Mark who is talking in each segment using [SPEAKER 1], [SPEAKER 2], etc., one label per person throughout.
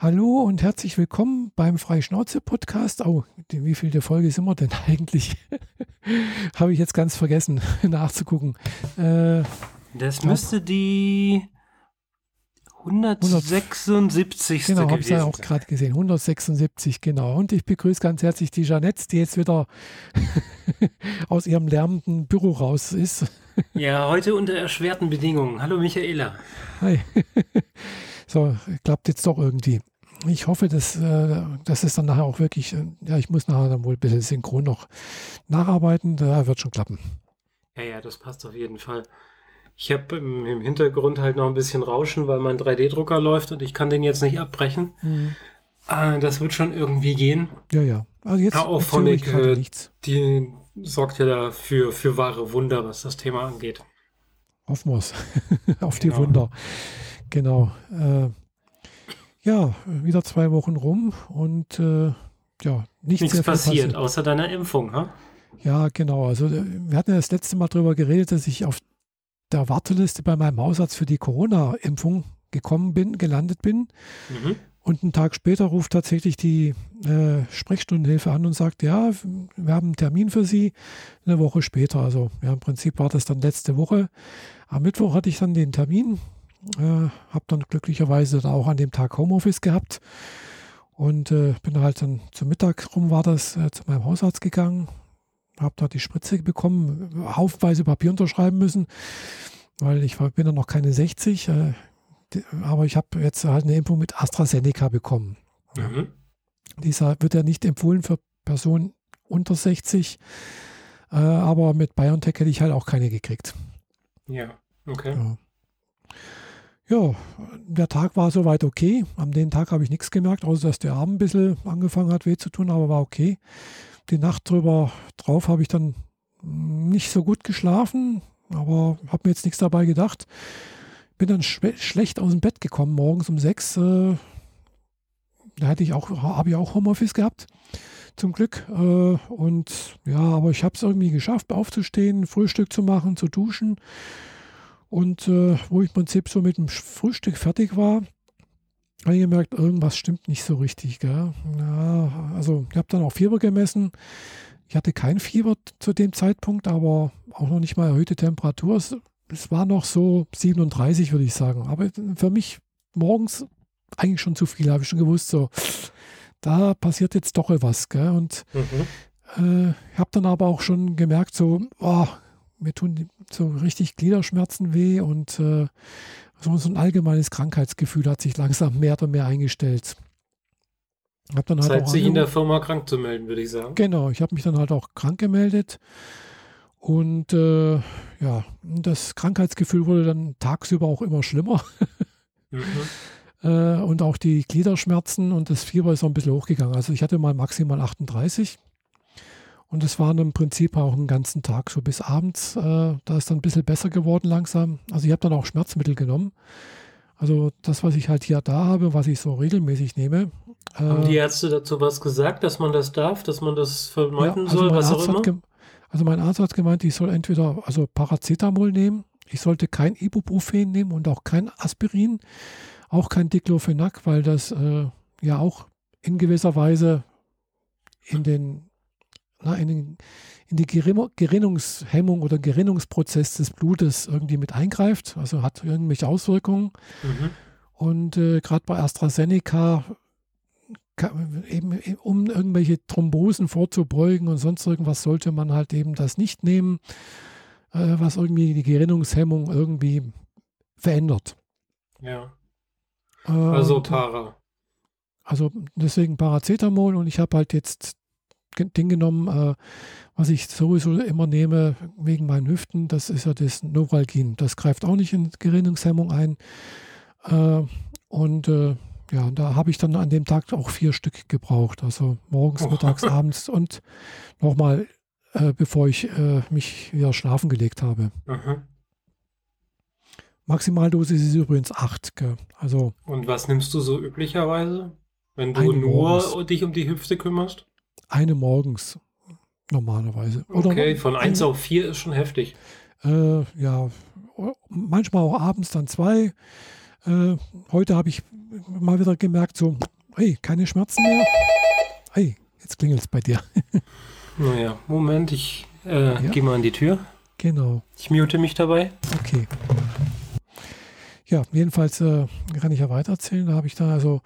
[SPEAKER 1] Hallo und herzlich willkommen beim Freischnauze-Podcast. Oh, wie viel der Folge sind wir denn eigentlich? Habe ich jetzt ganz vergessen nachzugucken.
[SPEAKER 2] Äh, das müsste die 176.
[SPEAKER 1] Genau, habe ich ja auch gerade gesehen. 176, genau. Und ich begrüße ganz herzlich die Jeanette, die jetzt wieder aus ihrem lärmenden Büro raus ist.
[SPEAKER 2] Ja, heute unter erschwerten Bedingungen. Hallo Michaela.
[SPEAKER 1] Hi. So, klappt jetzt doch irgendwie. Ich hoffe, dass, äh, dass es dann nachher auch wirklich, äh, ja, ich muss nachher dann wohl ein bisschen synchron noch nacharbeiten. Da wird schon klappen.
[SPEAKER 2] Ja, ja, das passt auf jeden Fall. Ich habe im, im, Hintergrund halt noch ein bisschen Rauschen, weil mein 3D-Drucker läuft und ich kann den jetzt nicht abbrechen. Mhm. Äh, das wird schon irgendwie gehen.
[SPEAKER 1] Ja, ja.
[SPEAKER 2] Also jetzt auch von äh, nichts. die sorgt ja dafür für wahre Wunder, was das Thema angeht.
[SPEAKER 1] Hoffen wir es. auf die genau. Wunder. Genau. Äh, ja, wieder zwei Wochen rum und äh, ja,
[SPEAKER 2] nichts, nichts passiert, passiert, außer deiner Impfung, ha?
[SPEAKER 1] Ja, genau. Also äh, wir hatten ja das letzte Mal darüber geredet, dass ich auf der Warteliste bei meinem Hausarzt für die Corona-Impfung gekommen bin, gelandet bin. Mhm. Und einen Tag später ruft tatsächlich die äh, Sprechstundenhilfe an und sagt, ja, wir haben einen Termin für Sie eine Woche später. Also ja, im Prinzip war das dann letzte Woche. Am Mittwoch hatte ich dann den Termin äh, habe dann glücklicherweise dann auch an dem Tag Homeoffice gehabt und äh, bin halt dann zum Mittag rum war das äh, zu meinem Hausarzt gegangen, habe da die Spritze bekommen, haufenweise Papier unterschreiben müssen, weil ich war, bin dann noch keine 60, äh, die, aber ich habe jetzt halt eine Impfung mit AstraZeneca bekommen. Mhm. Dieser wird ja nicht empfohlen für Personen unter 60, äh, aber mit BioNTech hätte ich halt auch keine gekriegt.
[SPEAKER 2] Ja, okay. Ja.
[SPEAKER 1] Ja, der Tag war soweit okay. Am den Tag habe ich nichts gemerkt, außer dass der Arm ein bisschen angefangen hat weh zu tun, aber war okay. Die Nacht drüber drauf habe ich dann nicht so gut geschlafen, aber habe mir jetzt nichts dabei gedacht. Bin dann schlecht aus dem Bett gekommen, morgens um sechs. Äh, da hatte ich auch, habe ich auch Homeoffice gehabt, zum Glück. Äh, und ja, aber ich habe es irgendwie geschafft, aufzustehen, Frühstück zu machen, zu duschen und äh, wo ich im Prinzip so mit dem Frühstück fertig war, habe ich gemerkt, irgendwas stimmt nicht so richtig. Gell? Ja, also ich habe dann auch Fieber gemessen. Ich hatte kein Fieber zu dem Zeitpunkt, aber auch noch nicht mal erhöhte Temperatur. Es, es war noch so 37, würde ich sagen. Aber für mich morgens eigentlich schon zu viel, habe ich schon gewusst, so, da passiert jetzt doch etwas. Gell? Und mhm. äh, habe dann aber auch schon gemerkt, so, oh, mir tun so richtig Gliederschmerzen weh und äh, so, so, ein allgemeines Krankheitsgefühl hat sich langsam mehr und mehr eingestellt.
[SPEAKER 2] Hab dann halt Zeit, sich in der Firma krank zu melden, würde ich sagen.
[SPEAKER 1] Genau, ich habe mich dann halt auch krank gemeldet. Und äh, ja, das Krankheitsgefühl wurde dann tagsüber auch immer schlimmer. mhm. äh, und auch die Gliederschmerzen und das Fieber ist auch ein bisschen hochgegangen. Also ich hatte mal maximal 38. Und es war im Prinzip auch einen ganzen Tag, so bis abends. Äh, da ist dann ein bisschen besser geworden langsam. Also ich habe dann auch Schmerzmittel genommen. Also das, was ich halt hier da habe, was ich so regelmäßig nehme.
[SPEAKER 2] Äh, Haben die Ärzte dazu was gesagt, dass man das darf, dass man das vermeiden ja, also soll, was auch immer?
[SPEAKER 1] Also mein Arzt hat gemeint, ich soll entweder also Paracetamol nehmen, ich sollte kein Ibuprofen nehmen und auch kein Aspirin, auch kein Diclofenac, weil das äh, ja auch in gewisser Weise in den in, den, in, die Gerinnungshemmung oder Gerinnungsprozess des Blutes irgendwie mit eingreift, also hat irgendwelche Auswirkungen. Mhm. Und äh, gerade bei AstraZeneca, kann, eben, um irgendwelche Thrombosen vorzubeugen und sonst irgendwas, sollte man halt eben das nicht nehmen, äh, was irgendwie die Gerinnungshemmung irgendwie verändert.
[SPEAKER 2] Ja. Äh, also Para.
[SPEAKER 1] Also deswegen Paracetamol und ich habe halt jetzt Ding genommen, äh, was ich sowieso immer nehme wegen meinen Hüften. Das ist ja das Novalgin. Das greift auch nicht in Gerinnungshemmung ein. Äh, und äh, ja, da habe ich dann an dem Tag auch vier Stück gebraucht. Also morgens, oh. mittags, abends und nochmal, äh, bevor ich äh, mich wieder schlafen gelegt habe. Mhm. Maximaldosis ist übrigens 8. Also,
[SPEAKER 2] und was nimmst du so üblicherweise, wenn du nur morgens. dich um die Hüfte kümmerst?
[SPEAKER 1] Eine morgens normalerweise.
[SPEAKER 2] Oder okay, von 1 auf 4 ist schon heftig.
[SPEAKER 1] Äh, ja, manchmal auch abends dann zwei. Äh, heute habe ich mal wieder gemerkt, so, hey, keine Schmerzen mehr. Hey, jetzt klingelt es bei dir.
[SPEAKER 2] naja, Moment, ich äh, ja. gehe mal an die Tür.
[SPEAKER 1] Genau.
[SPEAKER 2] Ich mute mich dabei.
[SPEAKER 1] Okay. Ja, jedenfalls äh, kann ich ja weitererzählen. Da habe ich da also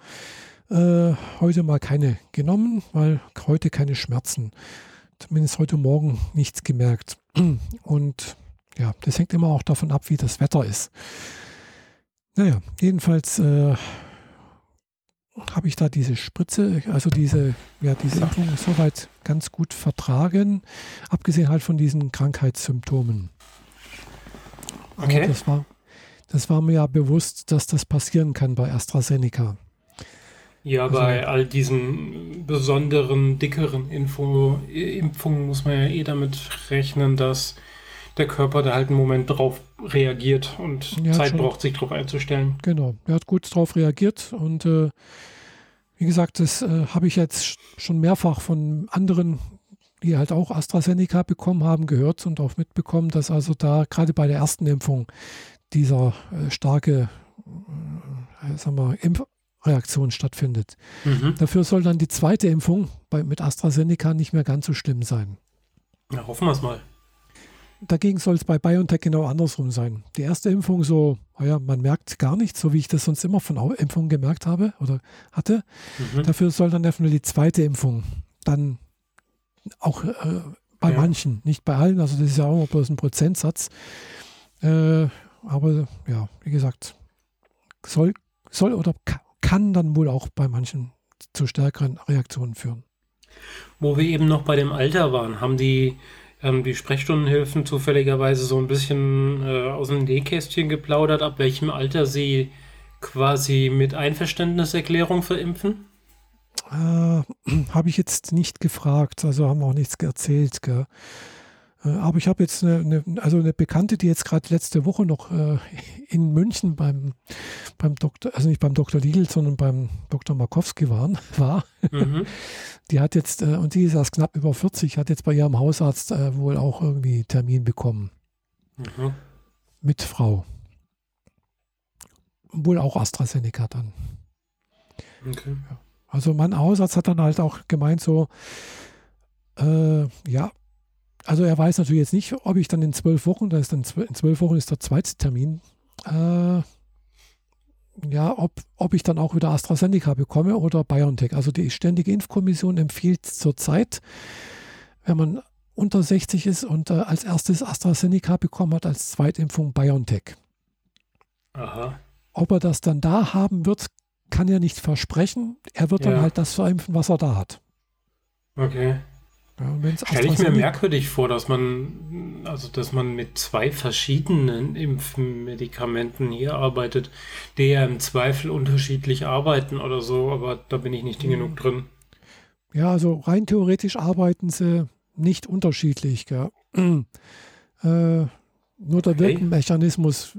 [SPEAKER 1] äh, heute mal keine genommen, weil heute keine Schmerzen. Zumindest heute Morgen nichts gemerkt. Und ja, das hängt immer auch davon ab, wie das Wetter ist. Naja, jedenfalls äh, habe ich da diese Spritze, also diese, ja, diese Impfung soweit ganz gut vertragen, abgesehen halt von diesen Krankheitssymptomen. Okay. Aber das war, das war mir ja bewusst, dass das passieren kann bei AstraZeneca.
[SPEAKER 2] Ja, also, bei all diesen besonderen, dickeren Info Impfungen muss man ja eh damit rechnen, dass der Körper da halt einen Moment drauf reagiert und ja, Zeit schon, braucht, sich darauf einzustellen.
[SPEAKER 1] Genau, er hat gut darauf reagiert und äh, wie gesagt, das äh, habe ich jetzt schon mehrfach von anderen, die halt auch AstraZeneca bekommen haben, gehört und auch mitbekommen, dass also da gerade bei der ersten Impfung dieser äh, starke äh, sagen wir, Impfreaktion stattfindet. Mhm. Dafür soll dann die zweite Impfung bei, mit AstraZeneca nicht mehr ganz so schlimm sein.
[SPEAKER 2] Ja, hoffen wir es mal
[SPEAKER 1] dagegen soll es bei BioNTech genau andersrum sein. Die erste Impfung so, naja, man merkt gar nichts, so wie ich das sonst immer von Impfungen gemerkt habe oder hatte. Mhm. Dafür soll dann nur die zweite Impfung dann auch äh, bei ja. manchen, nicht bei allen, also das ist ja auch bloß ein Prozentsatz. Äh, aber ja, wie gesagt, soll, soll oder kann dann wohl auch bei manchen zu stärkeren Reaktionen führen.
[SPEAKER 2] Wo wir eben noch bei dem Alter waren, haben die ähm, die Sprechstundenhilfen zufälligerweise so ein bisschen äh, aus dem Nähkästchen geplaudert, ab welchem Alter sie quasi mit Einverständniserklärung verimpfen?
[SPEAKER 1] Äh, habe ich jetzt nicht gefragt, also haben auch nichts erzählt. Gell? Äh, aber ich habe jetzt eine, eine, also eine Bekannte, die jetzt gerade letzte Woche noch äh, in München beim, beim Doktor, also nicht beim Dr. Liegel, sondern beim Dr. Markowski waren, war. Mhm. Die hat jetzt, äh, und die ist erst knapp über 40, hat jetzt bei ihrem Hausarzt äh, wohl auch irgendwie Termin bekommen. Mhm. Mit Frau. Wohl auch AstraZeneca dann. Okay. Also mein Hausarzt hat dann halt auch gemeint so, äh, ja, also er weiß natürlich jetzt nicht, ob ich dann in zwölf Wochen, da ist dann in zwölf Wochen ist der zweite Termin, äh, ja, ob, ob ich dann auch wieder AstraZeneca bekomme oder BioNTech. Also die Ständige Impfkommission empfiehlt zurzeit, wenn man unter 60 ist und äh, als erstes AstraZeneca bekommen hat, als Zweitimpfung BioNTech. Aha. Ob er das dann da haben wird, kann er nicht versprechen. Er wird ja. dann halt das verimpfen, was er da hat.
[SPEAKER 2] Okay. Stelle ich mir merkwürdig vor, dass man, also dass man mit zwei verschiedenen Impfmedikamenten hier arbeitet, die ja im Zweifel unterschiedlich arbeiten oder so, aber da bin ich nicht mhm. genug drin.
[SPEAKER 1] Ja, also rein theoretisch arbeiten sie nicht unterschiedlich. Äh, nur der okay. Wirkmechanismus,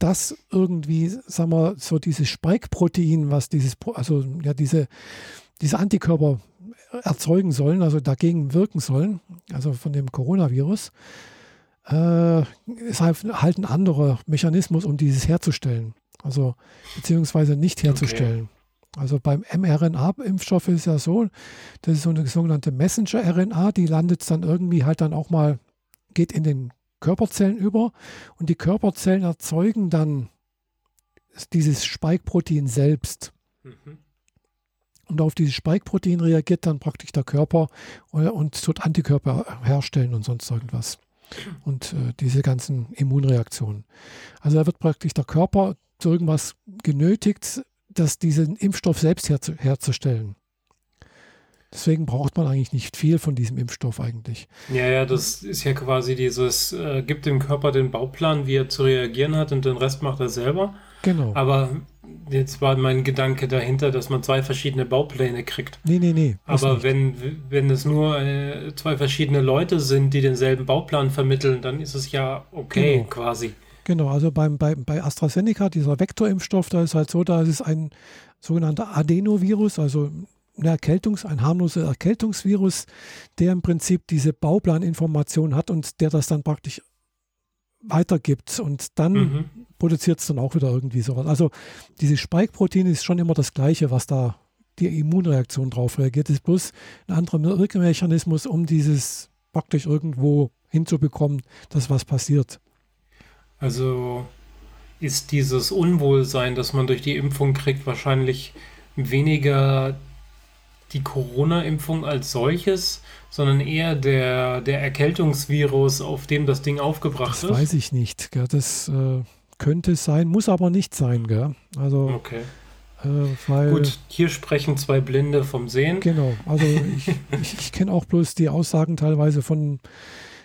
[SPEAKER 1] das irgendwie, sagen wir, so dieses Spike-Protein, was dieses, also ja, diese, diese Antikörper erzeugen sollen, also dagegen wirken sollen, also von dem Coronavirus, äh, ist halt, halt ein anderer Mechanismus, um dieses herzustellen. Also beziehungsweise nicht herzustellen. Okay. Also beim mRNA-Impfstoff ist ja so, das ist so eine sogenannte Messenger-RNA, die landet dann irgendwie halt dann auch mal, geht in den Körperzellen über und die Körperzellen erzeugen dann dieses Spike-Protein selbst. Mhm. Und auf dieses Spike-Protein reagiert dann praktisch der Körper äh, und tut Antikörper herstellen und sonst irgendwas. Und äh, diese ganzen Immunreaktionen. Also da wird praktisch der Körper zu irgendwas genötigt, das diesen Impfstoff selbst herzu herzustellen. Deswegen braucht man eigentlich nicht viel von diesem Impfstoff eigentlich.
[SPEAKER 2] Ja, ja, das ist ja quasi dieses, äh, gibt dem Körper den Bauplan, wie er zu reagieren hat und den Rest macht er selber.
[SPEAKER 1] Genau.
[SPEAKER 2] Aber jetzt war mein Gedanke dahinter, dass man zwei verschiedene Baupläne kriegt.
[SPEAKER 1] Nee, nee, nee.
[SPEAKER 2] Aber wenn, wenn es nur äh, zwei verschiedene Leute sind, die denselben Bauplan vermitteln, dann ist es ja okay genau. quasi.
[SPEAKER 1] Genau, also beim, bei, bei AstraZeneca, dieser Vektorimpfstoff, da ist halt so, da ist ein sogenannter Adenovirus, also eine Erkältungs-, ein harmloser Erkältungsvirus, der im Prinzip diese Bauplaninformation hat und der das dann praktisch weitergibt und dann mhm. produziert es dann auch wieder irgendwie sowas. Also dieses Spike-Protein ist schon immer das gleiche, was da die Immunreaktion drauf reagiert. Es ist bloß ein anderer Wirkmechanismus, um dieses praktisch irgendwo hinzubekommen, dass was passiert.
[SPEAKER 2] Also ist dieses Unwohlsein, das man durch die Impfung kriegt, wahrscheinlich weniger die Corona-Impfung als solches, sondern eher der, der Erkältungsvirus, auf dem das Ding aufgebracht
[SPEAKER 1] das ist? Das weiß ich nicht. Gell. Das äh, könnte sein, muss aber nicht sein. Gell. Also,
[SPEAKER 2] okay. Äh, weil, Gut, hier sprechen zwei Blinde vom Sehen.
[SPEAKER 1] Genau, also ich, ich, ich kenne auch bloß die Aussagen teilweise von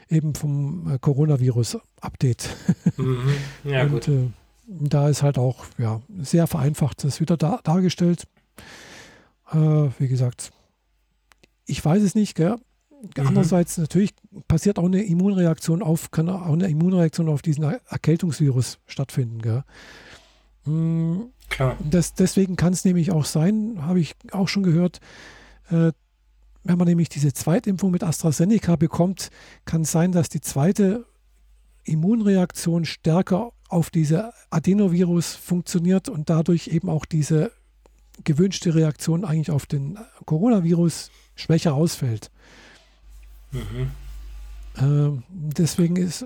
[SPEAKER 1] eben vom äh, Coronavirus-Update. Mhm. Ja, Und, gut. Äh, da ist halt auch ja, sehr vereinfacht das wieder da, dargestellt. Äh, wie gesagt, ich weiß es nicht, gell? Mhm. Andererseits natürlich passiert auch eine Immunreaktion auf, kann auch eine Immunreaktion auf diesen Erkältungsvirus stattfinden. Gell? Mhm. Klar. Das, deswegen kann es nämlich auch sein, habe ich auch schon gehört, äh, wenn man nämlich diese Zweitimpfung mit AstraZeneca bekommt, kann es sein, dass die zweite Immunreaktion stärker auf diese Adenovirus funktioniert und dadurch eben auch diese gewünschte Reaktion eigentlich auf den Coronavirus schwächer ausfällt. Mhm. Ähm, deswegen ist,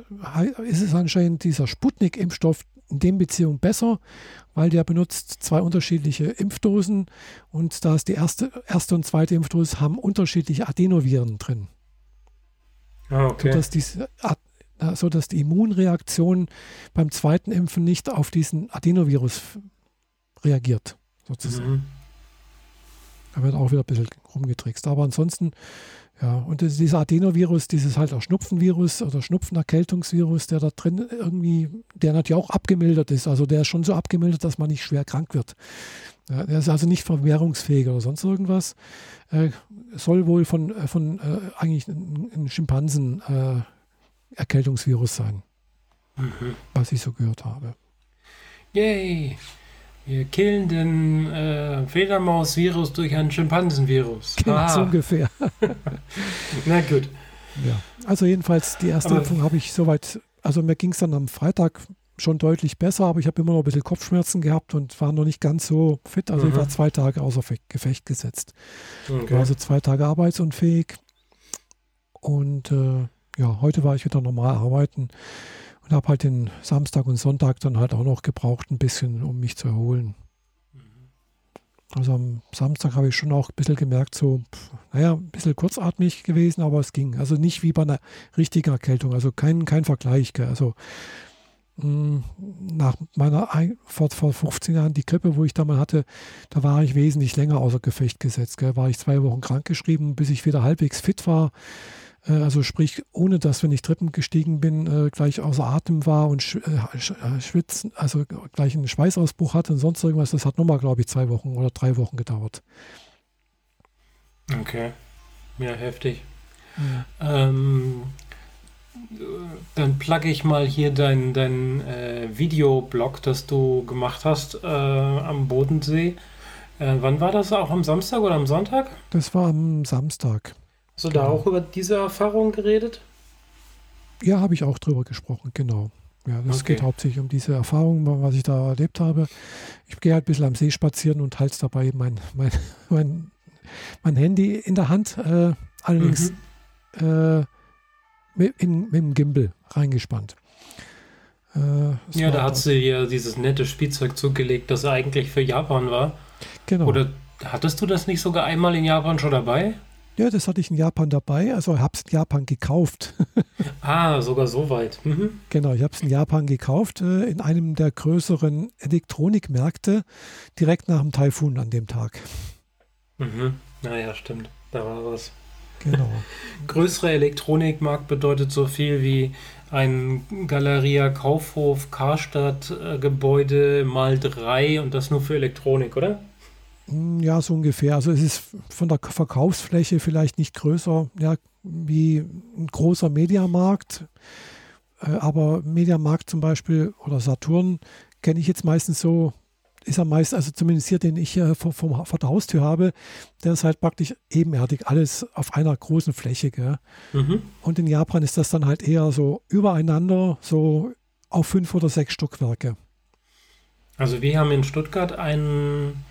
[SPEAKER 1] ist es anscheinend dieser Sputnik-Impfstoff in dem Beziehung besser, weil der benutzt zwei unterschiedliche Impfdosen und da ist die erste, erste und zweite Impfdose haben unterschiedliche Adenoviren drin. Ah, okay. sodass, diese, sodass die Immunreaktion beim zweiten Impfen nicht auf diesen Adenovirus reagiert, sozusagen. Mhm. Da wird auch wieder ein bisschen rumgetrickst. Aber ansonsten ja, und dieser Adenovirus, dieses halt auch Schnupfenvirus oder Schnupfenerkältungsvirus, der da drin irgendwie, der natürlich auch abgemildert ist. Also der ist schon so abgemildert, dass man nicht schwer krank wird. Ja, der ist also nicht vermehrungsfähig oder sonst irgendwas. Äh, soll wohl von, äh, von äh, eigentlich ein, Schimpansen-Erkältungsvirus äh, sein. Mhm. Was ich so gehört habe.
[SPEAKER 2] Yay! Wir killen den äh, Fledermaus-Virus durch ein Schimpansen-Virus.
[SPEAKER 1] Genau, ah. so ungefähr.
[SPEAKER 2] Na gut.
[SPEAKER 1] Ja, also jedenfalls die erste aber Impfung habe ich soweit, also mir ging es dann am Freitag schon deutlich besser, aber ich habe immer noch ein bisschen Kopfschmerzen gehabt und war noch nicht ganz so fit. Also mhm. ich war zwei Tage außer Gefecht gesetzt. Okay. Also zwei Tage arbeitsunfähig. Und äh, ja, heute war ich wieder normal arbeiten. Und habe halt den Samstag und Sonntag dann halt auch noch gebraucht, ein bisschen, um mich zu erholen. Also am Samstag habe ich schon auch ein bisschen gemerkt, so, naja, ein bisschen kurzatmig gewesen, aber es ging. Also nicht wie bei einer richtigen Erkältung, also kein, kein Vergleich. Gell. Also mh, mm, nach meiner, vor, vor 15 Jahren, die Grippe, wo ich da mal hatte, da war ich wesentlich länger außer Gefecht gesetzt. Gell. War ich zwei Wochen krankgeschrieben, bis ich wieder halbwegs fit war. Äh, also sprich, ohne dass, wenn ich Treppen gestiegen bin, äh, gleich außer Atem war und äh, schwitzen, also gleich einen Schweißausbruch hatte und sonst irgendwas. Das hat nochmal, glaube ich, zwei Wochen oder drei Wochen gedauert.
[SPEAKER 2] Okay. Ja, heftig. Ja. Ähm, dann plugge ich mal hier dein, dein äh, Videoblog, das du gemacht hast äh, am Bodensee. Äh, wann war das? Auch am Samstag oder am Sonntag?
[SPEAKER 1] Das war am Samstag.
[SPEAKER 2] Hast du genau. da auch über diese Erfahrung geredet?
[SPEAKER 1] Ja, habe ich auch drüber gesprochen, genau. Ja, das okay. geht hauptsächlich um diese Erfahrung, was ich da erlebt habe. Ich gehe halt ein bisschen am See spazieren und halte dabei mein, mein, mein, mein Handy in der Hand, äh, allerdings mhm. äh, mit, in, mit dem Gimbal reingespannt.
[SPEAKER 2] Äh, ja, da hat sie ja dieses nette Spielzeug zugelegt, das eigentlich für Japan war. Genau. Oder hattest du das nicht sogar einmal in Japan schon dabei?
[SPEAKER 1] Ja, das hatte ich in Japan dabei. Also habe es in Japan gekauft.
[SPEAKER 2] ah, sogar so weit. Mhm.
[SPEAKER 1] Genau, ich habe es in Japan gekauft, äh, in einem der größeren Elektronikmärkte, direkt nach dem Taifun an dem Tag.
[SPEAKER 2] Mhm. Naja, stimmt. Da war was. Genau. Größere Elektronikmarkt bedeutet so viel wie ein Galeria Kaufhof Karstadt äh, Gebäude mal drei und das nur für Elektronik, oder?
[SPEAKER 1] Ja, so ungefähr. Also es ist von der Verkaufsfläche vielleicht nicht größer ja, wie ein großer Mediamarkt. Äh, aber Mediamarkt zum Beispiel oder Saturn kenne ich jetzt meistens so, ist am meisten, also zumindest hier, den ich hier vor, vor, vor der Haustür habe, der ist halt praktisch ebenerdig, alles auf einer großen Fläche. Mhm. Und in Japan ist das dann halt eher so übereinander, so auf fünf oder sechs Stockwerke.
[SPEAKER 2] Also wir haben in Stuttgart einen,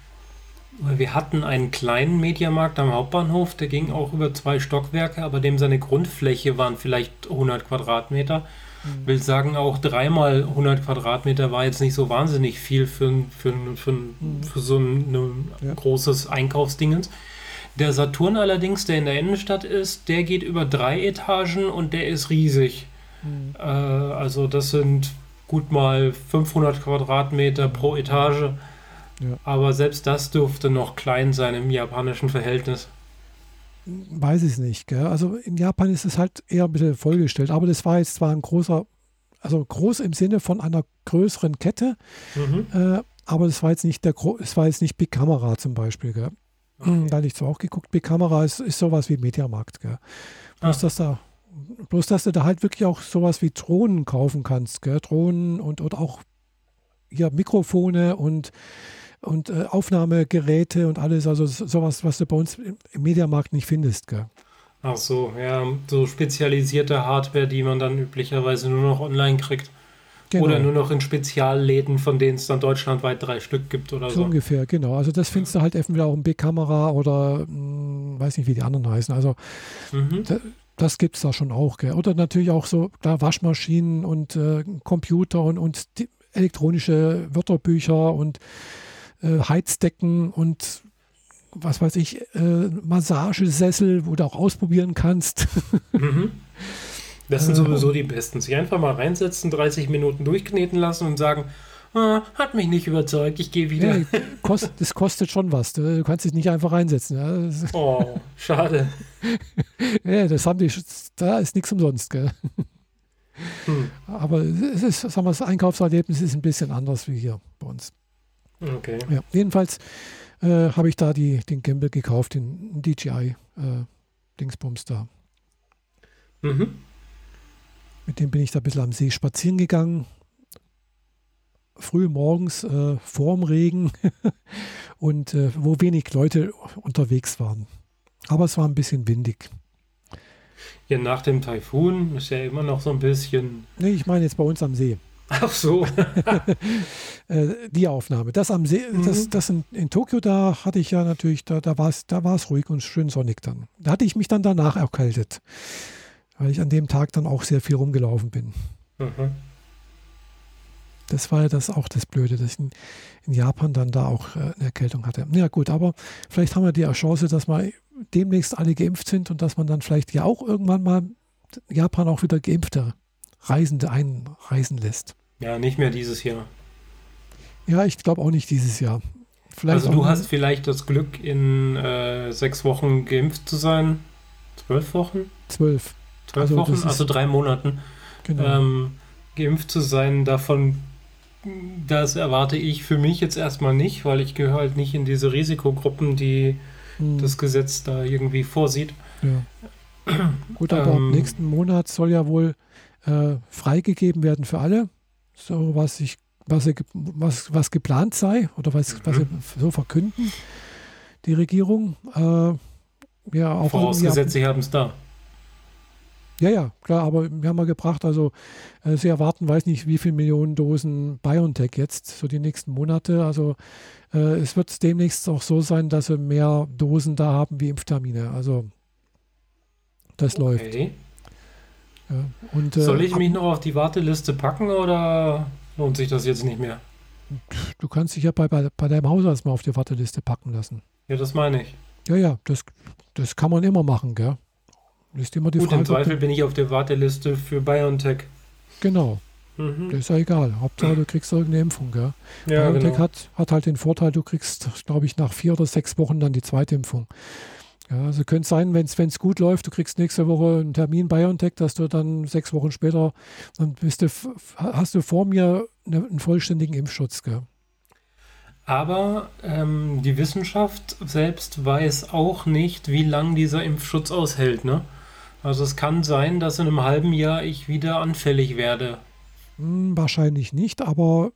[SPEAKER 2] wir hatten einen kleinen Mediamarkt am Hauptbahnhof, der ging auch über zwei Stockwerke, aber dem seine Grundfläche waren vielleicht 100 Quadratmeter. Mhm. Will sagen, auch dreimal 100 Quadratmeter war jetzt nicht so wahnsinnig viel für, für, für, mhm. für so ein, ein ja. großes Einkaufsdingens. Der Saturn allerdings, der in der Innenstadt ist, der geht über drei Etagen und der ist riesig. Mhm. Äh, also das sind gut mal 500 Quadratmeter pro Etage. Ja. Aber selbst das dürfte noch klein sein im japanischen Verhältnis.
[SPEAKER 1] Weiß ich nicht. Gell? Also in Japan ist es halt eher ein bisschen vollgestellt. Aber das war jetzt zwar ein großer, also groß im Sinne von einer größeren Kette, mhm. äh, aber es war jetzt nicht der, es war jetzt nicht Big Camera zum Beispiel. Gell? Okay. Da hatte ich zwar auch geguckt, Big Camera ist, ist sowas wie Mediamarkt. Gell? Bloß, ah. dass da, bloß, dass du da halt wirklich auch sowas wie Drohnen kaufen kannst. Gell? Drohnen und, und auch hier Mikrofone und, und äh, Aufnahmegeräte und alles. Also sowas, was du bei uns im Mediamarkt nicht findest. Gell?
[SPEAKER 2] Ach so, ja, so spezialisierte Hardware, die man dann üblicherweise nur noch online kriegt. Genau. Oder nur noch in Spezialläden, von denen es dann deutschlandweit drei Stück gibt oder so.
[SPEAKER 1] So ungefähr, genau. Also das findest du halt entweder auch im B-Kamera oder mh, hm, weiß nicht, wie die anderen heißen. Also mhm. da, das gibt es da schon auch. Gell? Oder natürlich auch so klar, Waschmaschinen und äh, Computer und, und elektronische Wörterbücher und äh, Heizdecken und was weiß ich, äh, Massagesessel, wo du auch ausprobieren kannst. Mhm.
[SPEAKER 2] Das sind sowieso die besten. Sich einfach mal reinsetzen, 30 Minuten durchkneten lassen und sagen, ah, hat mich nicht überzeugt, ich gehe wieder.
[SPEAKER 1] Ja, kost, das kostet schon was. Du kannst dich nicht einfach reinsetzen. Ja.
[SPEAKER 2] Oh, schade.
[SPEAKER 1] ja, das haben die, da ist nichts umsonst. Gell? Hm. Aber es ist, sagen wir, das Einkaufserlebnis ist ein bisschen anders wie hier bei uns.
[SPEAKER 2] Okay.
[SPEAKER 1] Ja, jedenfalls äh, habe ich da die, den Gimbal gekauft, den DJI äh, Dingsbums da. Mhm. Mit dem bin ich da ein bisschen am See spazieren gegangen. Früh morgens äh, vorm Regen und äh, wo wenig Leute unterwegs waren. Aber es war ein bisschen windig.
[SPEAKER 2] Ja, nach dem Taifun ist ja immer noch so ein bisschen.
[SPEAKER 1] Nee, ich meine jetzt bei uns am See.
[SPEAKER 2] Ach so.
[SPEAKER 1] Äh, die Aufnahme. Das am See, mhm. das, das in, in, Tokio, da hatte ich ja natürlich, da, da war es da ruhig und schön sonnig dann. Da hatte ich mich dann danach erkältet weil ich an dem Tag dann auch sehr viel rumgelaufen bin. Mhm. Das war ja das auch das Blöde, dass ich in, in Japan dann da auch äh, eine Erkältung hatte. Ja gut, aber vielleicht haben wir die Chance, dass wir demnächst alle geimpft sind und dass man dann vielleicht ja auch irgendwann mal Japan auch wieder geimpfte Reisende einreisen lässt.
[SPEAKER 2] Ja, nicht mehr dieses Jahr.
[SPEAKER 1] Ja, ich glaube auch nicht dieses Jahr.
[SPEAKER 2] Vielleicht also du hast vielleicht das Glück, in äh, sechs Wochen geimpft zu sein. Zwölf Wochen?
[SPEAKER 1] Zwölf.
[SPEAKER 2] Zwölf also, Wochen, also drei Monaten genau. ähm, geimpft zu sein. Davon, das erwarte ich für mich jetzt erstmal nicht, weil ich gehöre halt nicht in diese Risikogruppen, die hm. das Gesetz da irgendwie vorsieht.
[SPEAKER 1] Ja. Gut, aber ähm, ab nächsten Monat soll ja wohl äh, freigegeben werden für alle, so was ich was, was, was geplant sei oder was, was sie so verkünden, die Regierung. Äh,
[SPEAKER 2] ja, auch Vorausgesetzt, sie haben es da.
[SPEAKER 1] Ja, ja, klar, aber wir haben mal gebracht, also äh, sie erwarten, weiß nicht, wie viele Millionen Dosen BioNTech jetzt, so die nächsten Monate. Also äh, es wird demnächst auch so sein, dass sie mehr Dosen da haben wie Impftermine. Also das okay. läuft.
[SPEAKER 2] Ja, und, äh, Soll ich mich noch auf die Warteliste packen oder lohnt sich das jetzt nicht mehr?
[SPEAKER 1] Du kannst dich ja bei, bei, bei deinem Hausarzt mal auf die Warteliste packen lassen.
[SPEAKER 2] Ja, das meine ich.
[SPEAKER 1] Ja, ja, das, das kann man immer machen, gell?
[SPEAKER 2] Ist immer die Gut, Frage, im Zweifel bin ich auf der Warteliste für BioNTech.
[SPEAKER 1] Genau. Mhm. Das ist ja egal. Hauptsache, du kriegst irgendeine Impfung. Gell? Ja, BioNTech genau. hat, hat halt den Vorteil, du kriegst, glaube ich, nach vier oder sechs Wochen dann die zweite Impfung. Ja, also könnte sein, wenn es gut läuft, du kriegst nächste Woche einen Termin BioNTech, dass du dann sechs Wochen später, dann bist du, hast du vor mir eine, einen vollständigen Impfschutz. Gell?
[SPEAKER 2] Aber ähm, die Wissenschaft selbst weiß auch nicht, wie lange dieser Impfschutz aushält. Ne? Also es kann sein, dass in einem halben Jahr ich wieder anfällig werde.
[SPEAKER 1] Hm, wahrscheinlich nicht, aber.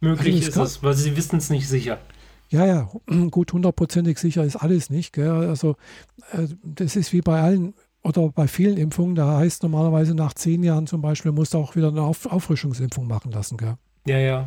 [SPEAKER 2] Möglich also ist es, weil sie wissen es nicht sicher.
[SPEAKER 1] Ja, ja, gut, hundertprozentig sicher ist alles nicht. Gell? Also äh, das ist wie bei allen oder bei vielen Impfungen, da heißt normalerweise nach zehn Jahren zum Beispiel, musst du auch wieder eine Auf Auffrischungsimpfung machen lassen, gell?
[SPEAKER 2] Ja, ja.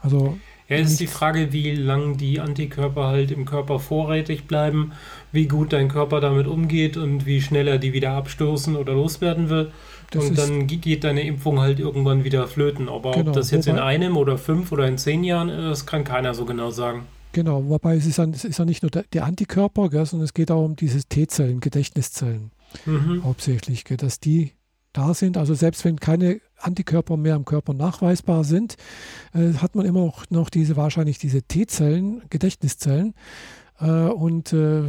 [SPEAKER 1] Also.
[SPEAKER 2] Ja, ist die Frage, wie lang die Antikörper halt im Körper vorrätig bleiben, wie gut dein Körper damit umgeht und wie schnell er die wieder abstoßen oder loswerden will. Das und dann geht deine Impfung halt irgendwann wieder flöten. Aber genau, ob das jetzt wobei, in einem oder fünf oder in zehn Jahren ist, kann keiner so genau sagen.
[SPEAKER 1] Genau, wobei es ist ja, es ist ja nicht nur der, der Antikörper, gell, sondern es geht auch um diese T-Zellen, Gedächtniszellen mhm. hauptsächlich, gell, dass die da sind. Also selbst wenn keine Antikörper mehr im Körper nachweisbar sind, äh, hat man immer noch, noch diese wahrscheinlich diese T-Zellen, Gedächtniszellen. Äh, und äh,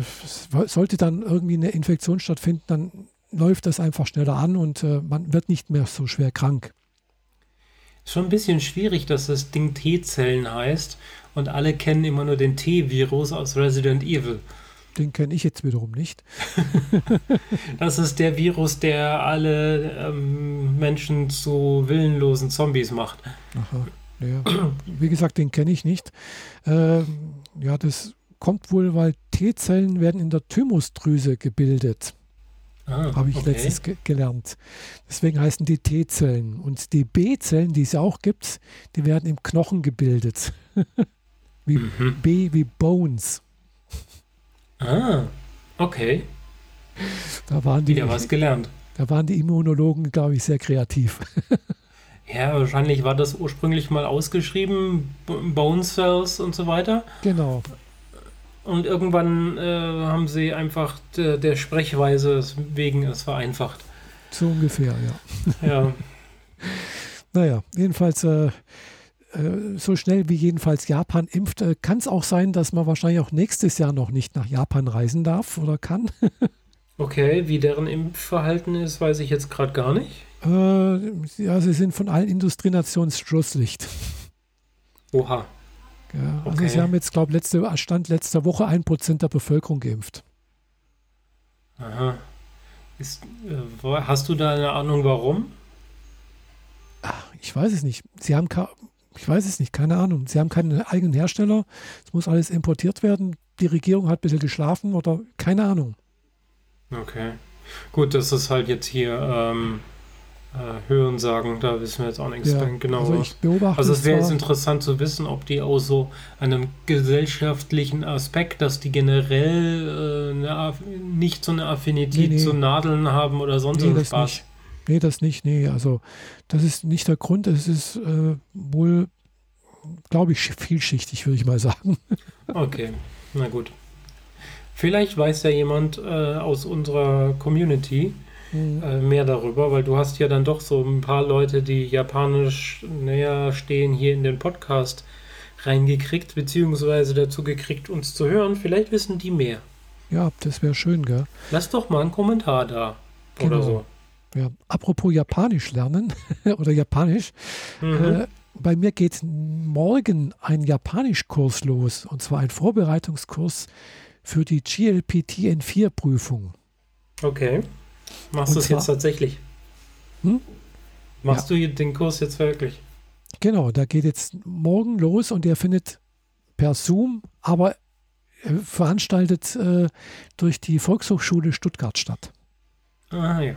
[SPEAKER 1] sollte dann irgendwie eine Infektion stattfinden, dann läuft das einfach schneller an und äh, man wird nicht mehr so schwer krank.
[SPEAKER 2] Schon ein bisschen schwierig, dass das Ding T-Zellen heißt und alle kennen immer nur den T-Virus aus Resident Evil.
[SPEAKER 1] Den kenne ich jetzt wiederum nicht.
[SPEAKER 2] das ist der Virus, der alle ähm, Menschen zu willenlosen Zombies macht.
[SPEAKER 1] Aha, ja. Wie gesagt, den kenne ich nicht. Ähm, ja, das kommt wohl, weil T-Zellen werden in der Thymusdrüse gebildet. Ah, Habe ich okay. letztens ge gelernt. Deswegen heißen die T-Zellen. Und die B-Zellen, die es auch gibt, die werden im Knochen gebildet. wie mhm. B wie Bones.
[SPEAKER 2] Ah, okay.
[SPEAKER 1] Da waren die,
[SPEAKER 2] Wieder was gelernt.
[SPEAKER 1] Da waren die Immunologen, glaube ich, sehr kreativ.
[SPEAKER 2] ja, wahrscheinlich war das ursprünglich mal ausgeschrieben, Bone Cells und so weiter.
[SPEAKER 1] Genau.
[SPEAKER 2] Und irgendwann äh, haben sie einfach de, der Sprechweise wegen es vereinfacht.
[SPEAKER 1] So ungefähr,
[SPEAKER 2] ja. Ja.
[SPEAKER 1] naja, jedenfalls äh, äh, so schnell wie jedenfalls Japan impft, äh, kann es auch sein, dass man wahrscheinlich auch nächstes Jahr noch nicht nach Japan reisen darf oder kann.
[SPEAKER 2] okay, wie deren Impfverhalten ist, weiß ich jetzt gerade gar nicht.
[SPEAKER 1] Äh, ja, sie sind von allen Industrienationen Schlusslicht.
[SPEAKER 2] Oha.
[SPEAKER 1] Ja, also okay. sie haben jetzt, glaube ich, letzte, Stand letzter Woche ein Prozent der Bevölkerung geimpft.
[SPEAKER 2] Aha. Ist, äh, hast du da eine Ahnung, warum?
[SPEAKER 1] Ach, ich weiß es nicht. Sie haben ich weiß es nicht, keine Ahnung. Sie haben keinen eigenen Hersteller. Es muss alles importiert werden. Die Regierung hat ein bisschen geschlafen oder keine Ahnung.
[SPEAKER 2] Okay. Gut, das ist halt jetzt hier ähm, äh, Hören sagen, da wissen wir jetzt auch nichts ja, genau.
[SPEAKER 1] Also, ich beobachte
[SPEAKER 2] also es wäre jetzt interessant zu wissen, ob die aus so einem gesellschaftlichen Aspekt, dass die generell äh, nicht so eine Affinität nee, nee. zu Nadeln haben oder sonst nee,
[SPEAKER 1] was. Nicht. Nee, das nicht. Nee, also das ist nicht der Grund. Es ist äh, wohl, glaube ich, vielschichtig, würde ich mal sagen.
[SPEAKER 2] Okay, na gut. Vielleicht weiß ja jemand äh, aus unserer Community mhm. äh, mehr darüber, weil du hast ja dann doch so ein paar Leute, die japanisch näher stehen, hier in den Podcast reingekriegt, beziehungsweise dazu gekriegt, uns zu hören. Vielleicht wissen die mehr.
[SPEAKER 1] Ja, das wäre schön, gell?
[SPEAKER 2] Lass doch mal einen Kommentar da. Genau. Oder so.
[SPEAKER 1] Ja, apropos Japanisch lernen oder Japanisch. Mhm. Äh, bei mir geht morgen ein Japanischkurs los und zwar ein Vorbereitungskurs für die GLPTN4-Prüfung.
[SPEAKER 2] Okay. Machst du es jetzt tatsächlich? Hm? Machst ja. du den Kurs jetzt wirklich?
[SPEAKER 1] Genau, da geht jetzt morgen los und der findet per Zoom, aber äh, veranstaltet äh, durch die Volkshochschule Stuttgart statt.
[SPEAKER 2] Ah ja.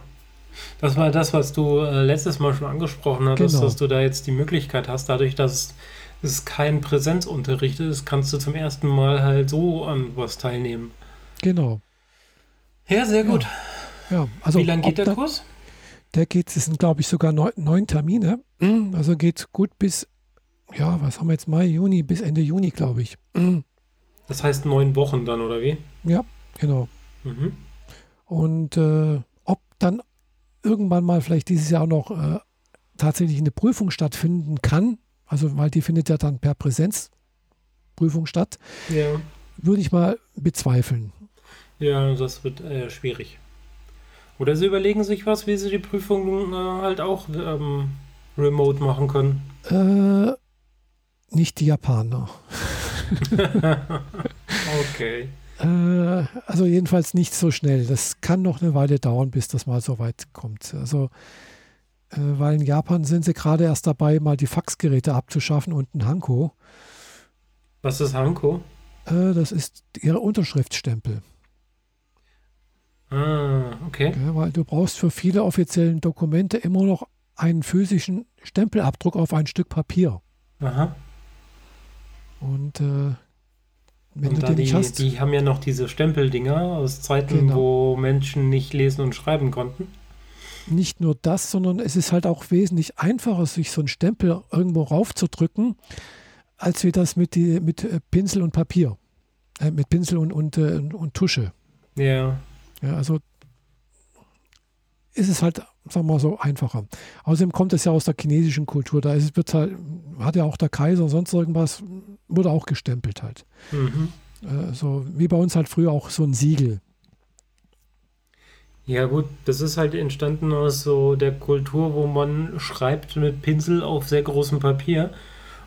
[SPEAKER 2] Das war das, was du äh, letztes Mal schon angesprochen hattest, genau. dass du da jetzt die Möglichkeit hast, dadurch, dass es kein Präsenzunterricht ist, kannst du zum ersten Mal halt so an was teilnehmen.
[SPEAKER 1] Genau.
[SPEAKER 2] Ja, sehr gut.
[SPEAKER 1] Ja, ja also
[SPEAKER 2] Wie lange geht der Kurs?
[SPEAKER 1] Der geht, es sind glaube ich sogar neun, neun Termine. Also geht gut bis, ja, was haben wir jetzt, Mai, Juni, bis Ende Juni, glaube ich.
[SPEAKER 2] Das heißt neun Wochen dann, oder wie?
[SPEAKER 1] Ja, genau. Mhm. Und äh, ob dann irgendwann mal vielleicht dieses Jahr noch äh, tatsächlich eine Prüfung stattfinden kann, also weil die findet ja dann per Präsenzprüfung statt,
[SPEAKER 2] ja.
[SPEAKER 1] würde ich mal bezweifeln.
[SPEAKER 2] Ja, das wird äh, schwierig. Oder sie überlegen sich was, wie sie die Prüfung äh, halt auch ähm, remote machen können.
[SPEAKER 1] Äh, nicht die Japaner.
[SPEAKER 2] okay.
[SPEAKER 1] Äh, also jedenfalls nicht so schnell. Das kann noch eine Weile dauern, bis das mal so weit kommt. Also, äh, weil in Japan sind sie gerade erst dabei, mal die Faxgeräte abzuschaffen und ein Hanko.
[SPEAKER 2] Was ist Hanko?
[SPEAKER 1] Äh, das ist ihre Unterschriftstempel.
[SPEAKER 2] Ah, okay.
[SPEAKER 1] Ja, weil du brauchst für viele offiziellen Dokumente immer noch einen physischen Stempelabdruck auf ein Stück Papier.
[SPEAKER 2] Aha.
[SPEAKER 1] Und äh, wenn
[SPEAKER 2] und
[SPEAKER 1] du den
[SPEAKER 2] die,
[SPEAKER 1] hast.
[SPEAKER 2] Die haben ja noch diese Stempeldinger aus Zeiten, genau. wo Menschen nicht lesen und schreiben konnten.
[SPEAKER 1] Nicht nur das, sondern es ist halt auch wesentlich einfacher, sich so einen Stempel irgendwo raufzudrücken, als wie das mit, die, mit äh, Pinsel und Papier. Äh, mit Pinsel und, und, äh, und Tusche.
[SPEAKER 2] Ja.
[SPEAKER 1] Ja, also ist es halt, sagen wir mal so, einfacher. Außerdem kommt es ja aus der chinesischen Kultur. Da ist, wird halt, hat ja auch der Kaiser und sonst irgendwas, wurde auch gestempelt halt.
[SPEAKER 2] Mhm.
[SPEAKER 1] Äh, so wie bei uns halt früher auch so ein Siegel.
[SPEAKER 2] Ja gut, das ist halt entstanden aus so der Kultur, wo man schreibt mit Pinsel auf sehr großem Papier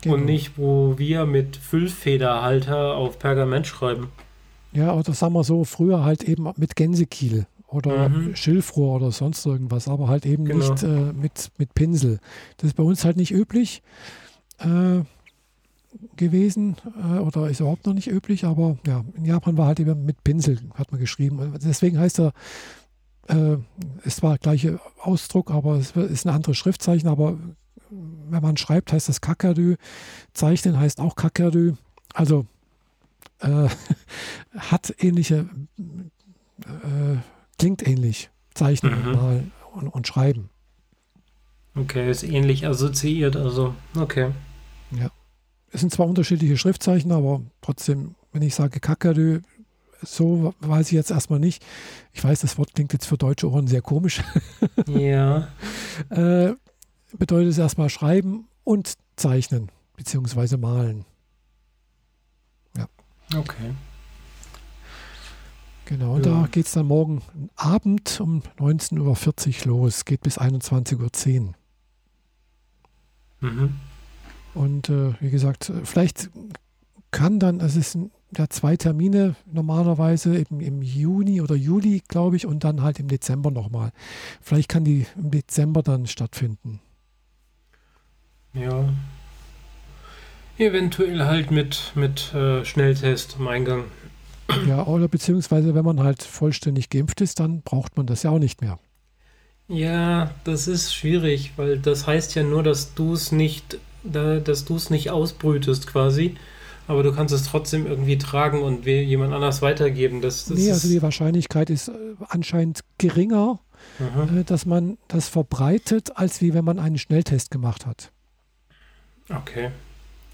[SPEAKER 2] genau. und nicht, wo wir mit Füllfederhalter auf Pergament schreiben.
[SPEAKER 1] Ja, oder sagen wir so, früher halt eben mit Gänsekiel oder mhm. Schilfrohr oder sonst irgendwas, aber halt eben genau. nicht äh, mit, mit Pinsel. Das ist bei uns halt nicht üblich äh, gewesen äh, oder ist überhaupt noch nicht üblich, aber ja, in Japan war halt eben mit Pinsel, hat man geschrieben. Deswegen heißt er, äh, es war der gleiche Ausdruck, aber es ist ein anderes Schriftzeichen, aber wenn man schreibt, heißt das Kakadu, zeichnen heißt auch Kakadu. Also äh, hat ähnliche äh, klingt ähnlich. Zeichnen mhm. mal und, und, schreiben.
[SPEAKER 2] Okay, ist ähnlich assoziiert, also okay.
[SPEAKER 1] Ja. Es sind zwar unterschiedliche Schriftzeichen, aber trotzdem, wenn ich sage Kakadu, so weiß ich jetzt erstmal nicht. Ich weiß, das Wort klingt jetzt für deutsche Ohren sehr komisch.
[SPEAKER 2] Ja.
[SPEAKER 1] äh, bedeutet es erstmal schreiben und zeichnen, beziehungsweise malen.
[SPEAKER 2] Okay.
[SPEAKER 1] Genau, und ja. da geht es dann morgen Abend um 19.40 Uhr los, geht bis 21.10 Uhr.
[SPEAKER 2] Mhm.
[SPEAKER 1] Und äh, wie gesagt, vielleicht kann dann, es ist ja zwei Termine normalerweise, eben im Juni oder Juli, glaube ich, und dann halt im Dezember nochmal. Vielleicht kann die im Dezember dann stattfinden.
[SPEAKER 2] Ja. Eventuell halt mit, mit äh, Schnelltest am Eingang.
[SPEAKER 1] Ja, oder beziehungsweise, wenn man halt vollständig geimpft ist, dann braucht man das ja auch nicht mehr.
[SPEAKER 2] Ja, das ist schwierig, weil das heißt ja nur, dass du es nicht, dass du es nicht ausbrütest quasi, aber du kannst es trotzdem irgendwie tragen und jemand anders weitergeben. Das, das
[SPEAKER 1] nee, also die Wahrscheinlichkeit ist äh, anscheinend geringer, mhm. dass man das verbreitet, als wie wenn man einen Schnelltest gemacht hat.
[SPEAKER 2] Okay.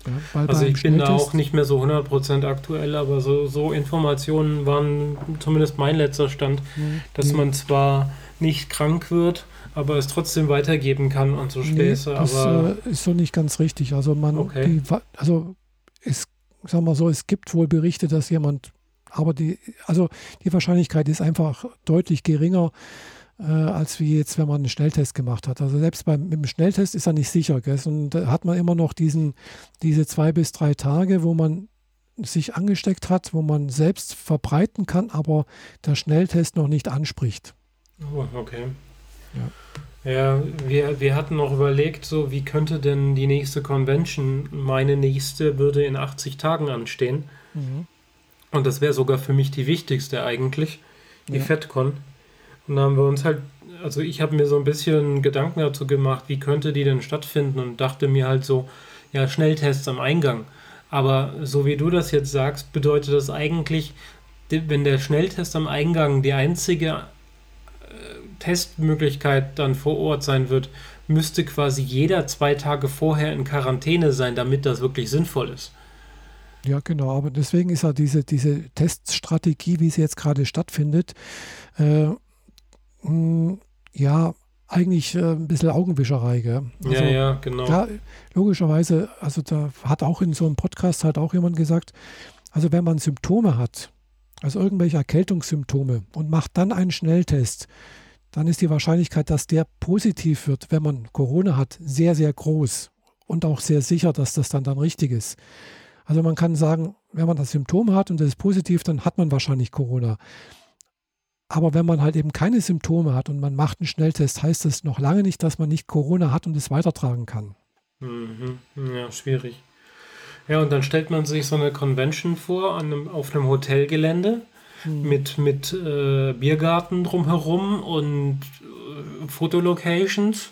[SPEAKER 2] Ja, also ich bin da auch nicht mehr so 100% aktuell, aber so, so, Informationen waren zumindest mein letzter Stand, mhm. dass man zwar nicht krank wird, aber es trotzdem weitergeben kann und so Späße. Nee,
[SPEAKER 1] das
[SPEAKER 2] aber
[SPEAKER 1] äh, ist so nicht ganz richtig. Also man, okay. die, also es, sag mal so, es gibt wohl Berichte, dass jemand, aber die, also die Wahrscheinlichkeit ist einfach deutlich geringer, äh, als wie jetzt, wenn man einen Schnelltest gemacht hat. Also selbst beim, mit dem Schnelltest ist er nicht sicher. Gell? Und da hat man immer noch diesen, diese zwei bis drei Tage, wo man sich angesteckt hat, wo man selbst verbreiten kann, aber der Schnelltest noch nicht anspricht.
[SPEAKER 2] Oh, okay. Ja. Ja, wir, wir hatten noch überlegt, so wie könnte denn die nächste Convention, meine nächste würde in 80 Tagen anstehen. Mhm. Und das wäre sogar für mich die wichtigste eigentlich, die ja. FedCon. Und da haben wir uns halt, also ich habe mir so ein bisschen Gedanken dazu gemacht, wie könnte die denn stattfinden und dachte mir halt so, ja, Schnelltests am Eingang. Aber so wie du das jetzt sagst, bedeutet das eigentlich, wenn der Schnelltest am Eingang die einzige äh, Testmöglichkeit dann vor Ort sein wird, müsste quasi jeder zwei Tage vorher in Quarantäne sein, damit das wirklich sinnvoll ist.
[SPEAKER 1] Ja, genau. Aber deswegen ist ja diese, diese Teststrategie, wie sie jetzt gerade stattfindet, äh, hm, ja, eigentlich äh, ein bisschen Augenwischerei. Gell?
[SPEAKER 2] Also, ja, ja, genau. Ja,
[SPEAKER 1] logischerweise, also da hat auch in so einem Podcast halt auch jemand gesagt, also wenn man Symptome hat, also irgendwelche Erkältungssymptome und macht dann einen Schnelltest, dann ist die Wahrscheinlichkeit, dass der positiv wird, wenn man Corona hat, sehr, sehr groß und auch sehr sicher, dass das dann dann richtig ist. Also man kann sagen, wenn man das Symptom hat und das ist positiv, dann hat man wahrscheinlich Corona. Aber wenn man halt eben keine Symptome hat und man macht einen Schnelltest, heißt das noch lange nicht, dass man nicht Corona hat und es weitertragen kann.
[SPEAKER 2] Mhm. Ja, schwierig. Ja, und dann stellt man sich so eine Convention vor einem, auf einem Hotelgelände mhm. mit, mit äh, Biergarten drumherum und äh, Fotolocations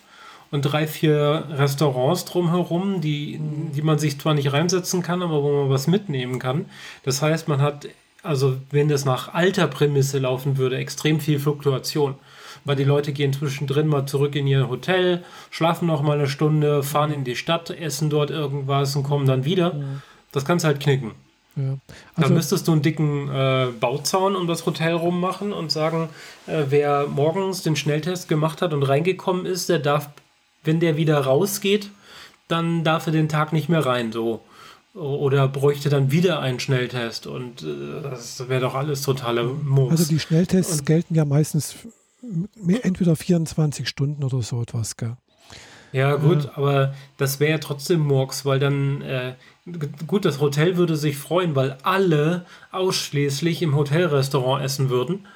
[SPEAKER 2] und drei, vier Restaurants drumherum, die, die man sich zwar nicht reinsetzen kann, aber wo man was mitnehmen kann. Das heißt, man hat, also wenn das nach alter Prämisse laufen würde, extrem viel Fluktuation. Weil die Leute gehen zwischendrin mal zurück in ihr Hotel, schlafen noch mal eine Stunde, fahren in die Stadt, essen dort irgendwas und kommen dann wieder. Das kannst du halt knicken. Ja. Also, Dann müsstest du einen dicken äh, Bauzaun um das Hotel rum machen und sagen, äh, wer morgens den Schnelltest gemacht hat und reingekommen ist, der darf wenn der wieder rausgeht, dann darf er den Tag nicht mehr rein, so. Oder bräuchte dann wieder einen Schnelltest und äh, das wäre doch alles totale
[SPEAKER 1] Murks. Also die Schnelltests und, gelten ja meistens entweder 24 Stunden oder so etwas, gell?
[SPEAKER 2] Ja, gut, äh, aber das wäre ja trotzdem Murks, weil dann, äh, gut, das Hotel würde sich freuen, weil alle ausschließlich im Hotelrestaurant essen würden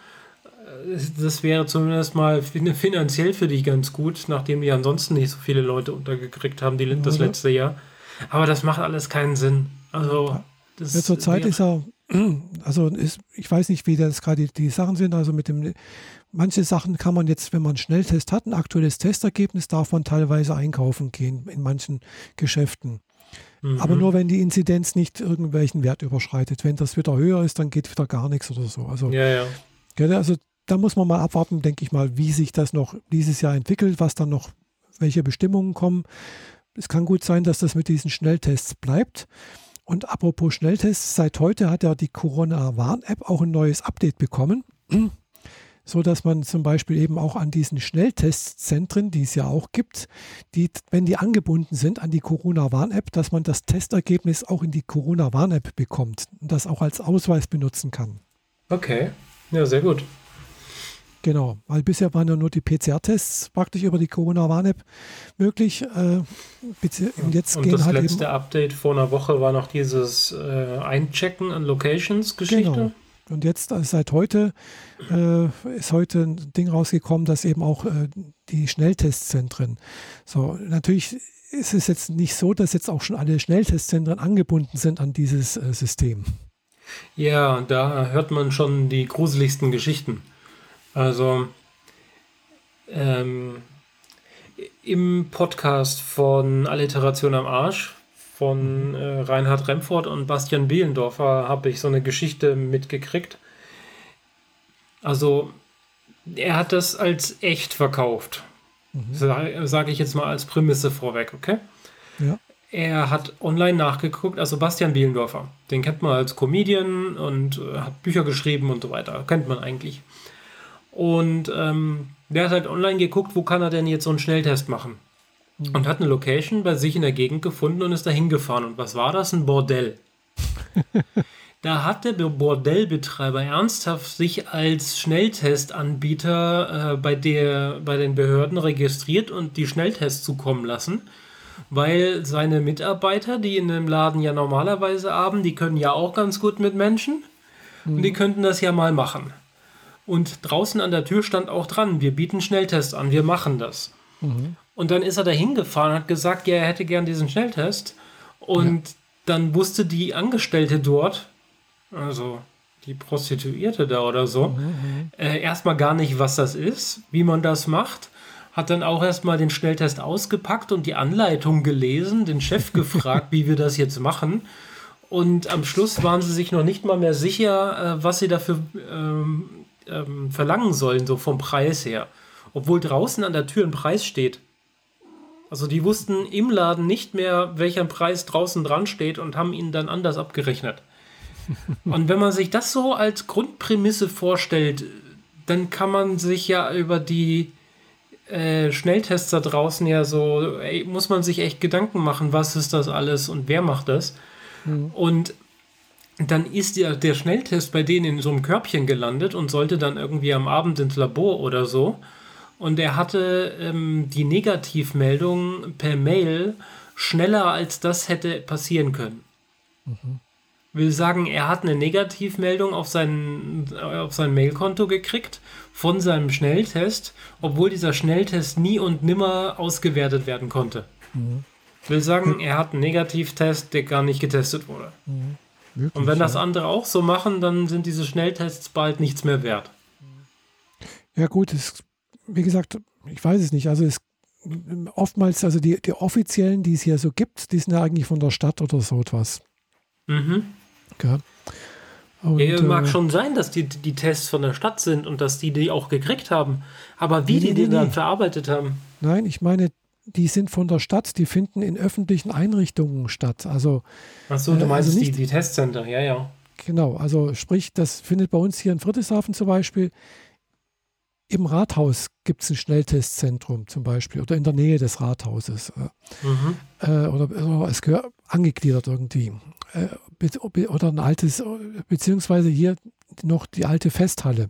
[SPEAKER 2] das wäre zumindest mal finanziell für dich ganz gut, nachdem die ansonsten nicht so viele Leute untergekriegt haben, die, das letzte Jahr. Aber das macht alles keinen Sinn. Also, das
[SPEAKER 1] ja, zurzeit ist er, also ist, ich weiß nicht, wie das gerade die, die, Sachen sind. Also mit dem, manche Sachen kann man jetzt, wenn man einen Schnelltest hat, ein aktuelles Testergebnis, darf man teilweise einkaufen gehen in manchen Geschäften. Mhm. Aber nur wenn die Inzidenz nicht irgendwelchen Wert überschreitet. Wenn das wieder höher ist, dann geht wieder gar nichts oder so. Also,
[SPEAKER 2] ja, ja.
[SPEAKER 1] Also da muss man mal abwarten, denke ich mal, wie sich das noch dieses Jahr entwickelt, was dann noch, welche Bestimmungen kommen. Es kann gut sein, dass das mit diesen Schnelltests bleibt. Und apropos Schnelltests, seit heute hat ja die Corona-Warn-App auch ein neues Update bekommen, so dass man zum Beispiel eben auch an diesen Schnelltestzentren, die es ja auch gibt, die, wenn die angebunden sind an die Corona-Warn-App, dass man das Testergebnis auch in die Corona-Warn-App bekommt und das auch als Ausweis benutzen kann.
[SPEAKER 2] Okay, ja, sehr gut.
[SPEAKER 1] Genau, weil bisher waren ja nur die PCR-Tests praktisch über die Corona-Warn-App möglich. Äh,
[SPEAKER 2] und jetzt und gehen das halt letzte Update vor einer Woche war noch dieses äh, Einchecken an Locations-Geschichte. Genau.
[SPEAKER 1] Und jetzt also seit heute äh, ist heute ein Ding rausgekommen, dass eben auch äh, die Schnelltestzentren. So, natürlich ist es jetzt nicht so, dass jetzt auch schon alle Schnelltestzentren angebunden sind an dieses System.
[SPEAKER 2] Ja, da hört man schon die gruseligsten Geschichten. Also ähm, im Podcast von Alliteration am Arsch von äh, Reinhard Remford und Bastian Bielendorfer habe ich so eine Geschichte mitgekriegt. Also er hat das als echt verkauft. Mhm. Sage sag ich jetzt mal als Prämisse vorweg, okay? Ja. Er hat online nachgeguckt, also Bastian Bielendorfer, den kennt man als Comedian und äh, hat Bücher geschrieben und so weiter, kennt man eigentlich. Und ähm, der hat halt online geguckt, wo kann er denn jetzt so einen Schnelltest machen. Mhm. Und hat eine Location bei sich in der Gegend gefunden und ist da hingefahren. Und was war das? Ein Bordell. da hat der Bordellbetreiber ernsthaft sich als Schnelltestanbieter äh, bei, der, bei den Behörden registriert und die Schnelltests zukommen lassen. Weil seine Mitarbeiter, die in dem Laden ja normalerweise haben, die können ja auch ganz gut mit Menschen. Mhm. Und die könnten das ja mal machen. Und draußen an der Tür stand auch dran, wir bieten Schnelltest an, wir machen das. Mhm. Und dann ist er da hingefahren und hat gesagt, ja, er hätte gern diesen Schnelltest. Und ja. dann wusste die Angestellte dort, also die Prostituierte da oder so, mhm. äh, erstmal gar nicht, was das ist, wie man das macht. Hat dann auch erstmal den Schnelltest ausgepackt und die Anleitung gelesen, den Chef gefragt, wie wir das jetzt machen. Und am Schluss waren sie sich noch nicht mal mehr sicher, äh, was sie dafür ähm, ähm, verlangen sollen, so vom Preis her. Obwohl draußen an der Tür ein Preis steht. Also die wussten im Laden nicht mehr, welcher Preis draußen dran steht und haben ihn dann anders abgerechnet. und wenn man sich das so als Grundprämisse vorstellt, dann kann man sich ja über die äh, Schnelltests da draußen ja so, ey, muss man sich echt Gedanken machen, was ist das alles und wer macht das. Mhm. Und dann ist der, der Schnelltest bei denen in so einem Körbchen gelandet und sollte dann irgendwie am Abend ins Labor oder so. Und er hatte ähm, die Negativmeldung per Mail schneller als das hätte passieren können. Mhm. Will sagen, er hat eine Negativmeldung auf sein, auf sein Mailkonto gekriegt von seinem Schnelltest, obwohl dieser Schnelltest nie und nimmer ausgewertet werden konnte. Mhm. Will sagen, er hat einen Negativtest, der gar nicht getestet wurde. Mhm. Möglich, Und wenn das andere auch so machen, dann sind diese Schnelltests bald nichts mehr wert.
[SPEAKER 1] Ja gut, es, wie gesagt, ich weiß es nicht. Also es oftmals, also die, die offiziellen, die es hier so gibt, die sind ja eigentlich von der Stadt oder so etwas.
[SPEAKER 2] Mhm.
[SPEAKER 1] Ja.
[SPEAKER 2] Und, ja, mag äh, schon sein, dass die, die Tests von der Stadt sind und dass die die auch gekriegt haben. Aber wie nee, die nee, die nee. dann verarbeitet haben.
[SPEAKER 1] Nein, ich meine, die sind von der Stadt, die finden in öffentlichen Einrichtungen statt. Also,
[SPEAKER 2] Achso, du äh, meinst also nicht, die, die Testcenter, ja, ja.
[SPEAKER 1] Genau, also sprich, das findet bei uns hier in Friedrichshafen zum Beispiel. Im Rathaus gibt es ein Schnelltestzentrum zum Beispiel oder in der Nähe des Rathauses. Mhm. Äh, oder, oder, es gehört angegliedert irgendwie. Äh, oder ein altes, beziehungsweise hier noch die alte Festhalle.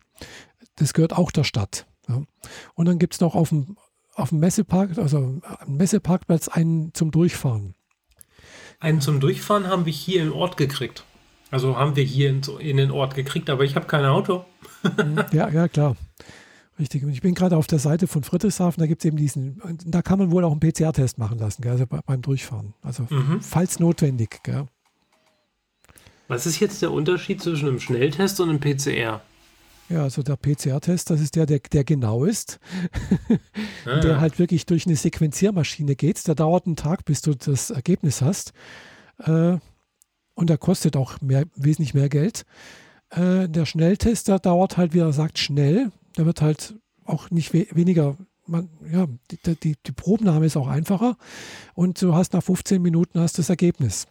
[SPEAKER 1] Das gehört auch der Stadt. Ja. Und dann gibt es noch auf dem, auf dem Messepark, also am Messeparkplatz einen zum Durchfahren.
[SPEAKER 2] Einen zum Durchfahren haben wir hier im Ort gekriegt. Also haben wir hier in, in den Ort gekriegt, aber ich habe kein Auto.
[SPEAKER 1] Ja, ja, klar. Richtig. Und ich bin gerade auf der Seite von Friedrichshafen, da gibt es eben diesen, da kann man wohl auch einen PCR-Test machen lassen, gell, also beim Durchfahren. Also mhm. falls notwendig. Gell.
[SPEAKER 2] Was ist jetzt der Unterschied zwischen einem Schnelltest und einem PCR?
[SPEAKER 1] Ja, also der PCR-Test, das ist der, der, der genau ist, ah, der halt wirklich durch eine Sequenziermaschine geht. Der dauert einen Tag, bis du das Ergebnis hast. Äh, und der kostet auch mehr, wesentlich mehr Geld. Äh, der Schnelltest, der dauert halt, wie er sagt, schnell. Der wird halt auch nicht we weniger, man, ja, die, die, die Probennahme ist auch einfacher. Und du hast nach 15 Minuten hast das Ergebnis.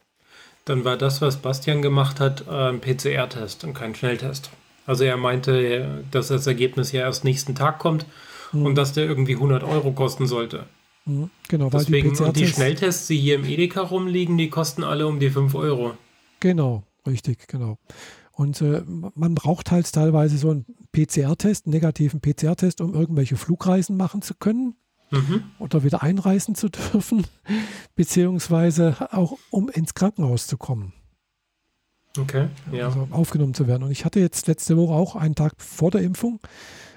[SPEAKER 2] Dann war das, was Bastian gemacht hat, äh, ein PCR-Test und kein Schnelltest. Also er meinte, dass das Ergebnis ja erst nächsten Tag kommt mhm. und dass der irgendwie 100 Euro kosten sollte.
[SPEAKER 1] Mhm. Genau,
[SPEAKER 2] Deswegen, die, und die Schnelltests, die hier im Edeka rumliegen, die kosten alle um die 5 Euro.
[SPEAKER 1] Genau, richtig, genau. Und äh, man braucht halt teilweise so einen PCR-Test, einen negativen PCR-Test, um irgendwelche Flugreisen machen zu können mhm. oder wieder einreisen zu dürfen, beziehungsweise auch um ins Krankenhaus zu kommen.
[SPEAKER 2] Okay, ja.
[SPEAKER 1] Also aufgenommen zu werden. Und ich hatte jetzt letzte Woche auch einen Tag vor der Impfung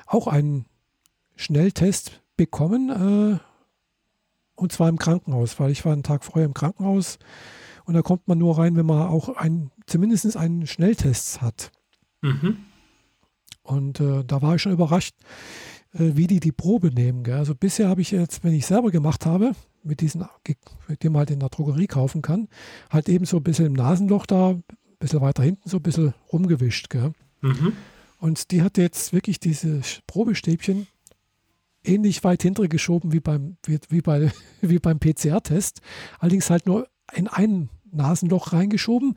[SPEAKER 1] auch einen Schnelltest bekommen, äh, und zwar im Krankenhaus, weil ich war einen Tag vorher im Krankenhaus und da kommt man nur rein, wenn man auch ein, zumindest einen Schnelltest hat. Mhm. Und äh, da war ich schon überrascht, äh, wie die die Probe nehmen. Gell? Also bisher habe ich jetzt, wenn ich selber gemacht habe, mit diesen, mit dem man halt in der Drogerie kaufen kann, halt eben so ein bisschen im Nasenloch da, bisschen weiter hinten so ein bisschen rumgewischt. Gell? Mhm. Und die hat jetzt wirklich diese Probestäbchen ähnlich weit hinter geschoben wie beim, wie, wie bei, wie beim PCR-Test. Allerdings halt nur in ein Nasenloch reingeschoben,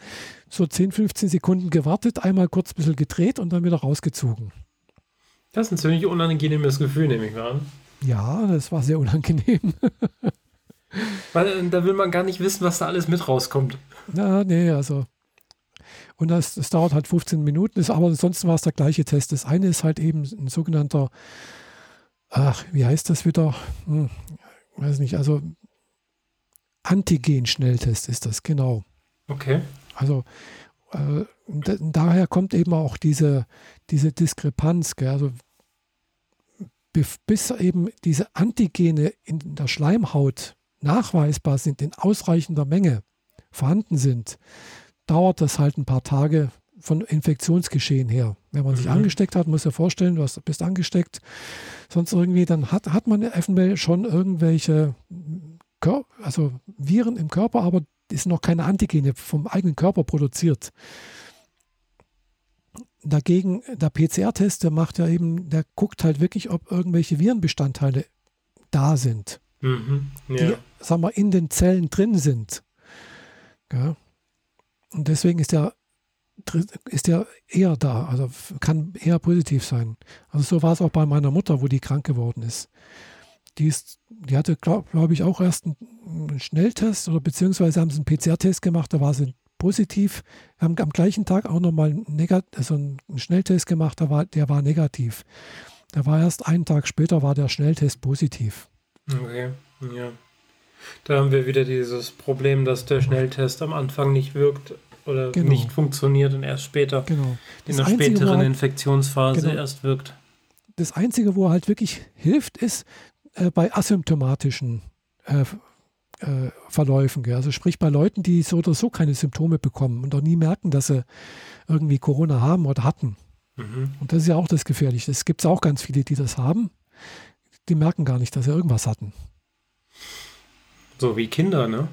[SPEAKER 1] so 10, 15 Sekunden gewartet, einmal kurz ein bisschen gedreht und dann wieder rausgezogen.
[SPEAKER 2] Das ist ein ziemlich unangenehmes Gefühl, nehme ich mal an.
[SPEAKER 1] Ja, das war sehr unangenehm.
[SPEAKER 2] Weil äh, da will man gar nicht wissen, was da alles mit rauskommt.
[SPEAKER 1] Na, nee, also. Und das, das dauert halt 15 Minuten, ist, aber ansonsten war es der gleiche Test. Das eine ist halt eben ein sogenannter, ach, wie heißt das wieder? Hm, weiß nicht, also Antigen-Schnelltest ist das, genau.
[SPEAKER 2] Okay.
[SPEAKER 1] Also äh, daher kommt eben auch diese, diese Diskrepanz. Gell? Also bis eben diese Antigene in der Schleimhaut nachweisbar sind, in ausreichender Menge vorhanden sind, dauert das halt ein paar Tage von Infektionsgeschehen her. Wenn man mhm. sich angesteckt hat, muss er vorstellen, du bist angesteckt, sonst irgendwie, dann hat, hat man eventuell schon irgendwelche Kör also Viren im Körper, aber ist noch keine Antigene vom eigenen Körper produziert. Dagegen, der PCR-Test, der macht ja eben, der guckt halt wirklich, ob irgendwelche Virenbestandteile da sind. Mhm, ja. Die, sagen wir, in den Zellen drin sind. Ja. Und deswegen ist der, ist der eher da, also kann eher positiv sein. Also so war es auch bei meiner Mutter, wo die krank geworden ist. Die, ist, die hatte, glaube glaub ich, auch erst einen Schnelltest oder beziehungsweise haben sie einen PCR-Test gemacht, da war sie positiv. Wir haben am gleichen Tag auch nochmal also einen Schnelltest gemacht, der war, der war negativ. Da war erst einen Tag später war der Schnelltest positiv.
[SPEAKER 2] Okay, ja. Da haben wir wieder dieses Problem, dass der Schnelltest am Anfang nicht wirkt oder genau. nicht funktioniert und erst später
[SPEAKER 1] genau.
[SPEAKER 2] in der späteren Infektionsphase genau. erst wirkt.
[SPEAKER 1] Das Einzige, wo er halt wirklich hilft, ist äh, bei asymptomatischen äh, äh, Verläufen. Gell? Also sprich bei Leuten, die so oder so keine Symptome bekommen und auch nie merken, dass sie irgendwie Corona haben oder hatten. Mhm. Und das ist ja auch das Gefährliche. Es gibt auch ganz viele, die das haben, die merken gar nicht, dass sie irgendwas hatten.
[SPEAKER 2] So wie Kinder, ne?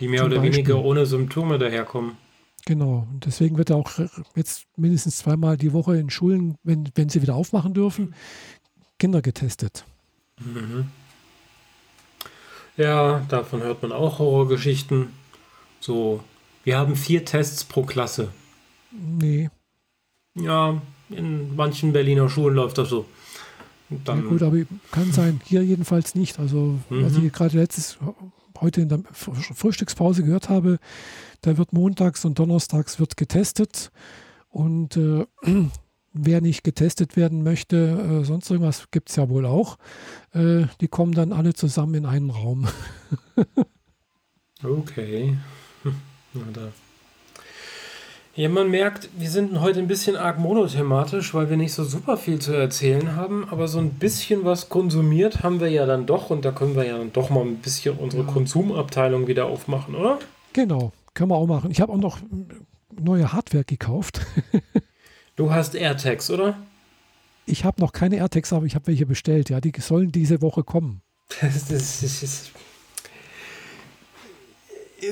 [SPEAKER 2] Die mehr Zum oder Beispiel. weniger ohne Symptome daherkommen.
[SPEAKER 1] Genau. Und deswegen wird auch jetzt mindestens zweimal die Woche in Schulen, wenn, wenn sie wieder aufmachen dürfen, Kinder getestet. Mhm.
[SPEAKER 2] Ja, davon hört man auch Horrorgeschichten. So, wir haben vier Tests pro Klasse.
[SPEAKER 1] Nee.
[SPEAKER 2] Ja, in manchen Berliner Schulen läuft das so.
[SPEAKER 1] Dann, ja gut, aber kann sein. Hier jedenfalls nicht. Also, mhm. was ich gerade letztes, heute in der Frühstückspause gehört habe, da wird montags und donnerstags wird getestet. Und äh, wer nicht getestet werden möchte, äh, sonst irgendwas gibt es ja wohl auch, äh, die kommen dann alle zusammen in einen Raum.
[SPEAKER 2] okay. Na da. Ja, man merkt, wir sind heute ein bisschen arg monothematisch, weil wir nicht so super viel zu erzählen haben, aber so ein bisschen was konsumiert haben wir ja dann doch und da können wir ja dann doch mal ein bisschen unsere ja. Konsumabteilung wieder aufmachen, oder?
[SPEAKER 1] Genau, können wir auch machen. Ich habe auch noch neue Hardware gekauft.
[SPEAKER 2] Du hast AirTags, oder?
[SPEAKER 1] Ich habe noch keine AirTags, aber ich habe welche bestellt. Ja, die sollen diese Woche kommen. Das, das, das,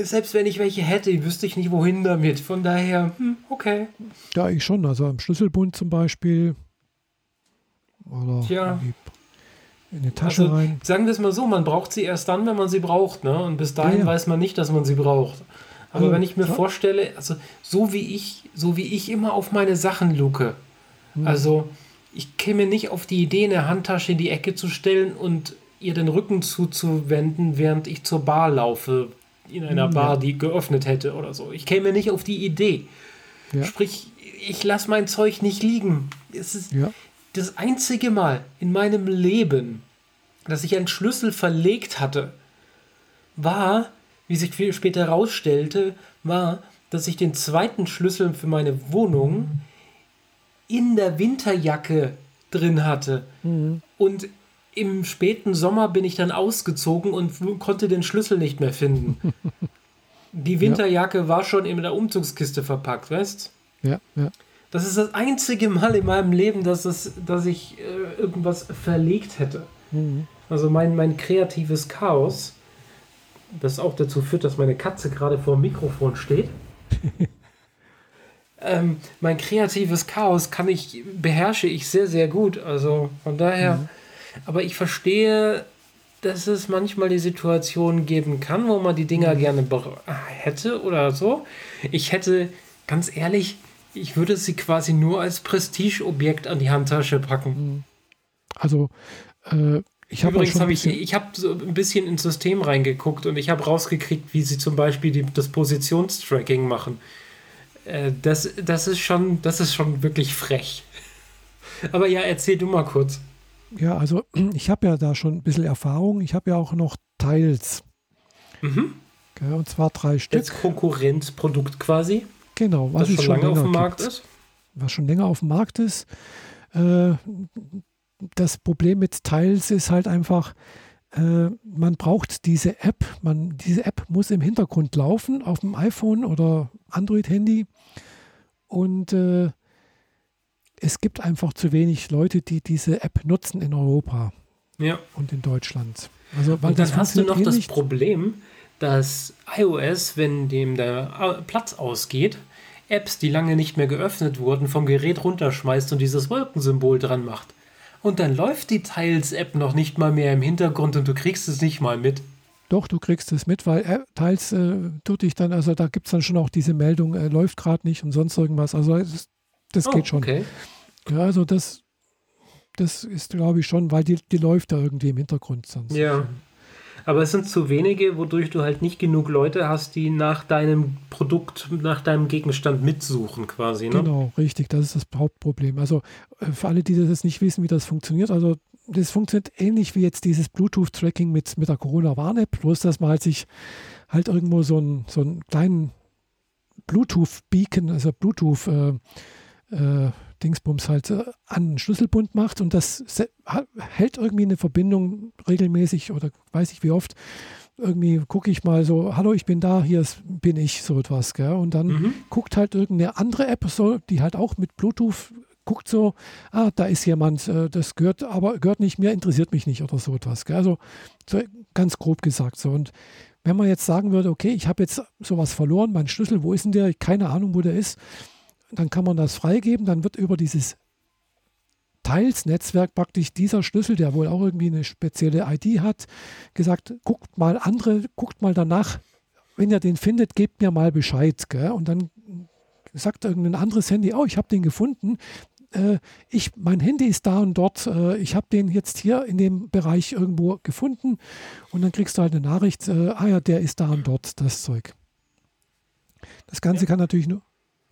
[SPEAKER 2] selbst wenn ich welche hätte, wüsste ich nicht, wohin damit. Von daher, hm, okay.
[SPEAKER 1] Ja, ich schon. Also am Schlüsselbund zum Beispiel.
[SPEAKER 2] Oder ja.
[SPEAKER 1] in die Tasche also, rein.
[SPEAKER 2] Sagen wir es mal so, man braucht sie erst dann, wenn man sie braucht. Ne? Und bis dahin ja, ja. weiß man nicht, dass man sie braucht. Aber also, wenn ich mir ja. vorstelle, also so wie ich, so wie ich immer auf meine Sachen luke, mhm. also ich käme nicht auf die Idee, eine Handtasche in die Ecke zu stellen und ihr den Rücken zuzuwenden, während ich zur Bar laufe, in einer Bar, ja. die geöffnet hätte oder so. Ich käme nicht auf die Idee. Ja. Sprich, ich lasse mein Zeug nicht liegen. Es ist ja. das einzige Mal in meinem Leben, dass ich einen Schlüssel verlegt hatte, war, wie sich später herausstellte, war, dass ich den zweiten Schlüssel für meine Wohnung in der Winterjacke drin hatte. Mhm. Und im späten Sommer bin ich dann ausgezogen und konnte den Schlüssel nicht mehr finden. Die Winterjacke ja. war schon in der Umzugskiste verpackt, weißt?
[SPEAKER 1] Ja, ja.
[SPEAKER 2] Das ist das einzige Mal in meinem Leben, dass, es, dass ich äh, irgendwas verlegt hätte. Mhm. Also mein, mein kreatives Chaos das auch dazu führt, dass meine Katze gerade vor dem Mikrofon steht. ähm, mein kreatives Chaos kann ich, beherrsche ich sehr, sehr gut. Also von daher, mhm. Aber ich verstehe, dass es manchmal die Situation geben kann, wo man die Dinger mhm. gerne hätte oder so. Ich hätte, ganz ehrlich, ich würde sie quasi nur als Prestigeobjekt an die Handtasche packen. Mhm.
[SPEAKER 1] Also, äh, ich hab
[SPEAKER 2] Übrigens habe ich, ich habe so ein bisschen ins System reingeguckt und ich habe rausgekriegt, wie sie zum Beispiel die, das Positionstracking machen. Äh, das, das, ist schon, das ist schon wirklich frech. Aber ja, erzähl du mal kurz.
[SPEAKER 1] Ja, also ich habe ja da schon ein bisschen Erfahrung. Ich habe ja auch noch Teils. Mhm. Okay, und zwar drei Stück. Als
[SPEAKER 2] Konkurrenzprodukt quasi.
[SPEAKER 1] Genau,
[SPEAKER 2] was schon, schon lange auf dem Markt gibt. ist.
[SPEAKER 1] Was schon länger auf dem Markt ist. Äh, das Problem mit Tiles ist halt einfach, äh, man braucht diese App. Man, diese App muss im Hintergrund laufen auf dem iPhone oder Android-Handy. Und äh, es gibt einfach zu wenig Leute, die diese App nutzen in Europa
[SPEAKER 2] ja.
[SPEAKER 1] und in Deutschland. Also,
[SPEAKER 2] und dann hast du noch das. Problem, dass iOS, wenn dem der Platz ausgeht, Apps, die lange nicht mehr geöffnet wurden, vom Gerät runterschmeißt und dieses Wolkensymbol dran macht und dann läuft die Tiles-App noch nicht mal mehr im Hintergrund und du kriegst es nicht mal mit.
[SPEAKER 1] Doch, du kriegst es mit, weil äh, Tiles äh, tut dich dann, also da gibt es dann schon auch diese Meldung, äh, läuft gerade nicht und sonst irgendwas. Also das, das oh, geht schon.
[SPEAKER 2] Okay.
[SPEAKER 1] Ja, also das, das ist, glaube ich, schon, weil die, die läuft da irgendwie im Hintergrund sonst.
[SPEAKER 2] Ja. Aber es sind zu wenige, wodurch du halt nicht genug Leute hast, die nach deinem Produkt, nach deinem Gegenstand mitsuchen quasi. Ne?
[SPEAKER 1] Genau, richtig. Das ist das Hauptproblem. Also äh, für alle, die das nicht wissen, wie das funktioniert, also das funktioniert ähnlich wie jetzt dieses Bluetooth-Tracking mit, mit der Corona-Warn-App, bloß dass man halt sich halt irgendwo so einen, so einen kleinen Bluetooth-Beacon, also Bluetooth- äh, äh, Dingsbums halt äh, an einen Schlüsselbund macht und das hält irgendwie eine Verbindung regelmäßig oder weiß ich wie oft irgendwie gucke ich mal so, hallo, ich bin da, hier bin ich, so etwas, gell? Und dann mhm. guckt halt irgendeine andere App, so, die halt auch mit Bluetooth guckt so, ah, da ist jemand, äh, das gehört, aber gehört nicht mir, interessiert mich nicht oder so etwas. Gell? Also so ganz grob gesagt so. Und wenn man jetzt sagen würde, okay, ich habe jetzt sowas verloren, mein Schlüssel, wo ist denn der? Keine Ahnung, wo der ist. Dann kann man das freigeben, dann wird über dieses Teils-Netzwerk praktisch dieser Schlüssel, der wohl auch irgendwie eine spezielle ID hat, gesagt, guckt mal andere, guckt mal danach, wenn ihr den findet, gebt mir mal Bescheid. Gell? Und dann sagt irgendein anderes Handy, oh, ich habe den gefunden, äh, ich, mein Handy ist da und dort, äh, ich habe den jetzt hier in dem Bereich irgendwo gefunden und dann kriegst du halt eine Nachricht, äh, ah ja, der ist da und dort, das Zeug. Das Ganze ja. kann natürlich nur,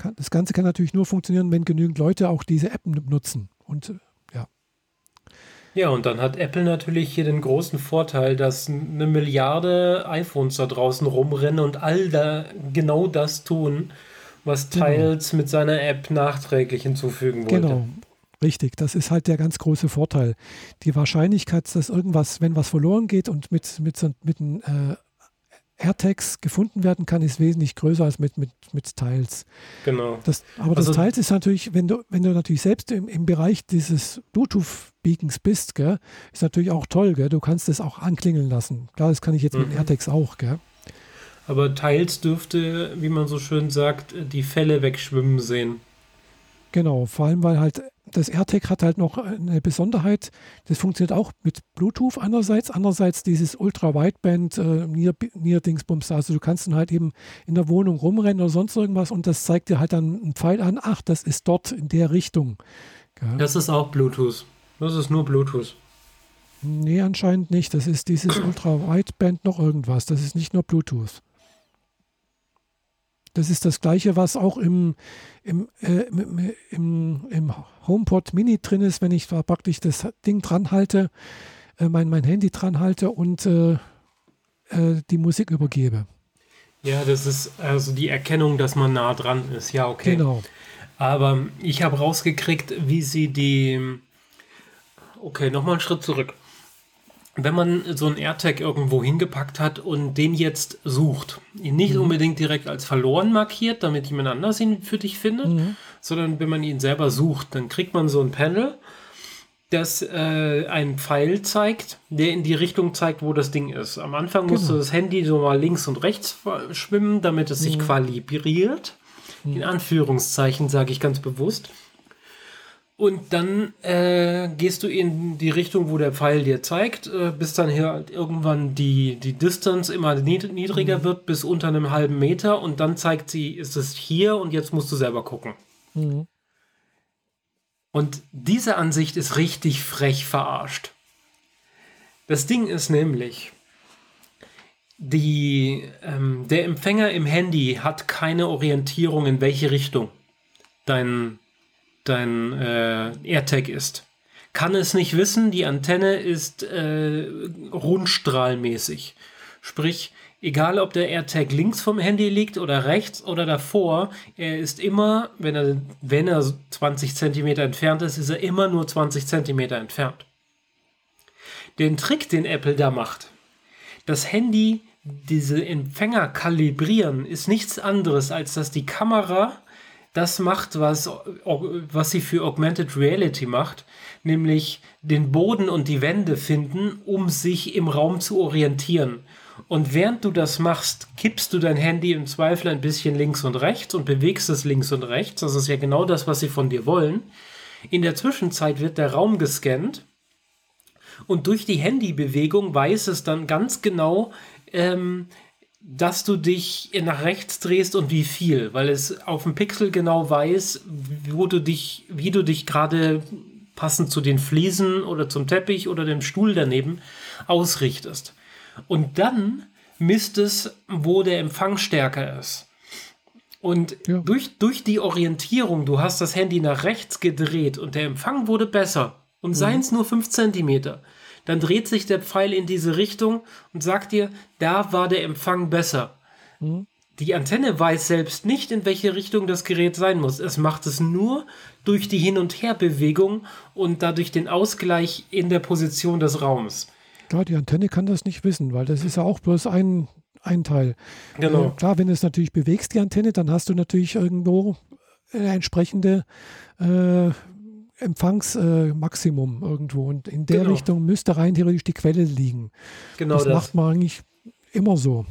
[SPEAKER 1] kann, das Ganze kann natürlich nur funktionieren, wenn genügend Leute auch diese App nutzen. Und äh, ja.
[SPEAKER 2] Ja, und dann hat Apple natürlich hier den großen Vorteil, dass eine Milliarde iPhones da draußen rumrennen und all da genau das tun, was. Tiles genau. mit seiner App nachträglich hinzufügen wollte. Genau.
[SPEAKER 1] Richtig, das ist halt der ganz große Vorteil. Die Wahrscheinlichkeit, dass irgendwas, wenn was verloren geht und mit, mit, mit, mit äh, AirTags gefunden werden kann, ist wesentlich größer als mit, mit, mit Tiles.
[SPEAKER 2] Genau.
[SPEAKER 1] Das, aber also, das Tiles ist natürlich, wenn du, wenn du natürlich selbst im, im Bereich dieses Bluetooth-Beacons bist, gell, ist natürlich auch toll. Gell? Du kannst es auch anklingeln lassen. Klar, das kann ich jetzt mhm. mit AirTags auch. Gell?
[SPEAKER 2] Aber teils dürfte, wie man so schön sagt, die Fälle wegschwimmen sehen.
[SPEAKER 1] Genau, vor allem, weil halt das AirTag hat halt noch eine Besonderheit. Das funktioniert auch mit Bluetooth einerseits, andererseits dieses Ultra-Wideband äh, Nier-Dingsbums. Also du kannst dann halt eben in der Wohnung rumrennen oder sonst irgendwas und das zeigt dir halt dann einen Pfeil an. Ach, das ist dort in der Richtung.
[SPEAKER 2] Ja. Das ist auch Bluetooth. Das ist nur Bluetooth.
[SPEAKER 1] Nee, anscheinend nicht. Das ist dieses Ultra-Wideband noch irgendwas. Das ist nicht nur Bluetooth. Das ist das gleiche, was auch im, im, äh, im, im, HomePod Mini drin ist, wenn ich da praktisch das Ding dran halte, äh, mein, mein Handy dran halte und äh, äh, die Musik übergebe.
[SPEAKER 2] Ja, das ist also die Erkennung, dass man nah dran ist. Ja, okay.
[SPEAKER 1] Genau.
[SPEAKER 2] Aber ich habe rausgekriegt, wie sie die. Okay, nochmal einen Schritt zurück wenn man so einen AirTag irgendwo hingepackt hat und den jetzt sucht, ihn nicht mhm. unbedingt direkt als verloren markiert, damit jemand anders ihn für dich findet, mhm. sondern wenn man ihn selber sucht, dann kriegt man so ein Panel, das äh, einen Pfeil zeigt, der in die Richtung zeigt, wo das Ding ist. Am Anfang genau. musste das Handy so mal links und rechts schwimmen, damit es sich mhm. qualibriert. In mhm. Anführungszeichen sage ich ganz bewusst. Und dann äh, gehst du in die Richtung, wo der Pfeil dir zeigt, äh, bis dann hier irgendwann die, die Distance immer niedriger mhm. wird, bis unter einem halben Meter. Und dann zeigt sie, ist es hier und jetzt musst du selber gucken. Mhm. Und diese Ansicht ist richtig frech verarscht. Das Ding ist nämlich, die, ähm, der Empfänger im Handy hat keine Orientierung in welche Richtung dein dein äh, AirTag ist. Kann es nicht wissen, die Antenne ist äh, rundstrahlmäßig. Sprich, egal ob der AirTag links vom Handy liegt oder rechts oder davor, er ist immer, wenn er, wenn er 20 cm entfernt ist, ist er immer nur 20 cm entfernt. Den Trick, den Apple da macht, das Handy, diese Empfänger kalibrieren, ist nichts anderes, als dass die Kamera das macht, was, was sie für Augmented Reality macht, nämlich den Boden und die Wände finden, um sich im Raum zu orientieren. Und während du das machst, kippst du dein Handy im Zweifel ein bisschen links und rechts und bewegst es links und rechts. Das ist ja genau das, was sie von dir wollen. In der Zwischenzeit wird der Raum gescannt und durch die Handybewegung weiß es dann ganz genau, ähm, dass du dich nach rechts drehst und wie viel, weil es auf dem Pixel genau weiß, wo du dich, wie du dich gerade passend zu den Fliesen oder zum Teppich oder dem Stuhl daneben ausrichtest. Und dann misst es, wo der Empfang stärker ist. Und ja. durch, durch die Orientierung, du hast das Handy nach rechts gedreht und der Empfang wurde besser. Und mhm. seien es nur 5 Zentimeter dann dreht sich der Pfeil in diese Richtung und sagt dir, da war der Empfang besser. Mhm. Die Antenne weiß selbst nicht, in welche Richtung das Gerät sein muss. Es macht es nur durch die Hin- und Herbewegung und dadurch den Ausgleich in der Position des Raums.
[SPEAKER 1] Klar, die Antenne kann das nicht wissen, weil das ist ja auch bloß ein, ein Teil. Genau. Äh, klar, wenn du es natürlich bewegst, die Antenne, dann hast du natürlich irgendwo eine entsprechende äh, Empfangsmaximum äh, irgendwo. Und in der genau. Richtung müsste rein theoretisch die Quelle liegen. Genau das, das. macht man eigentlich immer so.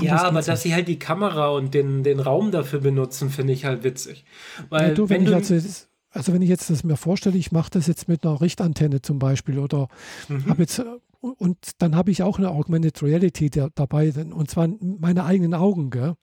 [SPEAKER 2] Ja, aber dass sie halt die Kamera und den, den Raum dafür benutzen, finde ich halt witzig. Weil
[SPEAKER 1] ja, du, wenn, wenn du, also, also, wenn ich jetzt das mir vorstelle, ich mache das jetzt mit einer Richtantenne zum Beispiel oder mhm. habe jetzt und dann habe ich auch eine Augmented Reality dabei, und zwar meine eigenen Augen, gell?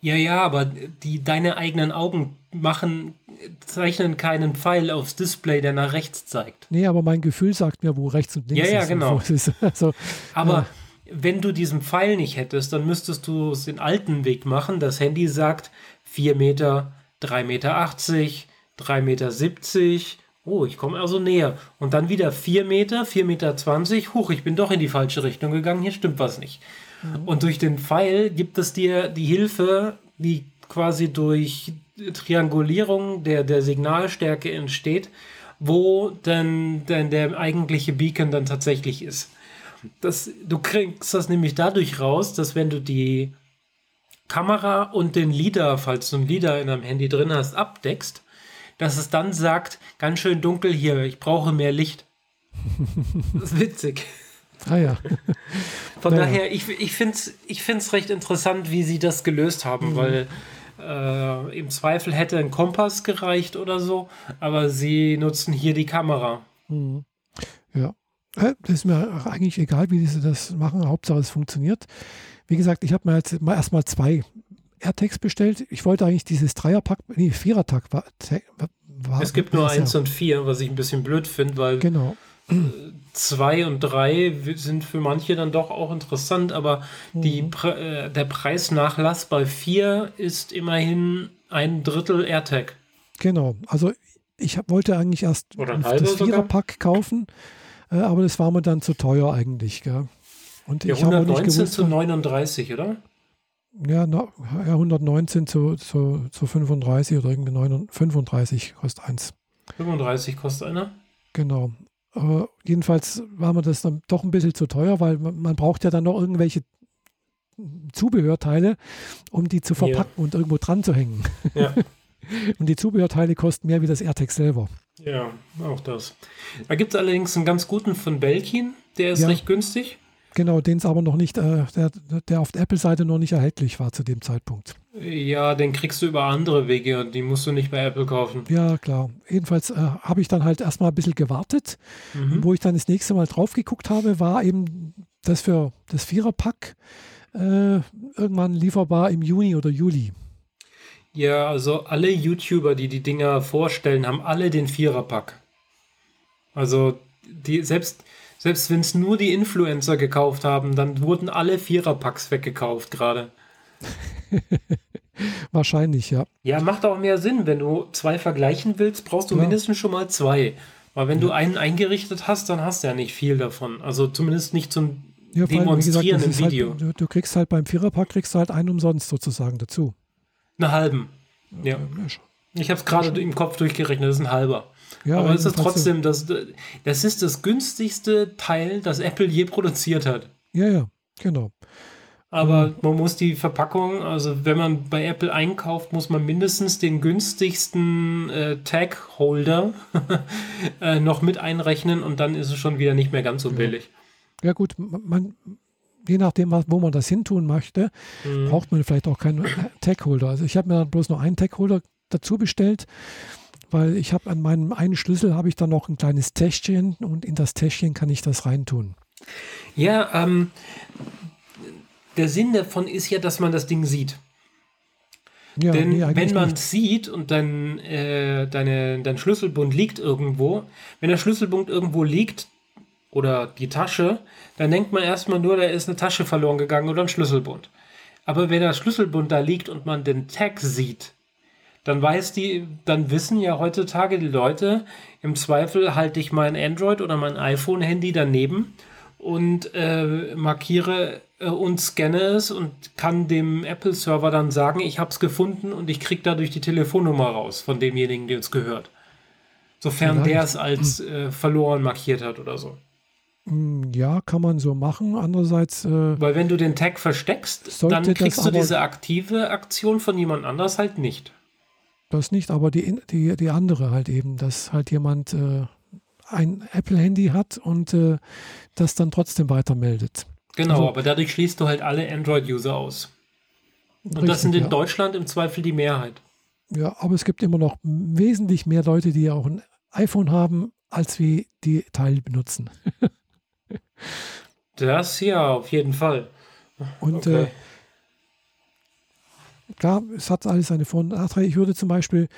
[SPEAKER 2] Ja, ja, aber die deine eigenen Augen machen, zeichnen keinen Pfeil aufs Display, der nach rechts zeigt.
[SPEAKER 1] Nee, aber mein Gefühl sagt mir, wo rechts und links
[SPEAKER 2] ja, ja,
[SPEAKER 1] ist.
[SPEAKER 2] Genau. Ist. Also, aber ja. wenn du diesen Pfeil nicht hättest, dann müsstest du es den alten Weg machen. Das Handy sagt 4 Meter, 3,80 Meter, 3,70 Meter. Oh, ich komme also näher. Und dann wieder 4 Meter, 4,20 Meter. Huch, ich bin doch in die falsche Richtung gegangen. Hier stimmt was nicht. Mhm. Und durch den Pfeil gibt es dir die Hilfe, die quasi durch Triangulierung der, der Signalstärke entsteht, wo denn, denn der eigentliche Beacon dann tatsächlich ist. Das, du kriegst das nämlich dadurch raus, dass wenn du die Kamera und den LIDAR, falls du einen LIDAR in deinem Handy drin hast, abdeckst, dass es dann sagt, ganz schön dunkel hier, ich brauche mehr Licht. Das ist witzig.
[SPEAKER 1] Ah ja.
[SPEAKER 2] Von naja. daher, ich, ich finde es ich find's recht interessant, wie sie das gelöst haben, mhm. weil äh, im Zweifel hätte ein Kompass gereicht oder so, aber sie nutzen hier die Kamera.
[SPEAKER 1] Mhm. Ja. Das ist mir eigentlich egal, wie sie das machen. Hauptsache, es funktioniert. Wie gesagt, ich habe mir jetzt mal erstmal zwei AirTags bestellt. Ich wollte eigentlich dieses Dreierpack, nee, Vierertag war,
[SPEAKER 2] war. Es gibt nur eins ja. und vier, was ich ein bisschen blöd finde, weil
[SPEAKER 1] genau.
[SPEAKER 2] Zwei und drei sind für manche dann doch auch interessant, aber mhm. die, äh, der Preisnachlass bei vier ist immerhin ein Drittel AirTag.
[SPEAKER 1] Genau, also ich hab, wollte eigentlich erst das Viererpack kaufen, äh, aber das war mir dann zu teuer eigentlich. Gell?
[SPEAKER 2] Und ja, ich 119 gewusst, zu 39, oder?
[SPEAKER 1] Ja, na, ja 119 zu, zu, zu 35 oder irgendwie 35 kostet eins.
[SPEAKER 2] 35 kostet einer?
[SPEAKER 1] Genau. Aber jedenfalls war mir das dann doch ein bisschen zu teuer, weil man, man braucht ja dann noch irgendwelche Zubehörteile, um die zu verpacken ja. und irgendwo dran zu hängen. Ja. und die Zubehörteile kosten mehr wie das AirTag selber.
[SPEAKER 2] Ja, auch das. Da gibt es allerdings einen ganz guten von Belkin, der ist ja. recht günstig.
[SPEAKER 1] Genau, den es aber noch nicht, äh, der, der auf der Apple-Seite noch nicht erhältlich war zu dem Zeitpunkt.
[SPEAKER 2] Ja, den kriegst du über andere Wege und die musst du nicht bei Apple kaufen.
[SPEAKER 1] Ja, klar. Jedenfalls äh, habe ich dann halt erstmal ein bisschen gewartet. Mhm. Wo ich dann das nächste Mal drauf geguckt habe, war eben das für das Viererpack äh, irgendwann lieferbar im Juni oder Juli.
[SPEAKER 2] Ja, also alle YouTuber, die die Dinger vorstellen, haben alle den Viererpack. Also die selbst selbst wenn es nur die Influencer gekauft haben, dann wurden alle Viererpacks weggekauft gerade.
[SPEAKER 1] Wahrscheinlich, ja.
[SPEAKER 2] Ja, macht auch mehr Sinn. Wenn du zwei vergleichen willst, brauchst du ja. mindestens schon mal zwei. Weil wenn ja. du einen eingerichtet hast, dann hast du ja nicht viel davon. Also zumindest nicht zum ja, Demonstrieren
[SPEAKER 1] allem,
[SPEAKER 2] im Video.
[SPEAKER 1] Halt, du, du, kriegst halt beim Viererpack kriegst du halt einen umsonst sozusagen dazu.
[SPEAKER 2] Einen halben. Ja. Ich habe es gerade im Kopf durchgerechnet, das ist ein halber. Ja, aber es ist trotzdem, das, das ist das günstigste Teil, das Apple je produziert hat.
[SPEAKER 1] Ja, ja, genau.
[SPEAKER 2] Aber mhm. man muss die Verpackung, also wenn man bei Apple einkauft, muss man mindestens den günstigsten äh, Tag-Holder äh, noch mit einrechnen und dann ist es schon wieder nicht mehr ganz so billig.
[SPEAKER 1] Ja, gut, man, je nachdem, wo man das hintun möchte, mhm. braucht man vielleicht auch keinen Tag-Holder. Also ich habe mir dann bloß noch einen Tag-Holder dazu bestellt weil ich habe an meinem einen Schlüssel habe ich dann noch ein kleines Täschchen und in das Täschchen kann ich das reintun.
[SPEAKER 2] Ja, ähm, der Sinn davon ist ja, dass man das Ding sieht. Ja, Denn nee, wenn man es sieht und dann äh, deine, dein Schlüsselbund liegt irgendwo, wenn der Schlüsselbund irgendwo liegt oder die Tasche, dann denkt man erstmal nur, da ist eine Tasche verloren gegangen oder ein Schlüsselbund. Aber wenn der Schlüsselbund da liegt und man den Tag sieht, dann weiß die, dann wissen ja heutzutage die Leute, im Zweifel halte ich mein Android oder mein iPhone-Handy daneben und äh, markiere und scanne es und kann dem Apple-Server dann sagen, ich habe es gefunden und ich kriege dadurch die Telefonnummer raus von demjenigen, der es gehört. Sofern der es als äh, verloren markiert hat oder so.
[SPEAKER 1] Hm, ja, kann man so machen. Andererseits. Äh,
[SPEAKER 2] Weil wenn du den Tag versteckst, dann kriegst du diese aktive Aktion von jemand anders halt nicht.
[SPEAKER 1] Das nicht, aber die, die, die andere halt eben, dass halt jemand äh, ein Apple-Handy hat und äh, das dann trotzdem weitermeldet.
[SPEAKER 2] Genau, also, aber dadurch schließt du halt alle Android-User aus. Und richtig, das sind in ja. Deutschland im Zweifel die Mehrheit.
[SPEAKER 1] Ja, aber es gibt immer noch wesentlich mehr Leute, die auch ein iPhone haben, als wie die Teil benutzen.
[SPEAKER 2] das ja, auf jeden Fall.
[SPEAKER 1] Und okay. äh, klar, es hat alles seine Vor- und Nachteile. Ich würde zum Beispiel,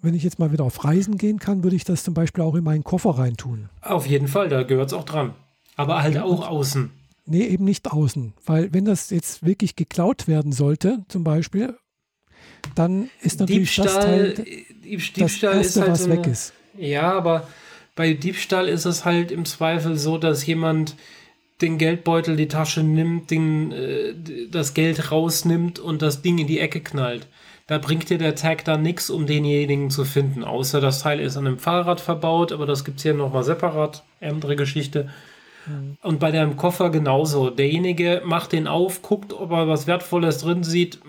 [SPEAKER 1] wenn ich jetzt mal wieder auf Reisen gehen kann, würde ich das zum Beispiel auch in meinen Koffer reintun.
[SPEAKER 2] Auf jeden Fall, da gehört es auch dran. Aber halt ja, auch außen.
[SPEAKER 1] Nee, eben nicht außen. Weil wenn das jetzt wirklich geklaut werden sollte, zum Beispiel, dann ist natürlich Diebstahl, das Teil
[SPEAKER 2] Diebstahl das Erste, halt was so weg ist. Ja, aber bei Diebstahl ist es halt im Zweifel so, dass jemand den Geldbeutel, die Tasche nimmt, den, äh, das Geld rausnimmt und das Ding in die Ecke knallt. Da bringt dir der Tag dann nichts, um denjenigen zu finden. Außer das Teil ist an einem Fahrrad verbaut, aber das gibt es hier nochmal separat. Andere Geschichte. Mhm. Und bei deinem Koffer genauso. Derjenige macht den auf, guckt, ob er was Wertvolles drin sieht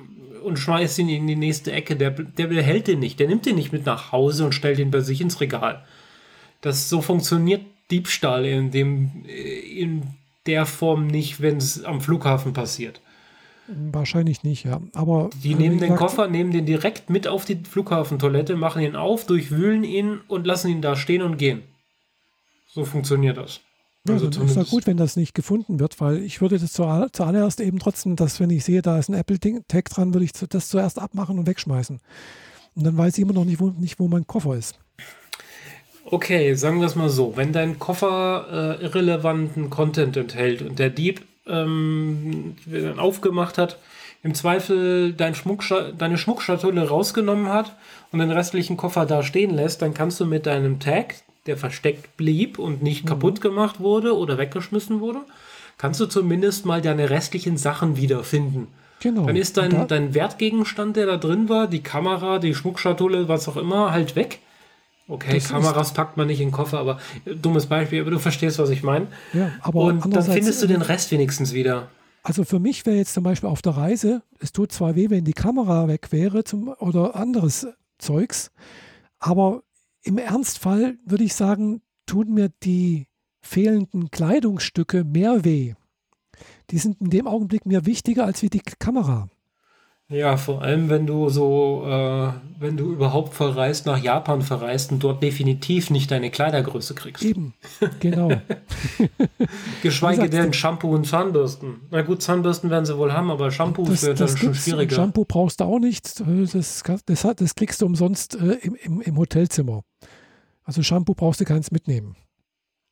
[SPEAKER 2] und schmeißt ihn in die nächste Ecke. Der, der behält den nicht. Der nimmt den nicht mit nach Hause und stellt ihn bei sich ins Regal. Das so funktioniert Diebstahl in dem in der Form nicht, wenn es am Flughafen passiert.
[SPEAKER 1] Wahrscheinlich nicht, ja. Aber
[SPEAKER 2] die nehmen den Koffer, nehmen den direkt mit auf die Flughafentoilette, machen ihn auf, durchwühlen ihn und lassen ihn da stehen und gehen. So funktioniert das.
[SPEAKER 1] Ja, also dann ist ja gut, wenn das nicht gefunden wird, weil ich würde das zuallererst eben trotzdem, dass wenn ich sehe, da ist ein Apple-Tag dran, würde ich das zuerst abmachen und wegschmeißen. Und dann weiß ich immer noch nicht, wo, nicht, wo mein Koffer ist.
[SPEAKER 2] Okay, sagen wir es mal so. Wenn dein Koffer äh, irrelevanten Content enthält und der Dieb ähm, aufgemacht hat, im Zweifel dein Schmucksch deine Schmuckschatulle rausgenommen hat und den restlichen Koffer da stehen lässt, dann kannst du mit deinem Tag, der versteckt blieb und nicht mhm. kaputt gemacht wurde oder weggeschmissen wurde, kannst du zumindest mal deine restlichen Sachen wiederfinden. Genau. Dann ist dein, dein Wertgegenstand, der da drin war, die Kamera, die Schmuckschatulle, was auch immer, halt weg. Okay, das Kameras packt man nicht in den Koffer, aber äh, dummes Beispiel, aber du verstehst, was ich meine.
[SPEAKER 1] Ja, aber
[SPEAKER 2] und dann findest du den Rest wenigstens wieder.
[SPEAKER 1] Also für mich wäre jetzt zum Beispiel auf der Reise, es tut zwar weh, wenn die Kamera weg wäre zum, oder anderes Zeugs, aber im Ernstfall würde ich sagen, tun mir die fehlenden Kleidungsstücke mehr weh. Die sind in dem Augenblick mir wichtiger als wie die Kamera.
[SPEAKER 2] Ja, vor allem, wenn du so, äh, wenn du überhaupt verreist, nach Japan verreist und dort definitiv nicht deine Kleidergröße kriegst.
[SPEAKER 1] Eben, genau.
[SPEAKER 2] Geschweige denn Shampoo und Zahnbürsten. Na gut, Zahnbürsten werden sie wohl haben, aber Shampoo das, wird dann schon schwieriger.
[SPEAKER 1] Shampoo brauchst du auch nicht. Das, das, das kriegst du umsonst äh, im, im, im Hotelzimmer. Also Shampoo brauchst du keins mitnehmen.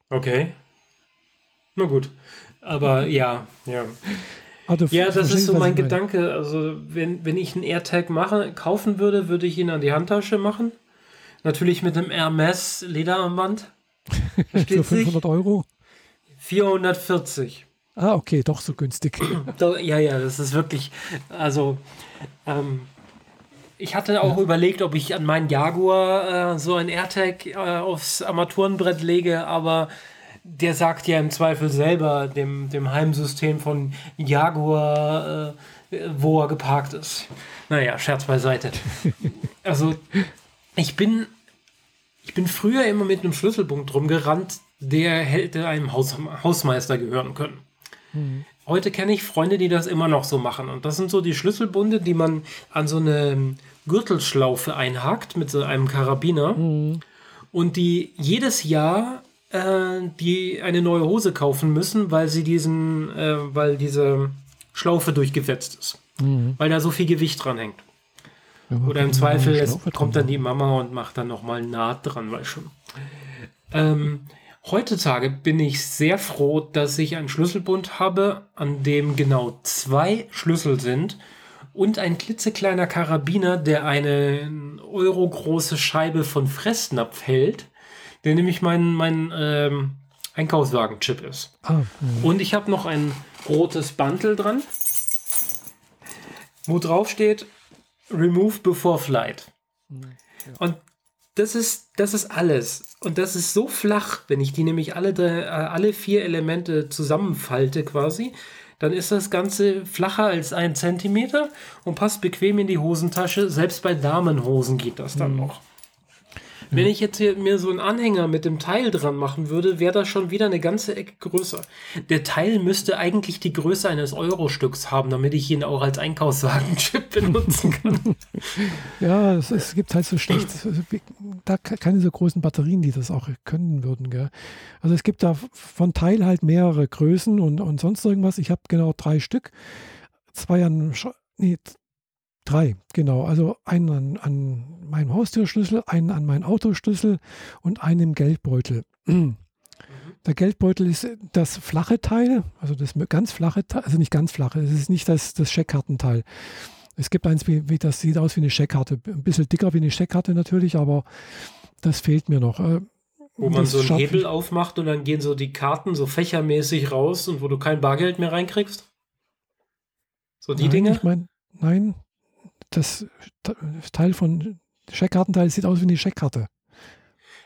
[SPEAKER 2] Okay. Na gut. Aber ja, ja. Also, ja, das ist so mein Gedanke. Also, wenn, wenn ich einen AirTag mache, kaufen würde, würde ich ihn an die Handtasche machen. Natürlich mit einem Hermes Lederarmband.
[SPEAKER 1] Für 500 Euro?
[SPEAKER 2] 440.
[SPEAKER 1] Ah, okay, doch so günstig.
[SPEAKER 2] ja, ja, das ist wirklich, also, ähm, ich hatte auch ja. überlegt, ob ich an meinen Jaguar äh, so ein AirTag äh, aufs Armaturenbrett lege, aber der sagt ja im Zweifel selber dem, dem Heimsystem von Jaguar, äh, wo er geparkt ist. Naja, Scherz beiseite. Also, ich bin, ich bin früher immer mit einem Schlüsselpunkt rumgerannt, der hätte einem Haus, Hausmeister gehören können. Mhm. Heute kenne ich Freunde, die das immer noch so machen. Und das sind so die Schlüsselbunde, die man an so eine Gürtelschlaufe einhakt mit so einem Karabiner. Mhm. Und die jedes Jahr äh, die eine neue Hose kaufen müssen, weil sie diesen, äh, weil diese Schlaufe durchgefetzt ist. Mhm. Weil da so viel Gewicht dran hängt. Ja, Oder im Zweifel kommt dann die Mama und macht dann nochmal Naht dran, weil schon. Ähm, heutzutage bin ich sehr froh, dass ich einen Schlüsselbund habe, an dem genau zwei Schlüssel sind und ein klitzekleiner Karabiner, der eine eurogroße Scheibe von Fressnapf hält der nämlich mein, mein ähm, Einkaufswagen-Chip ist. Ah, und ich habe noch ein rotes Bundle dran, wo drauf steht Remove before flight. Ja. Und das ist, das ist alles. Und das ist so flach, wenn ich die nämlich alle, drei, äh, alle vier Elemente zusammenfalte quasi, dann ist das Ganze flacher als ein Zentimeter und passt bequem in die Hosentasche. Selbst bei Damenhosen geht das dann mhm. noch. Wenn ich jetzt hier mir so einen Anhänger mit dem Teil dran machen würde, wäre das schon wieder eine ganze Ecke größer. Der Teil müsste eigentlich die Größe eines Euro-Stücks haben, damit ich ihn auch als Einkaufswagenchip benutzen kann.
[SPEAKER 1] ja, es, es, gibt halt so schlecht, da keine so großen Batterien, die das auch können würden. Gell? Also es gibt da von Teil halt mehrere Größen und, und sonst irgendwas. Ich habe genau drei Stück. Zwei an, nee, Drei, genau. Also einen an, an meinem Haustürschlüssel, einen an meinen Autoschlüssel und einen im Geldbeutel. Mhm. Der Geldbeutel ist das flache Teil, also das ganz flache Teil, also nicht ganz flache, es ist nicht das, das Scheckkartenteil. Es gibt eins, wie, wie, das sieht aus wie eine Scheckkarte. Ein bisschen dicker wie eine Scheckkarte natürlich, aber das fehlt mir noch. Äh,
[SPEAKER 2] wo man so einen Hebel aufmacht und dann gehen so die Karten so fächermäßig raus und wo du kein Bargeld mehr reinkriegst? So die
[SPEAKER 1] nein,
[SPEAKER 2] Dinge?
[SPEAKER 1] Ich mein, nein, das Teil von Scheckkartenteil sieht aus wie eine Scheckkarte.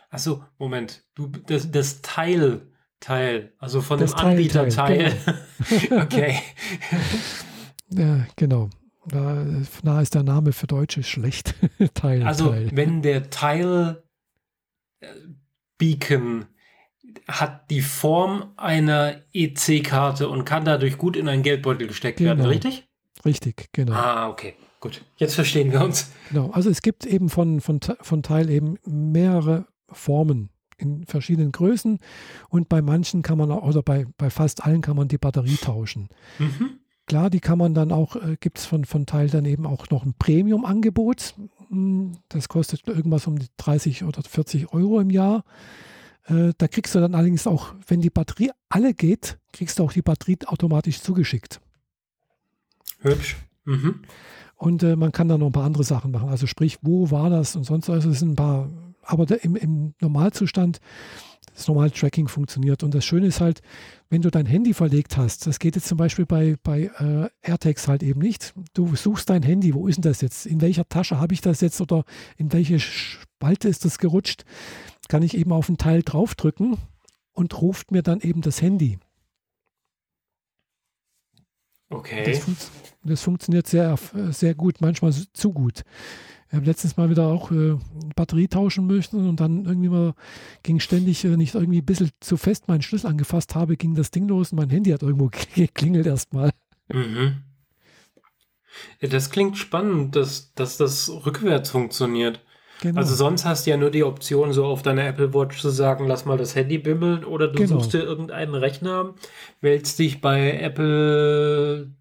[SPEAKER 2] Achso, Moment. Du, das, das Teil, Teil, also von das dem Anbieterteil. Genau. okay.
[SPEAKER 1] ja, genau. Da, da ist der Name für Deutsch ist schlecht.
[SPEAKER 2] Teil. Also, Teil. wenn der Teil äh, Beacon hat die Form einer EC-Karte und kann dadurch gut in einen Geldbeutel gesteckt genau. werden, richtig?
[SPEAKER 1] Richtig, genau.
[SPEAKER 2] Ah, okay. Gut, jetzt verstehen wir uns.
[SPEAKER 1] Genau, also es gibt eben von, von, von Teil eben mehrere Formen in verschiedenen Größen und bei manchen kann man, oder bei, bei fast allen kann man die Batterie tauschen. Mhm. Klar, die kann man dann auch, äh, gibt es von, von Teil dann eben auch noch ein Premium-Angebot. Hm, das kostet irgendwas um die 30 oder 40 Euro im Jahr. Äh, da kriegst du dann allerdings auch, wenn die Batterie alle geht, kriegst du auch die Batterie automatisch zugeschickt.
[SPEAKER 2] Hübsch. Mhm.
[SPEAKER 1] Und äh, man kann da noch ein paar andere Sachen machen. Also sprich, wo war das und sonst also es sind ein paar, aber der, im, im Normalzustand das normale Tracking funktioniert. Und das Schöne ist halt, wenn du dein Handy verlegt hast, das geht jetzt zum Beispiel bei, bei äh, AirTags halt eben nicht. Du suchst dein Handy, wo ist denn das jetzt? In welcher Tasche habe ich das jetzt oder in welche Spalte ist das gerutscht? Kann ich eben auf ein Teil draufdrücken und ruft mir dann eben das Handy.
[SPEAKER 2] Okay.
[SPEAKER 1] Das, fun das, funktioniert sehr, sehr gut, manchmal zu gut. Ich habe letztens mal wieder auch äh, Batterie tauschen müssen und dann irgendwie mal ging ständig, wenn ich irgendwie ein bisschen zu fest meinen Schlüssel angefasst habe, ging das Ding los und mein Handy hat irgendwo geklingelt erstmal. Mhm.
[SPEAKER 2] Ja, das klingt spannend, dass, dass das rückwärts funktioniert. Genau. Also sonst hast du ja nur die Option, so auf deiner Apple Watch zu sagen, lass mal das Handy bimmeln oder du genau. suchst dir irgendeinen Rechner, wählst dich bei apple.com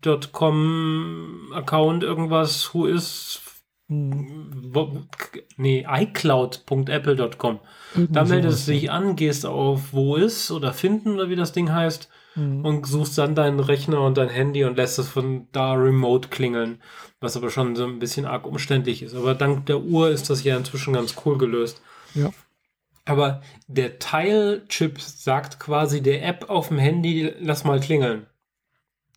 [SPEAKER 2] Account irgendwas, who is hm. nee, iCloud.apple.com. Da meldest du dich an, gehst auf wo ist oder finden oder wie das Ding heißt mhm. und suchst dann deinen Rechner und dein Handy und lässt es von da remote klingeln, was aber schon so ein bisschen arg umständlich ist. Aber dank der Uhr ist das ja inzwischen ganz cool gelöst.
[SPEAKER 1] Ja.
[SPEAKER 2] Aber der Teilchip sagt quasi der App auf dem Handy, lass mal klingeln.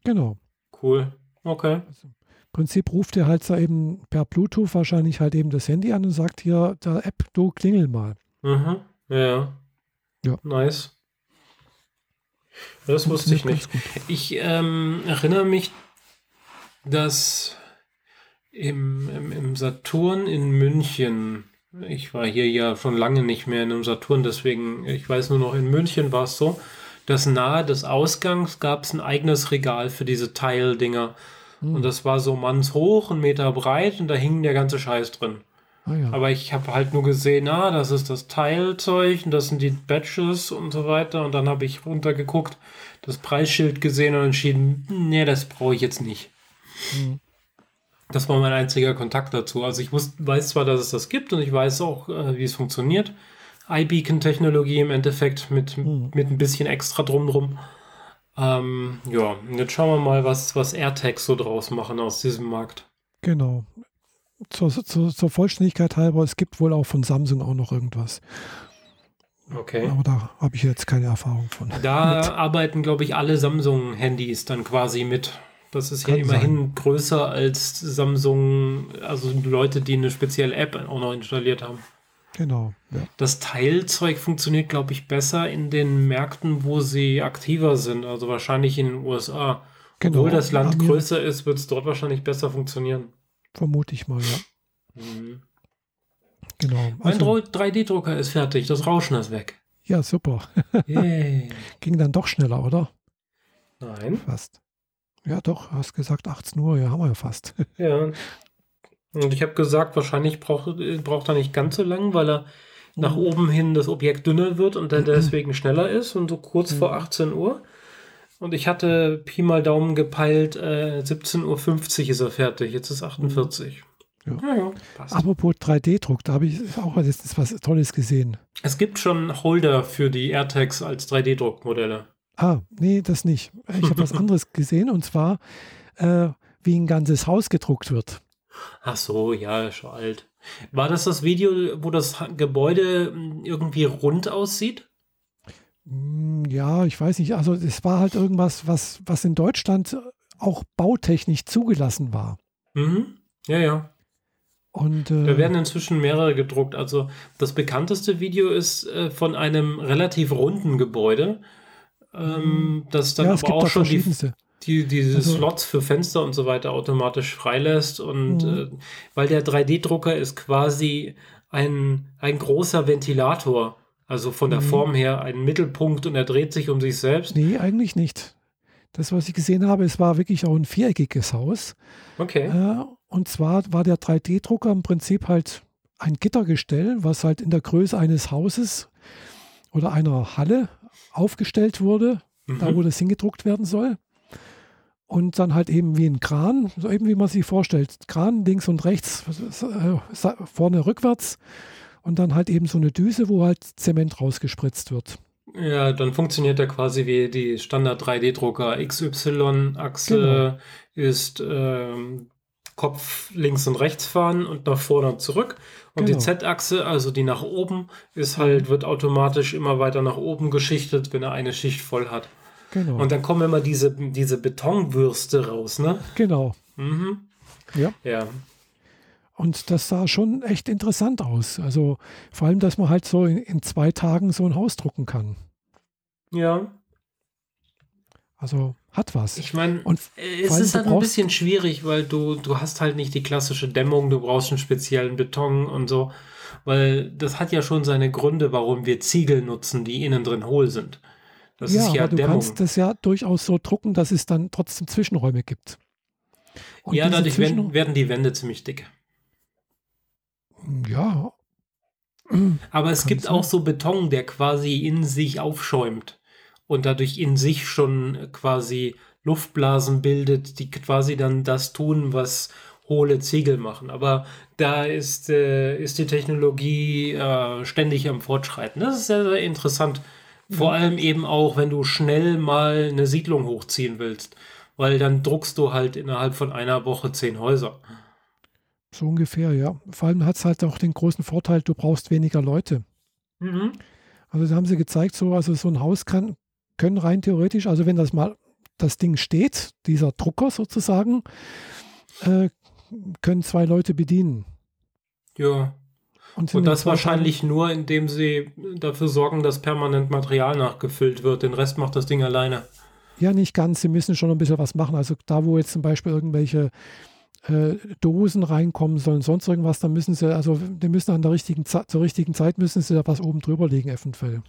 [SPEAKER 1] Genau.
[SPEAKER 2] Cool. Okay. Also,
[SPEAKER 1] Im Prinzip ruft er halt da eben per Bluetooth wahrscheinlich halt eben das Handy an und sagt hier der App, du klingel mal.
[SPEAKER 2] Mhm. Ja. Ja. Nice. Das wusste ich nicht. Ich ähm, erinnere mich, dass im, im, im, Saturn in München, ich war hier ja schon lange nicht mehr in einem Saturn, deswegen, ich weiß nur noch, in München war es so, dass nahe des Ausgangs gab es ein eigenes Regal für diese Teildinger. Hm. Und das war so mannshoch, einen Meter breit und da hing der ganze Scheiß drin. Ah, ja. Aber ich habe halt nur gesehen, ah, das ist das Teilzeug und das sind die Batches und so weiter. Und dann habe ich runtergeguckt, das Preisschild gesehen und entschieden, nee, das brauche ich jetzt nicht. Mhm. Das war mein einziger Kontakt dazu. Also ich wusste, weiß zwar, dass es das gibt und ich weiß auch, äh, wie es funktioniert. iBeacon-Technologie im Endeffekt mit, mhm. mit ein bisschen extra drumdrum. Ähm, ja, jetzt schauen wir mal, was, was AirTags so draus machen aus diesem Markt.
[SPEAKER 1] Genau zur, zur, zur, Vollständigkeit halber, es gibt wohl auch von Samsung auch noch irgendwas.
[SPEAKER 2] Okay.
[SPEAKER 1] Aber da habe ich jetzt keine Erfahrung von.
[SPEAKER 2] Da mit. arbeiten, glaube ich, alle Samsung-Handys dann quasi mit. Das ist Kann ja immerhin sein. größer als Samsung, also Leute, die eine spezielle App auch noch installiert haben.
[SPEAKER 1] Genau.
[SPEAKER 2] Ja. Das Teilzeug funktioniert, glaube ich, besser in den Märkten, wo sie aktiver sind, also wahrscheinlich in den USA. Genau. Obwohl das Land größer ist, wird es dort wahrscheinlich besser funktionionieren.
[SPEAKER 1] Vermute ich mal, ja. Mhm. Genau.
[SPEAKER 2] Mein also, 3D-Drucker ist fertig, das Rauschen ist weg.
[SPEAKER 1] Ja, super. Ging dann doch schneller, oder?
[SPEAKER 2] Nein.
[SPEAKER 1] Fast. Ja, doch, hast gesagt 18 Uhr, ja, haben wir ja fast.
[SPEAKER 2] Ja. Und ich habe gesagt, wahrscheinlich braucht, braucht er nicht ganz so lang, weil er nach mhm. oben hin das Objekt dünner wird und dann deswegen schneller ist und so kurz mhm. vor 18 Uhr. Und ich hatte Pi mal Daumen gepeilt, äh, 17.50 Uhr ist er fertig, jetzt ist 48.
[SPEAKER 1] Ja. Ja, ja, Apropos 3D-Druck, da habe ich auch letztens was Tolles gesehen.
[SPEAKER 2] Es gibt schon Holder für die AirTags als 3D-Druckmodelle.
[SPEAKER 1] Ah, nee, das nicht. Ich habe was anderes gesehen und zwar, äh, wie ein ganzes Haus gedruckt wird.
[SPEAKER 2] Ach so, ja, schon alt. War das das Video, wo das Gebäude hm, irgendwie rund aussieht?
[SPEAKER 1] Hm, ja, ich weiß nicht. Also es war halt irgendwas, was, was in Deutschland auch bautechnisch zugelassen war.
[SPEAKER 2] Mhm. Ja, ja.
[SPEAKER 1] Und, äh,
[SPEAKER 2] da werden inzwischen mehrere gedruckt. Also das bekannteste Video ist äh, von einem relativ runden Gebäude, ähm, das dann ja, aber auch schon die, die, diese also, Slots für Fenster und so weiter automatisch freilässt. Und mhm. äh, weil der 3D-Drucker ist quasi ein, ein großer Ventilator. Also von der. Form her ein Mittelpunkt und er dreht sich um sich selbst.
[SPEAKER 1] Nee, eigentlich nicht. Das, was ich gesehen habe, es war wirklich auch ein viereckiges Haus.
[SPEAKER 2] Okay.
[SPEAKER 1] Äh, und zwar war der 3D-Drucker im Prinzip halt ein Gittergestell, was halt in der Größe eines Hauses oder einer Halle aufgestellt wurde, mhm. da wo das hingedruckt werden soll. Und dann halt eben wie ein Kran, so eben wie man sich vorstellt. Kran links und rechts, äh, vorne rückwärts. Und dann halt eben so eine Düse, wo halt Zement rausgespritzt wird.
[SPEAKER 2] Ja, dann funktioniert er quasi wie die Standard 3D-Drucker. XY-Achse genau. ist ähm, Kopf links und rechts fahren und nach vorne und zurück. Und genau. die Z-Achse, also die nach oben, ist halt, wird automatisch immer weiter nach oben geschichtet, wenn er eine Schicht voll hat. Genau. Und dann kommen immer diese, diese Betonwürste raus, ne?
[SPEAKER 1] Genau.
[SPEAKER 2] Mhm.
[SPEAKER 1] Ja.
[SPEAKER 2] Ja.
[SPEAKER 1] Und das sah schon echt interessant aus. Also vor allem, dass man halt so in, in zwei Tagen so ein Haus drucken kann.
[SPEAKER 2] Ja.
[SPEAKER 1] Also hat was.
[SPEAKER 2] Ich meine, es ist halt ein bisschen schwierig, weil du, du hast halt nicht die klassische Dämmung, du brauchst einen speziellen Beton und so. Weil das hat ja schon seine Gründe, warum wir Ziegel nutzen, die innen drin hohl sind.
[SPEAKER 1] Das ja, ist ja aber du kannst das ja durchaus so drucken, dass es dann trotzdem Zwischenräume gibt.
[SPEAKER 2] Und ja, dadurch werden, werden die Wände ziemlich dick.
[SPEAKER 1] Ja.
[SPEAKER 2] Aber es gibt sein. auch so Beton, der quasi in sich aufschäumt und dadurch in sich schon quasi Luftblasen bildet, die quasi dann das tun, was hohle Ziegel machen. Aber da ist, äh, ist die Technologie äh, ständig am Fortschreiten. Das ist sehr, sehr interessant. Vor mhm. allem eben auch, wenn du schnell mal eine Siedlung hochziehen willst. Weil dann druckst du halt innerhalb von einer Woche zehn Häuser.
[SPEAKER 1] So ungefähr, ja. Vor allem hat es halt auch den großen Vorteil, du brauchst weniger Leute.
[SPEAKER 2] Mhm.
[SPEAKER 1] Also da haben sie gezeigt, so, also so ein Haus kann, können rein theoretisch, also wenn das mal das Ding steht, dieser Drucker sozusagen, äh, können zwei Leute bedienen.
[SPEAKER 2] Ja. Und, Und das wahrscheinlich nur, indem sie dafür sorgen, dass permanent Material nachgefüllt wird. Den Rest macht das Ding alleine.
[SPEAKER 1] Ja, nicht ganz. Sie müssen schon ein bisschen was machen. Also da, wo jetzt zum Beispiel irgendwelche äh, Dosen reinkommen sollen, sonst irgendwas, dann müssen sie, also die müssen an der richtigen Zeit, zur richtigen Zeit müssen sie da was oben drüber legen, eventuell.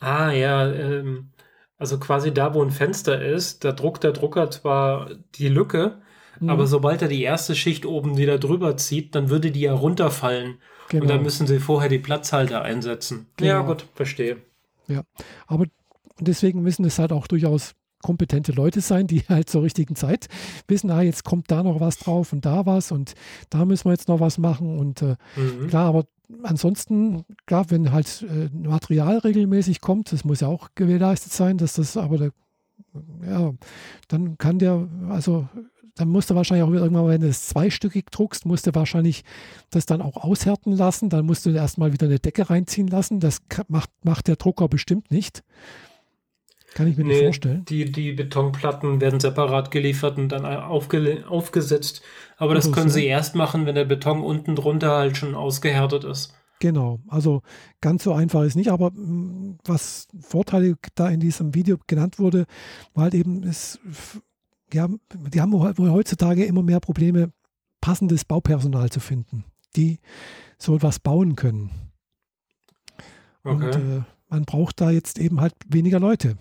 [SPEAKER 2] Ah, ja, ähm, also quasi da, wo ein Fenster ist, da druckt der Drucker zwar die Lücke, mhm. aber sobald er die erste Schicht oben wieder drüber zieht, dann würde die ja runterfallen. Genau. Und dann müssen sie vorher die Platzhalter einsetzen. Genau. Ja, gut, verstehe.
[SPEAKER 1] Ja, aber deswegen müssen es halt auch durchaus kompetente Leute sein, die halt zur richtigen Zeit wissen, ah, jetzt kommt da noch was drauf und da was und da müssen wir jetzt noch was machen. Und äh, mhm. klar, aber ansonsten, klar, wenn halt äh, Material regelmäßig kommt, das muss ja auch gewährleistet sein, dass das aber der, ja, dann kann der, also dann musst du wahrscheinlich auch irgendwann, wenn du es zweistückig druckst, musst du wahrscheinlich das dann auch aushärten lassen. Dann musst du erstmal wieder eine Decke reinziehen lassen. Das macht, macht der Drucker bestimmt nicht. Kann ich mir nee, nicht vorstellen.
[SPEAKER 2] Die, die Betonplatten werden separat geliefert und dann aufge, aufgesetzt. Aber das können so. sie erst machen, wenn der Beton unten drunter halt schon ausgehärtet ist.
[SPEAKER 1] Genau, also ganz so einfach ist nicht, aber mm, was Vorteile da in diesem Video genannt wurde, war halt eben, es, ja, die haben heutzutage immer mehr Probleme, passendes Baupersonal zu finden, die so etwas bauen können. Okay. Und äh, man braucht da jetzt eben halt weniger Leute.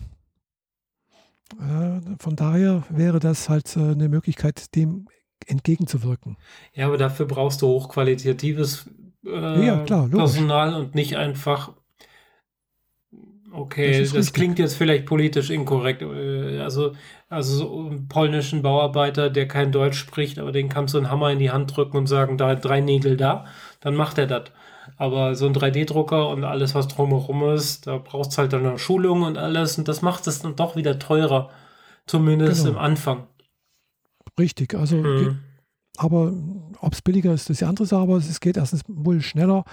[SPEAKER 1] Äh, von daher wäre das halt äh, eine Möglichkeit, dem entgegenzuwirken.
[SPEAKER 2] Ja, aber dafür brauchst du hochqualitatives äh, ja, klar, Personal und nicht einfach. Okay, das, das klingt jetzt vielleicht politisch inkorrekt. Äh, also, also so einen polnischen Bauarbeiter, der kein Deutsch spricht, aber den kannst du einen Hammer in die Hand drücken und sagen, da drei Nägel da, dann macht er das. Aber so ein 3D-Drucker und alles, was drumherum ist, da braucht es halt dann eine Schulung und alles. Und das macht es dann doch wieder teurer. Zumindest genau. im Anfang.
[SPEAKER 1] Richtig, also mhm. aber ob es billiger ist, ist die andere Sache, aber es geht erstens wohl schneller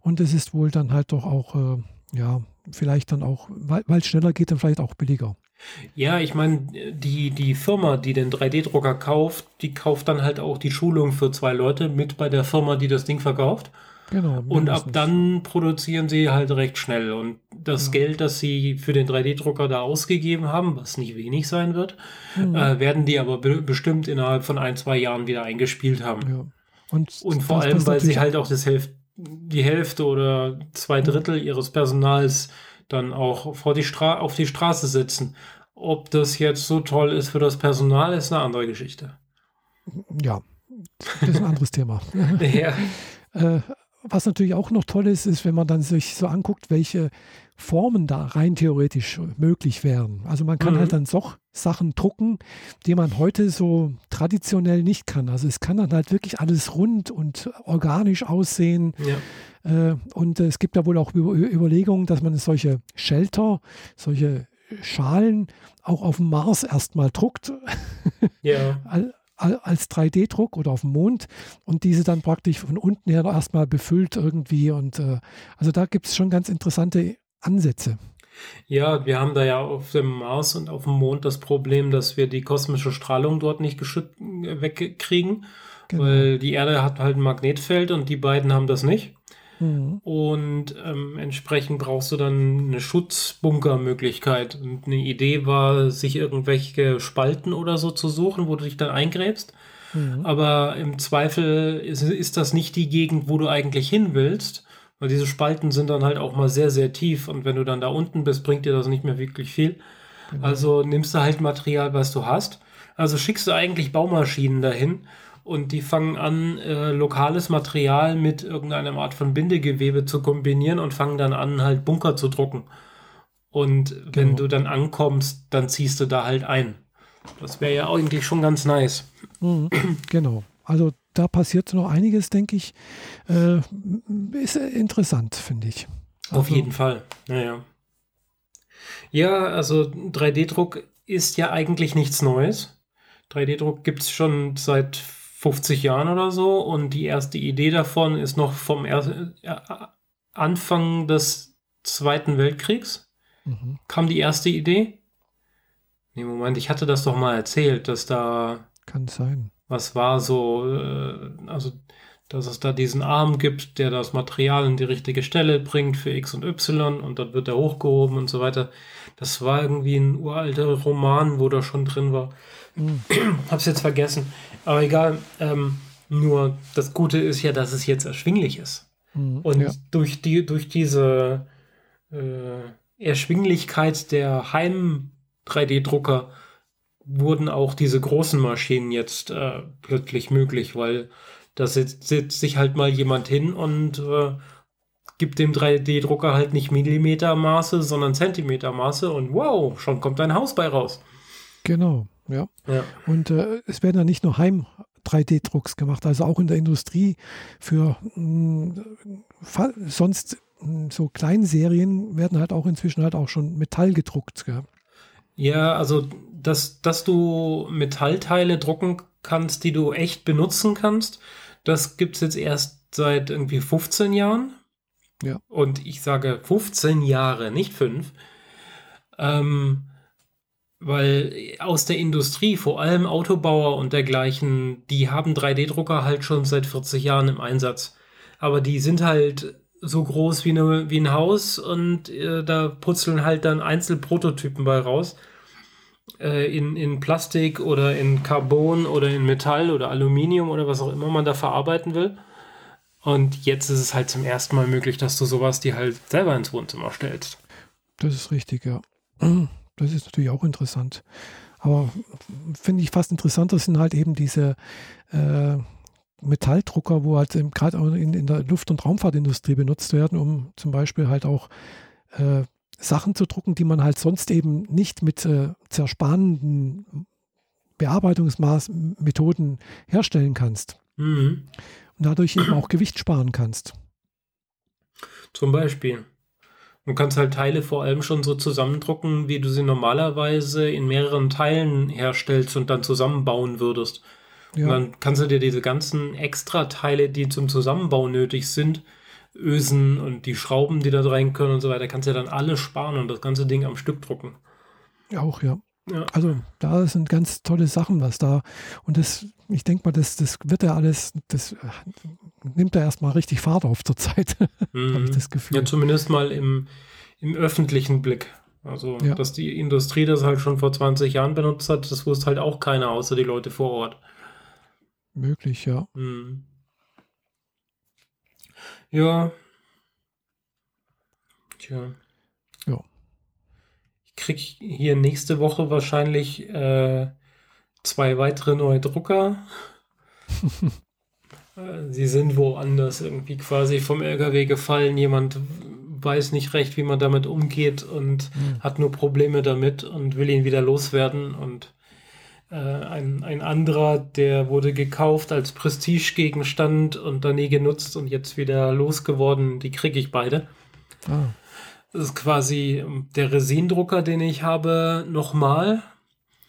[SPEAKER 1] und es ist wohl dann halt doch auch, äh, ja, vielleicht dann auch, weil es schneller geht, dann vielleicht auch billiger.
[SPEAKER 2] Ja, ich meine, die, die Firma, die den 3D-Drucker kauft, die kauft dann halt auch die Schulung für zwei Leute mit bei der Firma, die das Ding verkauft. Genau. Und ab dann produzieren sie halt recht schnell. Und das ja. Geld, das sie für den 3D-Drucker da ausgegeben haben, was nicht wenig sein wird, mhm. äh, werden die aber be bestimmt innerhalb von ein, zwei Jahren wieder eingespielt haben. Ja. Und, und vor allem, weil sie halt auch das Hälf die Hälfte oder zwei Drittel ihres Personals dann auch vor die Stra auf die Straße setzen. Ob das jetzt so toll ist für das Personal, ist eine andere Geschichte.
[SPEAKER 1] Ja, das ist ein anderes Thema. ja. Äh, was natürlich auch noch toll ist, ist, wenn man dann sich so anguckt, welche Formen da rein theoretisch möglich wären. Also man kann halt mhm. halt dann doch Sachen drucken, die man heute so traditionell nicht kann. Also es kann dann halt wirklich alles rund und organisch aussehen. Ja. Äh, und es gibt ja wohl auch Überlegungen, dass man solche Shelter, solche Schalen auch auf dem Mars erstmal druckt. Ja. als 3D-Druck oder auf dem Mond und diese dann praktisch von unten her erstmal befüllt irgendwie. Und äh, also da gibt es schon ganz interessante Ansätze.
[SPEAKER 2] Ja, wir haben da ja auf dem Mars und auf dem Mond das Problem, dass wir die kosmische Strahlung dort nicht wegkriegen, genau. weil die Erde hat halt ein Magnetfeld und die beiden haben das nicht. Mhm. Und ähm, entsprechend brauchst du dann eine Schutzbunkermöglichkeit. Und eine Idee war, sich irgendwelche Spalten oder so zu suchen, wo du dich dann eingräbst. Mhm. Aber im Zweifel ist, ist das nicht die Gegend, wo du eigentlich hin willst. Weil diese Spalten sind dann halt auch mal sehr, sehr tief. Und wenn du dann da unten bist, bringt dir das nicht mehr wirklich viel. Mhm. Also nimmst du halt Material, was du hast. Also schickst du eigentlich Baumaschinen dahin und die fangen an, äh, lokales Material mit irgendeiner Art von Bindegewebe zu kombinieren und fangen dann an, halt Bunker zu drucken. Und genau. wenn du dann ankommst, dann ziehst du da halt ein. Das wäre ja eigentlich schon ganz nice.
[SPEAKER 1] Mhm, genau. Also da passiert noch einiges, denke ich. Äh, ist interessant, finde ich.
[SPEAKER 2] Auf also, jeden Fall. Naja. Ja, also 3D-Druck ist ja eigentlich nichts Neues. 3D-Druck gibt es schon seit 50 Jahren oder so und die erste Idee davon ist noch vom er äh, Anfang des Zweiten Weltkriegs. Mhm. Kam die erste Idee? Nee, Moment, ich hatte das doch mal erzählt, dass da.
[SPEAKER 1] Kann sein.
[SPEAKER 2] Was war so, äh, also, dass es da diesen Arm gibt, der das Material in die richtige Stelle bringt für X und Y und dann wird er hochgehoben und so weiter. Das war irgendwie ein uralter Roman, wo da schon drin war. Mhm. Hab's jetzt vergessen. Aber egal. Ähm, nur das Gute ist ja, dass es jetzt erschwinglich ist. Mhm, und ja. durch, die, durch diese äh, Erschwinglichkeit der Heim-3D-Drucker wurden auch diese großen Maschinen jetzt äh, plötzlich möglich, weil da sitzt, sitzt sich halt mal jemand hin und äh, gibt dem 3D-Drucker halt nicht Millimetermaße, sondern Zentimetermaße und wow, schon kommt ein Haus bei raus.
[SPEAKER 1] Genau. Ja. ja. Und äh, es werden ja nicht nur Heim 3D-Drucks gemacht, also auch in der Industrie für mh, mm, sonst mh, mm, so Kleinserien werden halt auch inzwischen halt auch schon Metall gedruckt. Gell?
[SPEAKER 2] Ja, also dass, dass du Metallteile drucken kannst, die du echt benutzen kannst, das gibt es jetzt erst seit irgendwie 15 Jahren. Ja. Und ich sage 15 Jahre, nicht 5. Ähm, weil aus der Industrie, vor allem Autobauer und dergleichen, die haben 3D-Drucker halt schon seit 40 Jahren im Einsatz. Aber die sind halt so groß wie, eine, wie ein Haus und äh, da putzeln halt dann Einzelprototypen bei raus. Äh, in, in Plastik oder in Carbon oder in Metall oder Aluminium oder was auch immer man da verarbeiten will. Und jetzt ist es halt zum ersten Mal möglich, dass du sowas dir halt selber ins Wohnzimmer stellst.
[SPEAKER 1] Das ist richtig, ja. Das ist natürlich auch interessant. Aber finde ich fast interessanter sind halt eben diese äh, Metalldrucker, wo halt gerade in, in, der Luft- und Raumfahrtindustrie benutzt werden, um zum Beispiel halt auch äh, Sachen zu drucken, die man halt sonst eben nicht mit äh, zersparenden Bearbeitungsmethoden herstellen kannst. Mhm. Und dadurch eben auch Gewicht sparen kannst.
[SPEAKER 2] Zum Beispiel. Du kannst halt Teile vor allem schon so zusammendrucken, wie du sie normalerweise in mehreren Teilen herstellst und dann zusammenbauen würdest. Ja. Und dann kannst du dir diese ganzen Extra-Teile, die zum Zusammenbau nötig sind, Ösen und die Schrauben, die da rein können und so weiter, kannst du ja dann alle sparen und das ganze Ding am Stück drucken.
[SPEAKER 1] Auch, ja. Ja. Also da sind ganz tolle Sachen, was da. Und das, ich denke mal, das, das wird ja alles, das nimmt ja erstmal richtig Fahrt auf zur Zeit, mhm. habe ich das Gefühl.
[SPEAKER 2] Ja, zumindest mal im, im öffentlichen Blick. Also, ja. dass die Industrie das halt schon vor 20 Jahren benutzt hat, das wusste halt auch keiner, außer die Leute vor Ort.
[SPEAKER 1] Möglich, ja. Mhm.
[SPEAKER 2] Ja. Tja. Ja. Ich krieg hier nächste Woche wahrscheinlich äh, zwei weitere neue Drucker. Äh, sie sind woanders irgendwie quasi vom LKW gefallen. Jemand weiß nicht recht, wie man damit umgeht und mhm. hat nur Probleme damit und will ihn wieder loswerden. Und äh, ein, ein anderer, der wurde gekauft als Prestigegegenstand und dann nie genutzt und jetzt wieder losgeworden. Die kriege ich beide. Ah. Das ist quasi der Resindrucker, den ich habe, nochmal.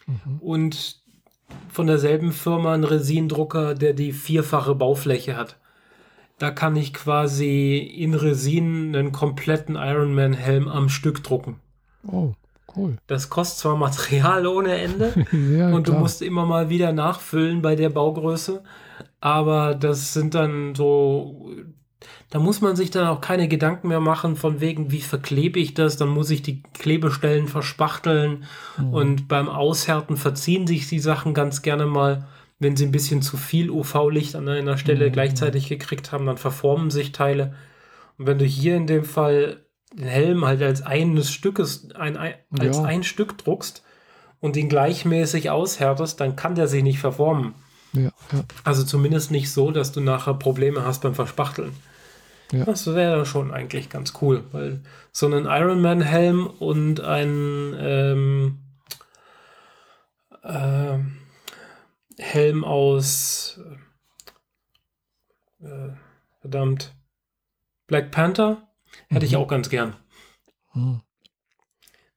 [SPEAKER 2] Mhm. Und von derselben Firma ein Resindrucker, der die vierfache Baufläche hat. Da kann ich quasi in Resin einen kompletten Ironman-Helm am Stück drucken.
[SPEAKER 1] Oh. Cool.
[SPEAKER 2] Das kostet zwar Material ohne Ende ja, und klar. du musst immer mal wieder nachfüllen bei der Baugröße, aber das sind dann so, da muss man sich dann auch keine Gedanken mehr machen von wegen, wie verklebe ich das, dann muss ich die Klebestellen verspachteln mhm. und beim Aushärten verziehen sich die Sachen ganz gerne mal. Wenn sie ein bisschen zu viel UV-Licht an einer Stelle mhm. gleichzeitig gekriegt haben, dann verformen sich Teile. Und wenn du hier in dem Fall den Helm halt als eines Stückes, ein, ein, als ja. ein Stück druckst und ihn gleichmäßig aushärtest, dann kann der sich nicht verformen. Ja, ja. Also zumindest nicht so, dass du nachher Probleme hast beim Verspachteln. Ja. Das wäre schon eigentlich ganz cool, weil so ein Ironman-Helm und ein ähm, äh, Helm aus äh, verdammt Black Panther Hätte mhm. ich auch ganz gern. Mhm.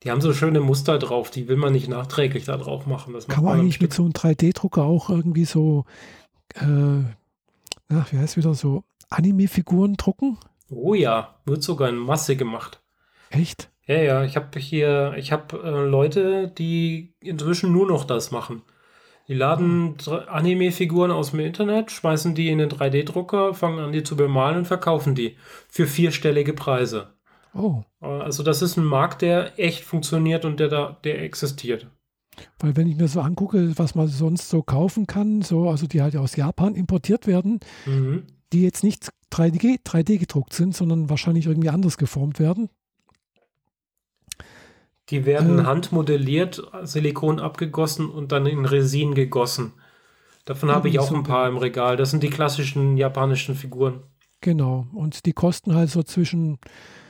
[SPEAKER 2] Die haben so schöne Muster drauf, die will man nicht nachträglich da drauf machen. Das
[SPEAKER 1] Kann man eigentlich mit so einem 3D-Drucker auch irgendwie so, äh, na, wie heißt wieder, so Anime-Figuren drucken?
[SPEAKER 2] Oh ja, wird sogar in Masse gemacht.
[SPEAKER 1] Echt?
[SPEAKER 2] Ja, ja, ich habe hier, ich habe äh, Leute, die inzwischen nur noch das machen. Die laden Anime-Figuren aus dem Internet, schmeißen die in den 3D-Drucker, fangen an, die zu bemalen und verkaufen die für vierstellige Preise. Oh. Also das ist ein Markt, der echt funktioniert und der da, der existiert.
[SPEAKER 1] Weil wenn ich mir so angucke, was man sonst so kaufen kann, so, also die halt aus Japan importiert werden, mhm. Die jetzt nicht 3D, 3D gedruckt sind, sondern wahrscheinlich irgendwie anders geformt werden,
[SPEAKER 2] die werden äh, handmodelliert, Silikon abgegossen und dann in Resin gegossen. Davon habe ich auch so ein paar im Regal. Das sind die klassischen japanischen Figuren.
[SPEAKER 1] Genau. Und die kosten halt so zwischen,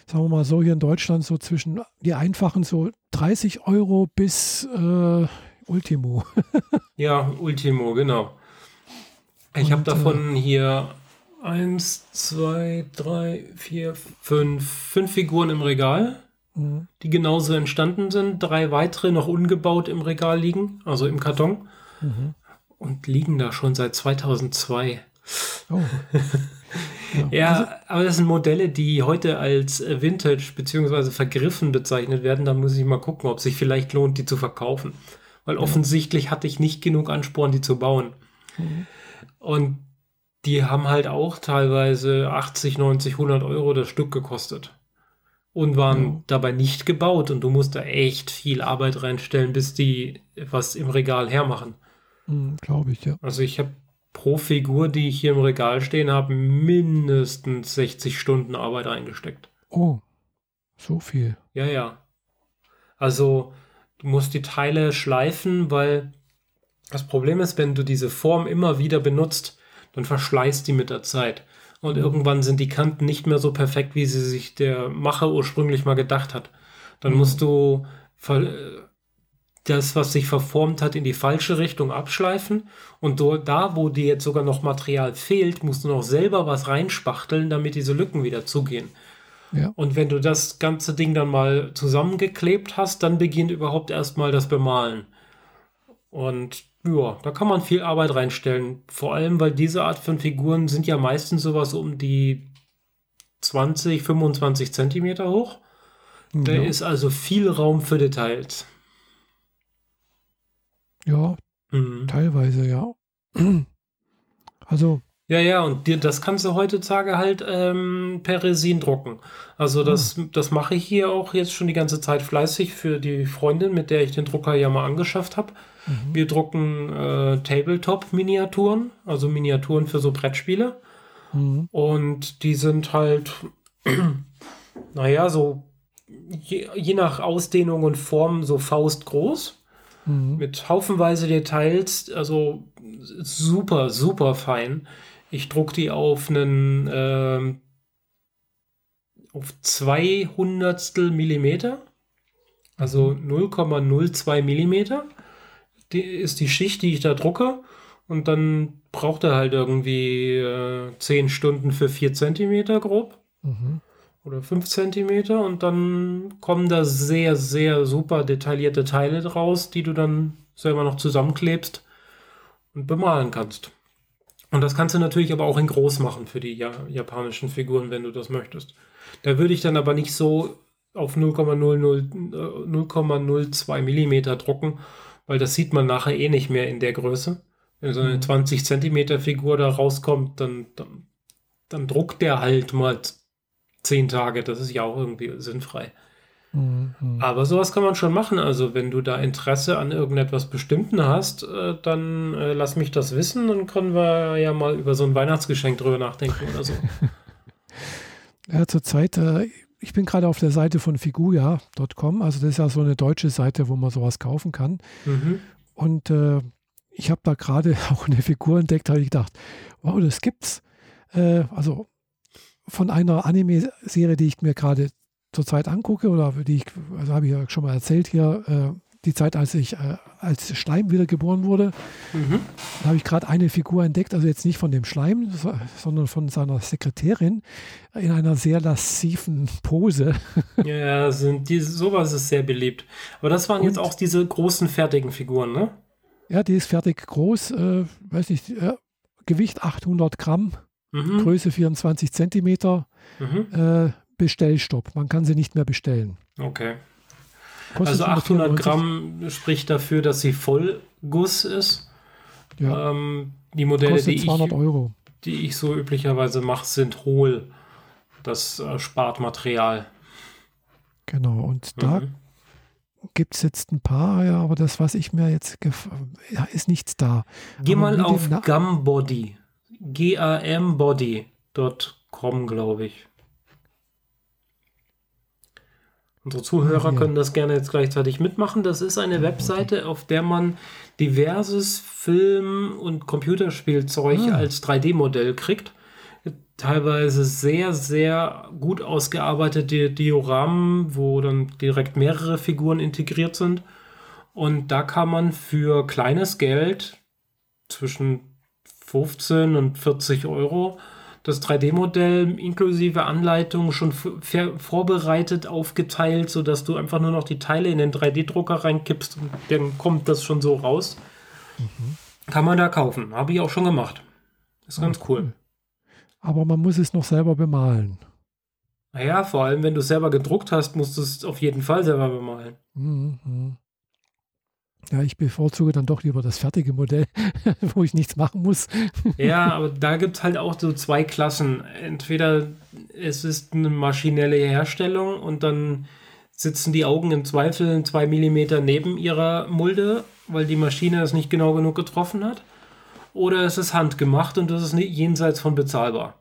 [SPEAKER 1] sagen wir mal so hier in Deutschland, so zwischen die einfachen so 30 Euro bis äh, Ultimo.
[SPEAKER 2] ja, Ultimo, genau. Ich habe davon äh, hier eins, zwei, drei, vier, fünf, fünf Figuren im Regal mhm. die genauso entstanden sind. Drei weitere noch ungebaut im Regal liegen, also im Karton. Mhm. Und liegen da schon seit 2002. Oh. ja, ja also, aber das sind Modelle, die heute als Vintage bzw. vergriffen bezeichnet werden. Da muss ich mal gucken, ob sich vielleicht lohnt, die zu verkaufen. Weil offensichtlich hatte ich nicht genug Ansporn, die zu bauen. Mhm. Und die haben halt auch teilweise 80, 90, 100 Euro das Stück gekostet und waren ja. dabei nicht gebaut und du musst da echt viel Arbeit reinstellen, bis die was im Regal hermachen.
[SPEAKER 1] Mhm, Glaube ich, ja.
[SPEAKER 2] Also ich habe pro Figur, die ich hier im Regal stehen habe, mindestens 60 Stunden Arbeit eingesteckt.
[SPEAKER 1] Oh, so viel.
[SPEAKER 2] Ja, ja. Also du musst die Teile schleifen, weil das Problem ist, wenn du diese Form immer wieder benutzt, dann verschleißt die mit der Zeit. Und irgendwann sind die Kanten nicht mehr so perfekt, wie sie sich der Macher ursprünglich mal gedacht hat. Dann mhm. musst du das, was sich verformt hat, in die falsche Richtung abschleifen. Und da, wo dir jetzt sogar noch Material fehlt, musst du noch selber was reinspachteln, damit diese Lücken wieder zugehen. Ja. Und wenn du das ganze Ding dann mal zusammengeklebt hast, dann beginnt überhaupt erstmal das Bemalen. Und ja, da kann man viel Arbeit reinstellen. Vor allem, weil diese Art von Figuren sind ja meistens sowas um die 20, 25 Zentimeter hoch. Ja. Da ist also viel Raum für Details.
[SPEAKER 1] Ja, mhm. teilweise, ja. Also.
[SPEAKER 2] Ja, ja, und dir, das kannst du heutzutage halt ähm, per Resin drucken. Also das, mhm. das mache ich hier auch jetzt schon die ganze Zeit fleißig für die Freundin, mit der ich den Drucker ja mal angeschafft habe. Mhm. Wir drucken äh, Tabletop-Miniaturen, also Miniaturen für so Brettspiele. Mhm. Und die sind halt, naja, so je, je, nach Ausdehnung und Form so faustgroß. Mhm. Mit haufenweise Details, also super, super fein. Ich druck die auf einen äh, auf 200 Millimeter, also 0,02 mhm. Millimeter die ist die Schicht, die ich da drucke. Und dann braucht er halt irgendwie äh, 10 Stunden für 4 Zentimeter grob. Mhm. Oder 5 Zentimeter. Und dann kommen da sehr, sehr super detaillierte Teile draus, die du dann selber noch zusammenklebst und bemalen kannst. Und das kannst du natürlich aber auch in groß machen für die ja japanischen Figuren, wenn du das möchtest. Da würde ich dann aber nicht so auf 0,02 äh, Millimeter drucken, weil das sieht man nachher eh nicht mehr in der Größe. Wenn so eine 20 mhm. Zentimeter Figur da rauskommt, dann, dann, dann druckt der halt mal zehn Tage. Das ist ja auch irgendwie sinnfrei. Mhm. Aber sowas kann man schon machen. Also wenn du da Interesse an irgendetwas Bestimmten hast, äh, dann äh, lass mich das wissen. Dann können wir ja mal über so ein Weihnachtsgeschenk drüber nachdenken oder so.
[SPEAKER 1] ja, zurzeit, äh, ich bin gerade auf der Seite von figuja.com, also das ist ja so eine deutsche Seite, wo man sowas kaufen kann. Mhm. Und äh, ich habe da gerade auch eine Figur entdeckt, habe ich gedacht, wow, das gibt's. Äh, also von einer Anime-Serie, die ich mir gerade zurzeit angucke, oder die ich, also habe ich ja schon mal erzählt hier, äh, die Zeit, als ich äh, als Schleim wiedergeboren wurde. Mhm. Da habe ich gerade eine Figur entdeckt, also jetzt nicht von dem Schleim, sondern von seiner Sekretärin in einer sehr lassiven Pose.
[SPEAKER 2] Ja, sind die, sowas ist sehr beliebt. Aber das waren Und, jetzt auch diese großen fertigen Figuren, ne?
[SPEAKER 1] Ja, die ist fertig groß, äh, weiß nicht, äh, Gewicht 800 Gramm, mhm. Größe 24 Zentimeter, mhm. Bestellstopp. Man kann sie nicht mehr bestellen.
[SPEAKER 2] Okay. Kostet also 800 Gramm spricht dafür, dass sie Vollguss ist. Ja. Ähm, die Modelle, die ich,
[SPEAKER 1] Euro.
[SPEAKER 2] die ich so üblicherweise mache, sind hohl. Das äh, spart Material.
[SPEAKER 1] Genau, und mhm. da gibt es jetzt ein paar, ja, aber das, was ich mir jetzt, ja, ist nichts da.
[SPEAKER 2] Geh aber mal auf Gumbody. G-A-M-Body.com, glaube ich. Unsere Zuhörer können das gerne jetzt gleichzeitig mitmachen. Das ist eine Webseite, auf der man diverses Film- und Computerspielzeug ah. als 3D-Modell kriegt. Teilweise sehr, sehr gut ausgearbeitete Dioramen, wo dann direkt mehrere Figuren integriert sind. Und da kann man für kleines Geld zwischen 15 und 40 Euro das 3D-Modell inklusive Anleitung schon vorbereitet aufgeteilt, sodass du einfach nur noch die Teile in den 3D-Drucker reinkippst und dann kommt das schon so raus. Mhm. Kann man da kaufen. Habe ich auch schon gemacht. Ist ganz cool. cool.
[SPEAKER 1] Aber man muss es noch selber bemalen.
[SPEAKER 2] Naja, vor allem, wenn du es selber gedruckt hast, musst du es auf jeden Fall selber bemalen.
[SPEAKER 1] Mhm. Ja, ich bevorzuge dann doch lieber das fertige Modell, wo ich nichts machen muss.
[SPEAKER 2] ja, aber da gibt es halt auch so zwei Klassen. Entweder es ist eine maschinelle Herstellung und dann sitzen die Augen im Zweifel zwei Millimeter neben ihrer Mulde, weil die Maschine das nicht genau genug getroffen hat. Oder es ist handgemacht und das ist jenseits von bezahlbar.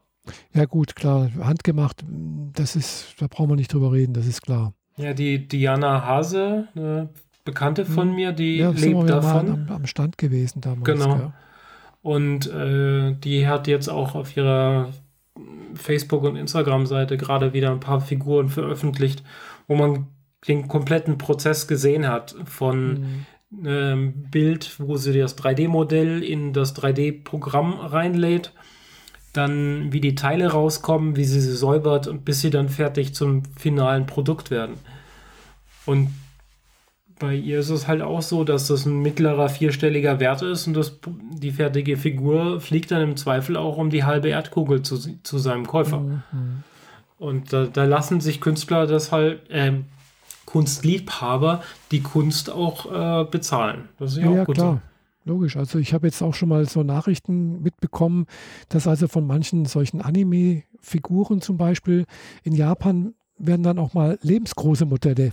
[SPEAKER 1] Ja gut, klar, handgemacht, das ist, da brauchen wir nicht drüber reden, das ist klar.
[SPEAKER 2] Ja, die Diana Hase, eine Bekannte von hm. mir, die ja, lebt davon.
[SPEAKER 1] Am, am, Stand gewesen damals.
[SPEAKER 2] Genau. Ja. Und äh, die hat jetzt auch auf ihrer Facebook- und Instagram-Seite gerade wieder ein paar Figuren veröffentlicht, wo man den kompletten Prozess gesehen hat von mhm. ähm, Bild, wo sie das 3D-Modell in das 3D-Programm reinlädt, dann wie die Teile rauskommen, wie sie sie säubert und bis sie dann fertig zum finalen Produkt werden. Und bei ihr ist es halt auch so, dass das ein mittlerer vierstelliger Wert ist und das, die fertige Figur fliegt dann im Zweifel auch um die halbe Erdkugel zu, zu seinem Käufer. Mhm. Und da, da, lassen sich Künstler das halt, äh, Kunstliebhaber, die Kunst auch äh, bezahlen.
[SPEAKER 1] Das ist ja, ja auch gut. Klar. So. Logisch. Also ich habe jetzt auch schon mal so Nachrichten mitbekommen, dass also von manchen solchen Anime-Figuren zum Beispiel in Japan werden dann auch mal lebensgroße Modelle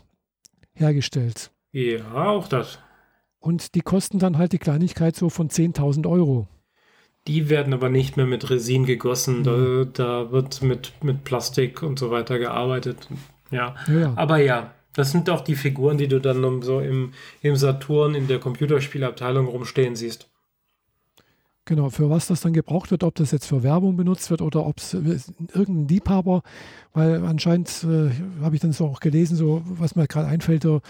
[SPEAKER 1] hergestellt.
[SPEAKER 2] Ja, auch das.
[SPEAKER 1] Und die kosten dann halt die Kleinigkeit so von 10.000 Euro.
[SPEAKER 2] Die werden aber nicht mehr mit Resin gegossen. Mhm. Da, da, wird mit, mit Plastik und so weiter gearbeitet. Ja. ja. Aber ja, das sind auch die Figuren, die du dann so im, im Saturn in der Computerspielabteilung rumstehen siehst.
[SPEAKER 1] Genau, für was das dann gebraucht wird, ob das jetzt für Werbung benutzt wird oder ob es irgendein Liebhaber, weil anscheinend äh, habe ich dann so auch gelesen, so was mir gerade einfällt, so,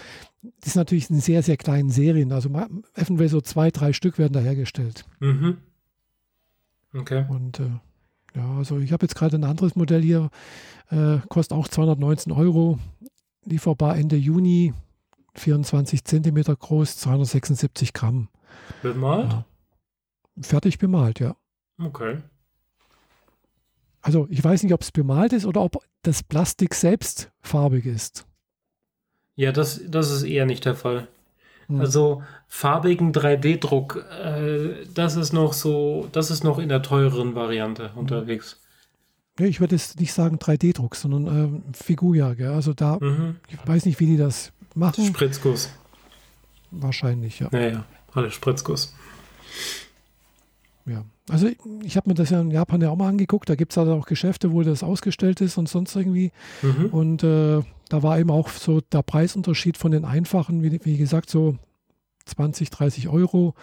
[SPEAKER 1] das ist natürlich in sehr, sehr kleinen Serien. Also eventuell so zwei, drei Stück werden da hergestellt.
[SPEAKER 2] Mhm. Okay.
[SPEAKER 1] Und äh, ja, also ich habe jetzt gerade ein anderes Modell hier, äh, kostet auch 219 Euro, lieferbar Ende Juni, 24 Zentimeter groß, 276 Gramm.
[SPEAKER 2] Bemalt? Ja.
[SPEAKER 1] Fertig bemalt, ja.
[SPEAKER 2] Okay.
[SPEAKER 1] Also ich weiß nicht, ob es bemalt ist oder ob das Plastik selbst farbig ist.
[SPEAKER 2] Ja, das, das ist eher nicht der Fall. Hm. Also farbigen 3D-Druck, äh, das ist noch so, das ist noch in der teureren Variante hm. unterwegs.
[SPEAKER 1] Ich würde jetzt nicht sagen 3D-Druck, sondern äh, Figuja. Gell? Also da, mhm. ich weiß nicht, wie die das machen.
[SPEAKER 2] Spritzguss.
[SPEAKER 1] Wahrscheinlich, ja.
[SPEAKER 2] Naja, alles Spritzguss.
[SPEAKER 1] Ja, also ich, ich habe mir das ja in Japan ja auch mal angeguckt. Da gibt es also auch Geschäfte, wo das ausgestellt ist und sonst irgendwie. Mhm. Und äh, da war eben auch so der Preisunterschied von den einfachen, wie, wie gesagt, so 20, 30 Euro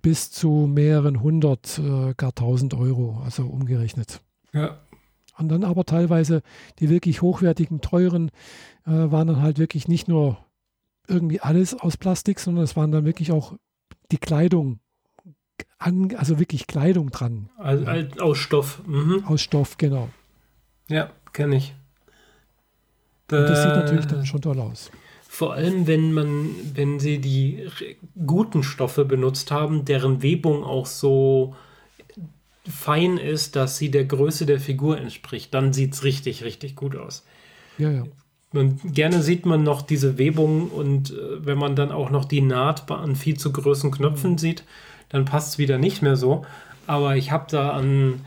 [SPEAKER 1] bis zu mehreren hundert, äh, gar tausend Euro, also umgerechnet.
[SPEAKER 2] Ja.
[SPEAKER 1] Und dann aber teilweise die wirklich hochwertigen, teuren äh, waren dann halt wirklich nicht nur irgendwie alles aus Plastik, sondern es waren dann wirklich auch die Kleidung an, also wirklich Kleidung dran.
[SPEAKER 2] Also, aus Stoff.
[SPEAKER 1] Mhm. Aus Stoff, genau.
[SPEAKER 2] Ja, kenne ich.
[SPEAKER 1] Da, das sieht natürlich dann schon toll aus.
[SPEAKER 2] Vor allem, wenn man, wenn sie die guten Stoffe benutzt haben, deren Webung auch so fein ist, dass sie der Größe der Figur entspricht, dann sieht es richtig, richtig gut aus.
[SPEAKER 1] Ja, ja.
[SPEAKER 2] Man, gerne sieht man noch diese Webung und äh, wenn man dann auch noch die Naht an viel zu großen Knöpfen mhm. sieht, dann passt es wieder nicht mehr so. Aber ich habe da an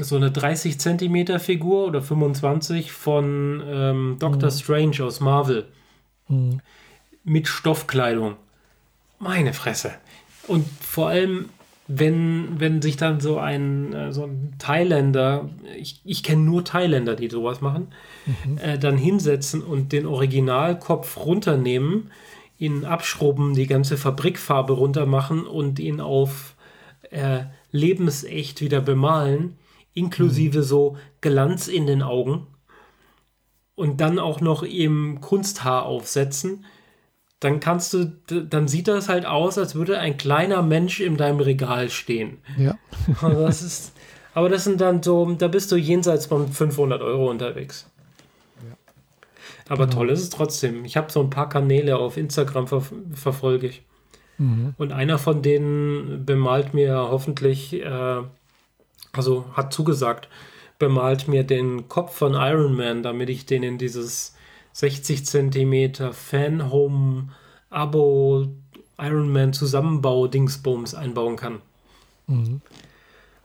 [SPEAKER 2] so eine 30 Zentimeter Figur oder 25 von ähm, Doctor mhm. Strange aus Marvel mhm. mit Stoffkleidung. Meine Fresse. Und vor allem, wenn, wenn sich dann so ein, äh, so ein Thailänder, ich, ich kenne nur Thailänder, die sowas machen, mhm. äh, dann hinsetzen und den Originalkopf runternehmen ihn abschrubben, die ganze Fabrikfarbe runter machen und ihn auf äh, lebensecht wieder bemalen, inklusive mhm. so Glanz in den Augen und dann auch noch ihm Kunsthaar aufsetzen, dann kannst du, dann sieht das halt aus, als würde ein kleiner Mensch in deinem Regal stehen.
[SPEAKER 1] Ja.
[SPEAKER 2] das ist, aber das sind dann so, da bist du jenseits von 500 Euro unterwegs. Aber genau. toll ist es trotzdem. Ich habe so ein paar Kanäle auf Instagram ver verfolge ich. Mhm. Und einer von denen bemalt mir hoffentlich, äh, also hat zugesagt, bemalt mir den Kopf von Iron Man, damit ich den in dieses 60 Zentimeter Fan-Home Abo Ironman Zusammenbau-Dingsbums einbauen kann. Mhm.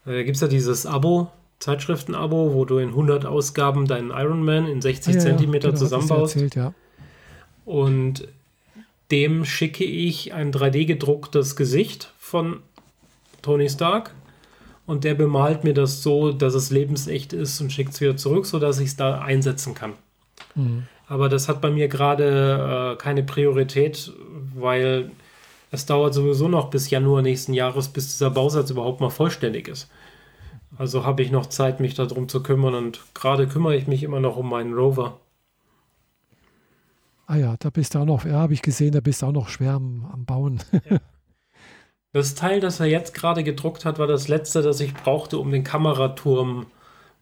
[SPEAKER 2] Da gibt es ja dieses Abo, Zeitschriften-Abo, wo du in 100 Ausgaben deinen Ironman in 60 ja, Zentimeter genau, zusammenbaust. Erzählt, ja. Und dem schicke ich ein 3D gedrucktes Gesicht von Tony Stark und der bemalt mir das so, dass es lebensecht ist und schickt es wieder zurück, sodass ich es da einsetzen kann. Mhm. Aber das hat bei mir gerade äh, keine Priorität, weil es dauert sowieso noch bis Januar nächsten Jahres, bis dieser Bausatz überhaupt mal vollständig ist. Also habe ich noch Zeit, mich darum zu kümmern und gerade kümmere ich mich immer noch um meinen Rover.
[SPEAKER 1] Ah ja, da bist du auch noch, ja, habe ich gesehen, da bist du auch noch schwer am, am Bauen. Ja.
[SPEAKER 2] Das Teil, das er jetzt gerade gedruckt hat, war das letzte, das ich brauchte, um den Kameraturm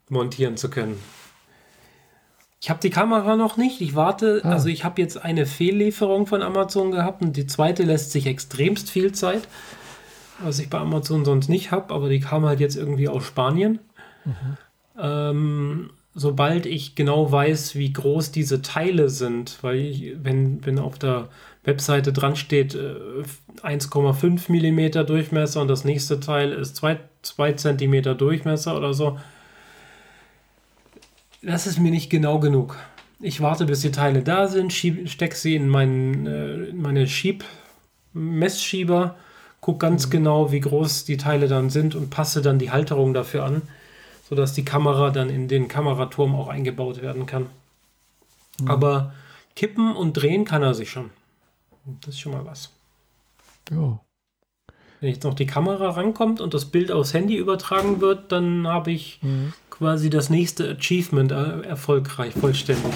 [SPEAKER 2] montieren zu können. Ich habe die Kamera noch nicht. Ich warte, ah. also ich habe jetzt eine Fehllieferung von Amazon gehabt und die zweite lässt sich extremst viel Zeit, was ich bei Amazon sonst nicht habe, aber die kam halt jetzt irgendwie aus Spanien. Mhm. Ähm, sobald ich genau weiß, wie groß diese Teile sind, weil ich, wenn, wenn auf der Webseite dran steht äh, 1,5 mm Durchmesser und das nächste Teil ist 2, 2 cm Durchmesser oder so, das ist mir nicht genau genug. Ich warte, bis die Teile da sind, stecke sie in, mein, äh, in meine Schieb-Messschieber, gucke ganz mhm. genau, wie groß die Teile dann sind und passe dann die Halterung dafür an sodass die Kamera dann in den Kameraturm auch eingebaut werden kann. Mhm. Aber kippen und drehen kann er sich schon. Das ist schon mal was. Ja. Wenn jetzt noch die Kamera rankommt und das Bild aufs Handy übertragen wird, dann habe ich mhm. quasi das nächste Achievement erfolgreich, vollständig.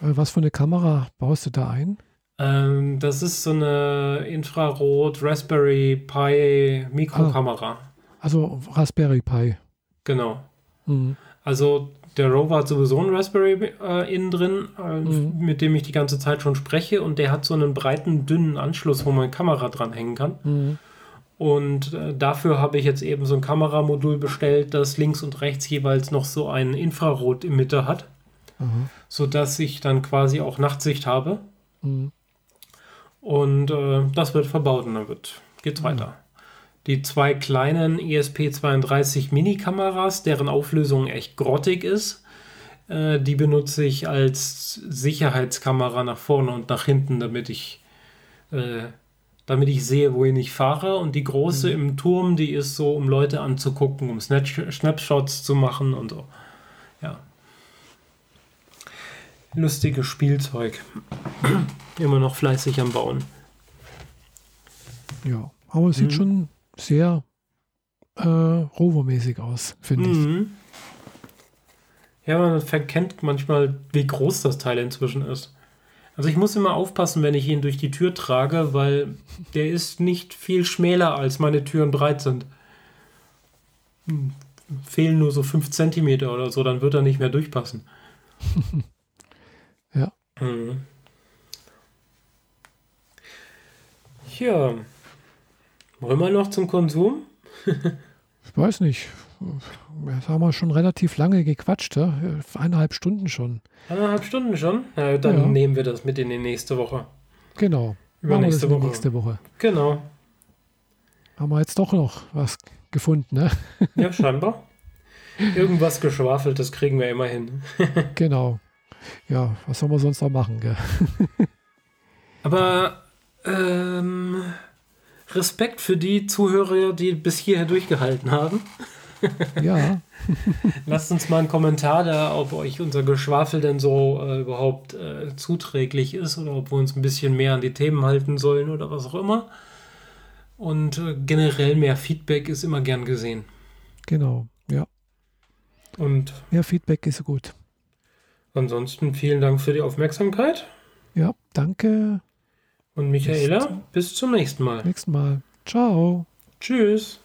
[SPEAKER 1] Äh, was für eine Kamera baust du da ein?
[SPEAKER 2] Ähm, das ist so eine Infrarot Raspberry Pi Mikrokamera. Ah,
[SPEAKER 1] also Raspberry Pi.
[SPEAKER 2] Genau. Mhm. Also der Rover hat sowieso einen Raspberry äh, innen drin, äh, mhm. mit dem ich die ganze Zeit schon spreche und der hat so einen breiten, dünnen Anschluss, wo man Kamera dranhängen kann. Mhm. Und äh, dafür habe ich jetzt eben so ein Kameramodul bestellt, das links und rechts jeweils noch so einen Infrarot-Emitter hat, mhm. sodass ich dann quasi auch Nachtsicht habe. Mhm. Und äh, das wird verbaut und dann wird, geht's mhm. weiter die zwei kleinen ESP32 Mini-Kameras, deren Auflösung echt grottig ist. Äh, die benutze ich als Sicherheitskamera nach vorne und nach hinten, damit ich, äh, damit ich sehe, wohin ich fahre. Und die große mhm. im Turm, die ist so, um Leute anzugucken, um Snapshots zu machen und so. Ja. Lustiges Spielzeug. Immer noch fleißig am Bauen.
[SPEAKER 1] Ja, aber es sieht mhm. schon sehr äh, Rover-mäßig aus, finde mhm.
[SPEAKER 2] ich. Ja, man verkennt manchmal, wie groß das Teil inzwischen ist. Also ich muss immer aufpassen, wenn ich ihn durch die Tür trage, weil der ist nicht viel schmäler, als meine Türen breit sind. Hm, fehlen nur so 5 cm oder so, dann wird er nicht mehr durchpassen.
[SPEAKER 1] ja. Mhm.
[SPEAKER 2] Ja. Wollen wir noch zum Konsum?
[SPEAKER 1] ich weiß nicht. Jetzt haben wir schon relativ lange gequatscht, ja? eineinhalb Stunden schon.
[SPEAKER 2] Eineinhalb Stunden schon? Ja, dann ja. nehmen wir das mit in die nächste Woche.
[SPEAKER 1] Genau.
[SPEAKER 2] Übernächste
[SPEAKER 1] Woche. nächste Woche.
[SPEAKER 2] Genau.
[SPEAKER 1] Haben wir jetzt doch noch was gefunden, ne?
[SPEAKER 2] Ja, scheinbar. Irgendwas Geschwafeltes kriegen wir immer hin.
[SPEAKER 1] genau. Ja, was soll man sonst noch machen, gell?
[SPEAKER 2] Aber ähm, Respekt für die Zuhörer, die bis hierher durchgehalten haben.
[SPEAKER 1] Ja.
[SPEAKER 2] Lasst uns mal einen Kommentar da, ob euch unser Geschwafel denn so äh, überhaupt äh, zuträglich ist oder ob wir uns ein bisschen mehr an die Themen halten sollen oder was auch immer. Und äh, generell mehr Feedback ist immer gern gesehen.
[SPEAKER 1] Genau, ja.
[SPEAKER 2] Und
[SPEAKER 1] mehr Feedback ist gut.
[SPEAKER 2] Ansonsten vielen Dank für die Aufmerksamkeit.
[SPEAKER 1] Ja, danke.
[SPEAKER 2] Und Michaela, bis zum nächsten Mal.
[SPEAKER 1] Nächsten Mal. Ciao.
[SPEAKER 2] Tschüss.